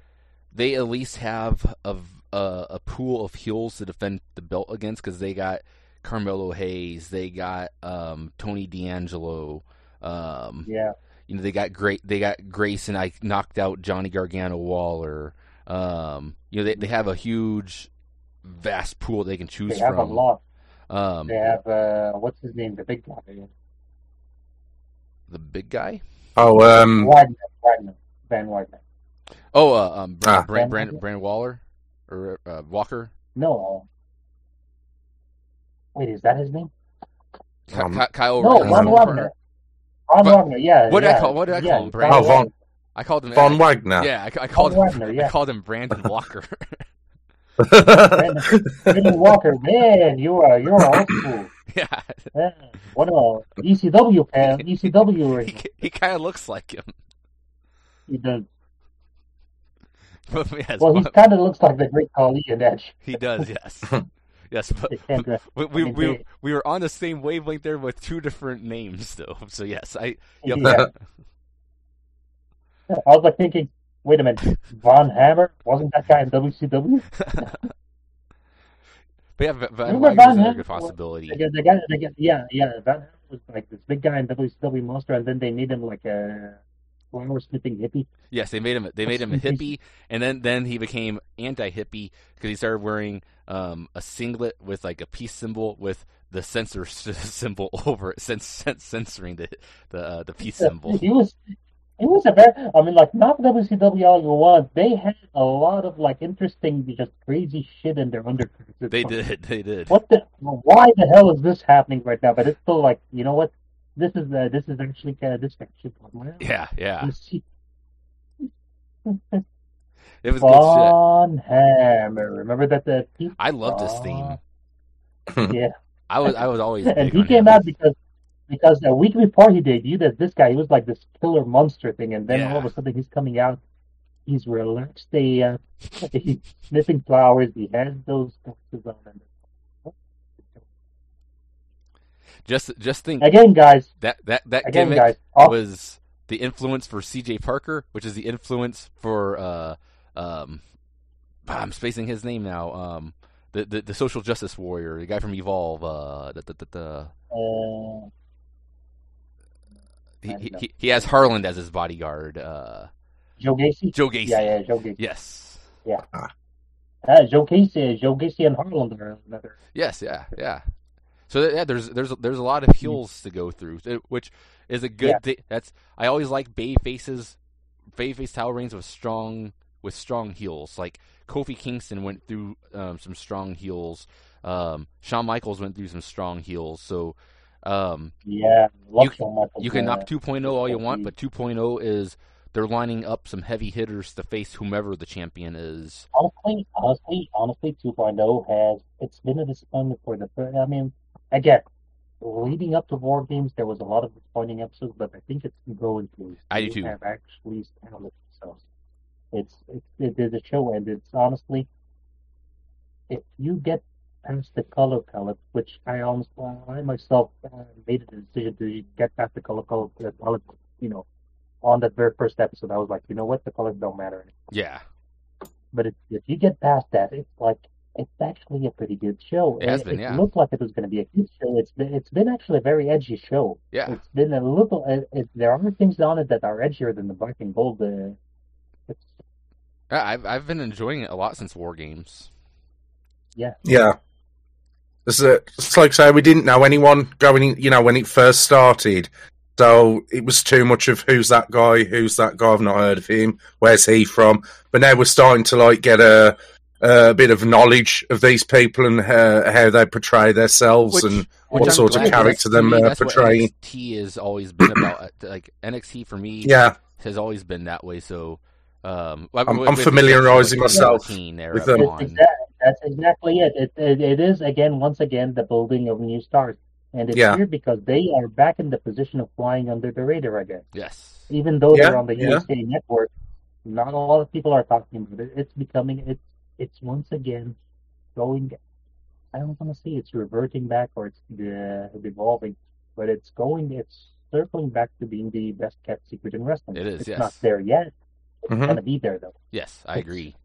they at least have a a, a pool of heels to defend the belt against because they got Carmelo Hayes, they got um, Tony D'Angelo. Um, yeah, you know they got great they got Grace and I knocked out Johnny Gargano Waller. Um, you know they they have a huge vast pool they can choose they have from. a lot. Um, They have uh, what's his name, the big guy, the big guy. Oh, um, Wagner, Wagner, Van Wagner. Oh, uh, um, Brand, Ah. Brand, Brand, Brand Waller or uh, Walker. No. Wait, is that his name? Ky- Um, Ky- Kyle No, O'Reilly. Von Wagner. Von Wagner, yeah. what did I yeah, call- what did I yeah, call him, Von Brandon? Oh, Von- I called him. Von I, Wagner. yeah, I, I called Von him. Wagner, I called him Brandon Walker. Brandon, Brandon Walker, man, you are you're old school. yeah, Yeah. What a ECW fan, ECW. he, he kind of looks like him. He does. But yes, Well, he kind of looks like the Great Khali in Edge. he does. Yes, yes. But And, we we, we, we were on the same wavelength there with two different names though. So yes, I yep. Yeah. I was like thinking, wait a minute, Van Hammer wasn't that guy in WCW? But yeah, Remember Wagner's Van another good possibility. The guy, the guy, the guy yeah, yeah, Van Hammer was like this big guy in WCW monster, and then they made him like a flower smithing hippie. Yes, they made him. They made him a hippie, and then then he became anti-hippie because he started wearing um, a singlet with like a peace symbol with the censor symbol over it, cens- censoring the the uh, the peace symbol. He was, he was a very, I mean, like not WCW all you want. They had a lot of like interesting, just crazy shit in their undercurrents. They did. They did. What the? Why the hell is this happening right now? But it's still like, you know what? This is uh, this is actually uh, this actually. Yeah, yeah. It was good shit. Hammer. Remember that the I love this theme. yeah. I was I was always. and he came him. out because because a week before he debuted as this guy, he was like this killer monster thing, and then Yeah. all of a sudden he's coming out. He's relaxed. They uh, he's sniffing flowers. He has those glasses on. And Just just think again, guys. that that that Again, gimmick guys. Off, was the influence for C.J. Parker, which is the influence for uh um. I'm spacing his name now. Um, the the, the social justice warrior, the guy from Evolve. Uh, the the the. the uh, he, he, he- he has Harland as his bodyguard. Uh, Joe Gacy. Joe Gacy. Yeah, yeah, Joe Gacy. Yes. Yeah. Uh, Joe Gacy, Joe Gacy, and Harland are another. Yes. Yeah. Yeah. So yeah, there's there's there's a lot of heels to go through, which is a good Yeah. thing. That's I always like Bay faces, Bay face title reigns with strong with strong heels. Like Kofi Kingston went through um, some strong heels. Um, Shawn Michaels went through some strong heels. So um, Yeah, You- Michaels, you can knock 2.0 all you want, but 2.0 is they're lining up some heavy hitters to face whomever the champion is. honestly, honestly, honestly, 2.0 has it's been a disappointment for the. I mean, again, leading up to War Games, there was a lot of disappointing episodes, but I think it's growing to. I do too. Have actually established themselves. It's it's it is a show, and it's honestly, if you get past the color palette, which I honestly, I myself uh, made a decision to get past the color palette, uh, palette, you know, on that very first episode, I was like, you know what, the colors don't matter anymore. Yeah, But if, if you get past that, it's like it's actually a pretty good show. It has been, it yeah. looked like it was going to be a good show. It's been it's been actually a very edgy show. yeah, It's been a little. It, it, there are things on it that are edgier than the black and gold. Uh, it's, Yeah, I've I've been enjoying it a lot since War Games. Yeah. This is it. It's like say we didn't know anyone going in, you know, when it first started. So it was too much of who's that guy, who's that guy, I've not heard of him, where's he from? But now we're starting to like get a a bit of knowledge of these people and uh, how they portray themselves Which- and Which what I'm sort of character they're me, uh, that's what portraying. NXT has always been about. Uh, Like NXT for me Yeah, has always been that way. So um, I'm- I'm familiarising myself with them. it's on. exact, that's exactly it. It, it. it is again, once again, the building of new stars, and it's Yeah. weird because they are back in the position of flying under the radar again. Yes. Even though Yeah, they're on the yeah. USA network, not a lot of people are talking about it. It's becoming it's it's once again going. I don't want to say it's reverting back or it's uh, evolving, but it's going. It's circling back to being the best kept secret in wrestling. It is, It's yes. not there yet. It's Mhm. gonna be there though. Yes, I agree.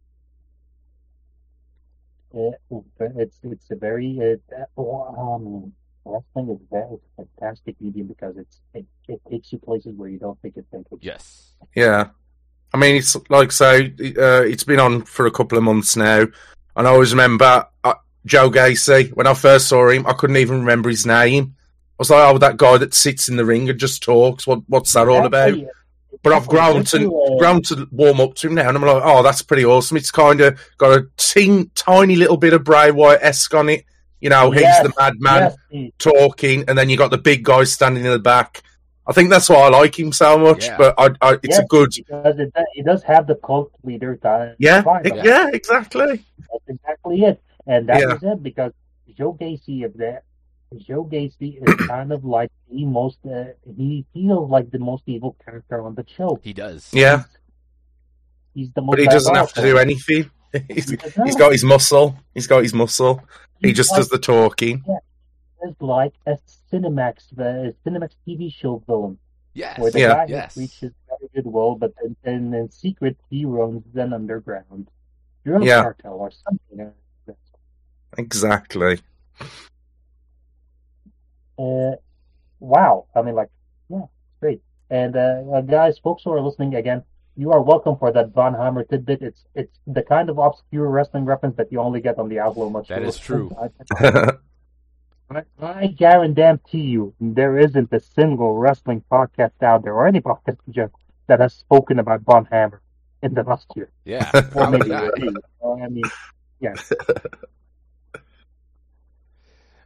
It's it's a very uh, um wrestling is that is a fantastic medium because it's it, it takes you places where you don't think it's going to. Yes. Yeah, I mean, it's like say, uh, it's been on for a couple of months now, and I always remember uh, Joe Gacy when I first saw him. I couldn't even remember his name. I was like, "Oh, that guy that sits in the ring and just talks. What, what's that all about?" Actually, But I've grown to grown to warm up to him now, and I'm like, "Oh, that's pretty awesome." It's kind of got a teen, tiny little bit of Bray Wyatt esque on it. You know, Yes, he's the madman yes, talking, and then you got the big guy standing in the back. I think that's why I like him so much. Yeah. But I, I, it's yes, a good, because it, it does have the cult leader type yeah, vibe. e- yeah, exactly. That's exactly it. And that Yeah. was it because Joe Gacy of that Joe Gacy is kind of like the most uh, he feels like the most evil character on the show. He does. Yeah, He's the most. But he doesn't have to do anything. He's, He does he's got his muscle. He's got his muscle. He He's just like, does the talking. is like a Cinemax, the Cinemax TV show villain, Yes. where the Yeah. guy Yes. has reached very good world, but then, then in secret he runs an underground drug Yeah. cartel or something. Exactly. Uh, wow, I mean, like, yeah, great. And uh, uh, guys, folks who are listening again, you are welcome for that Van Hammer tidbit. It's it's the kind of obscure wrestling reference that you only get on the Outlaw Much. That is true. I, I, guarantee you, there isn't a single wrestling podcast out there, or any podcast in general, that has spoken about Van Hammer in the last year. Yeah. Or maybe not. already. Well, I mean, yeah.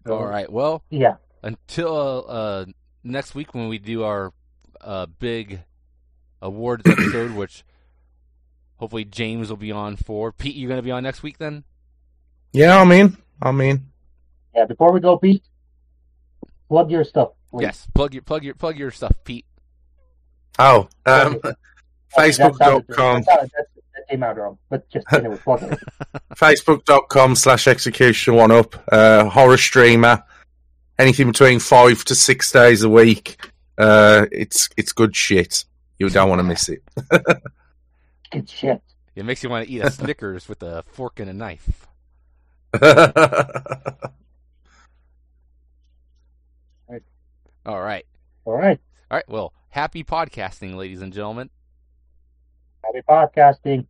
All right. Well, Yeah. Until uh, next week when we do our uh, big awards episode, which hopefully James will be on for. Pete, you're going to be on next week then? yeah, I mean, I mean, Yeah, before we go, Pete, plug your stuff. please. Yes. Plug your plug your plug your stuff, Pete. oh, um, Okay, that sounded- Facebook.com, that sounded- that- that came out wrong, but just anyway, plug it. Facebook.com slash execution one up, uh, horror streamer, anything between five to six days a week. Uh, it's, it's good shit. You don't want to miss it. Good shit. It makes you want to eat a Snickers with a fork and a knife. All right. All right. All right. Well, happy podcasting, ladies and gentlemen. Happy podcasting.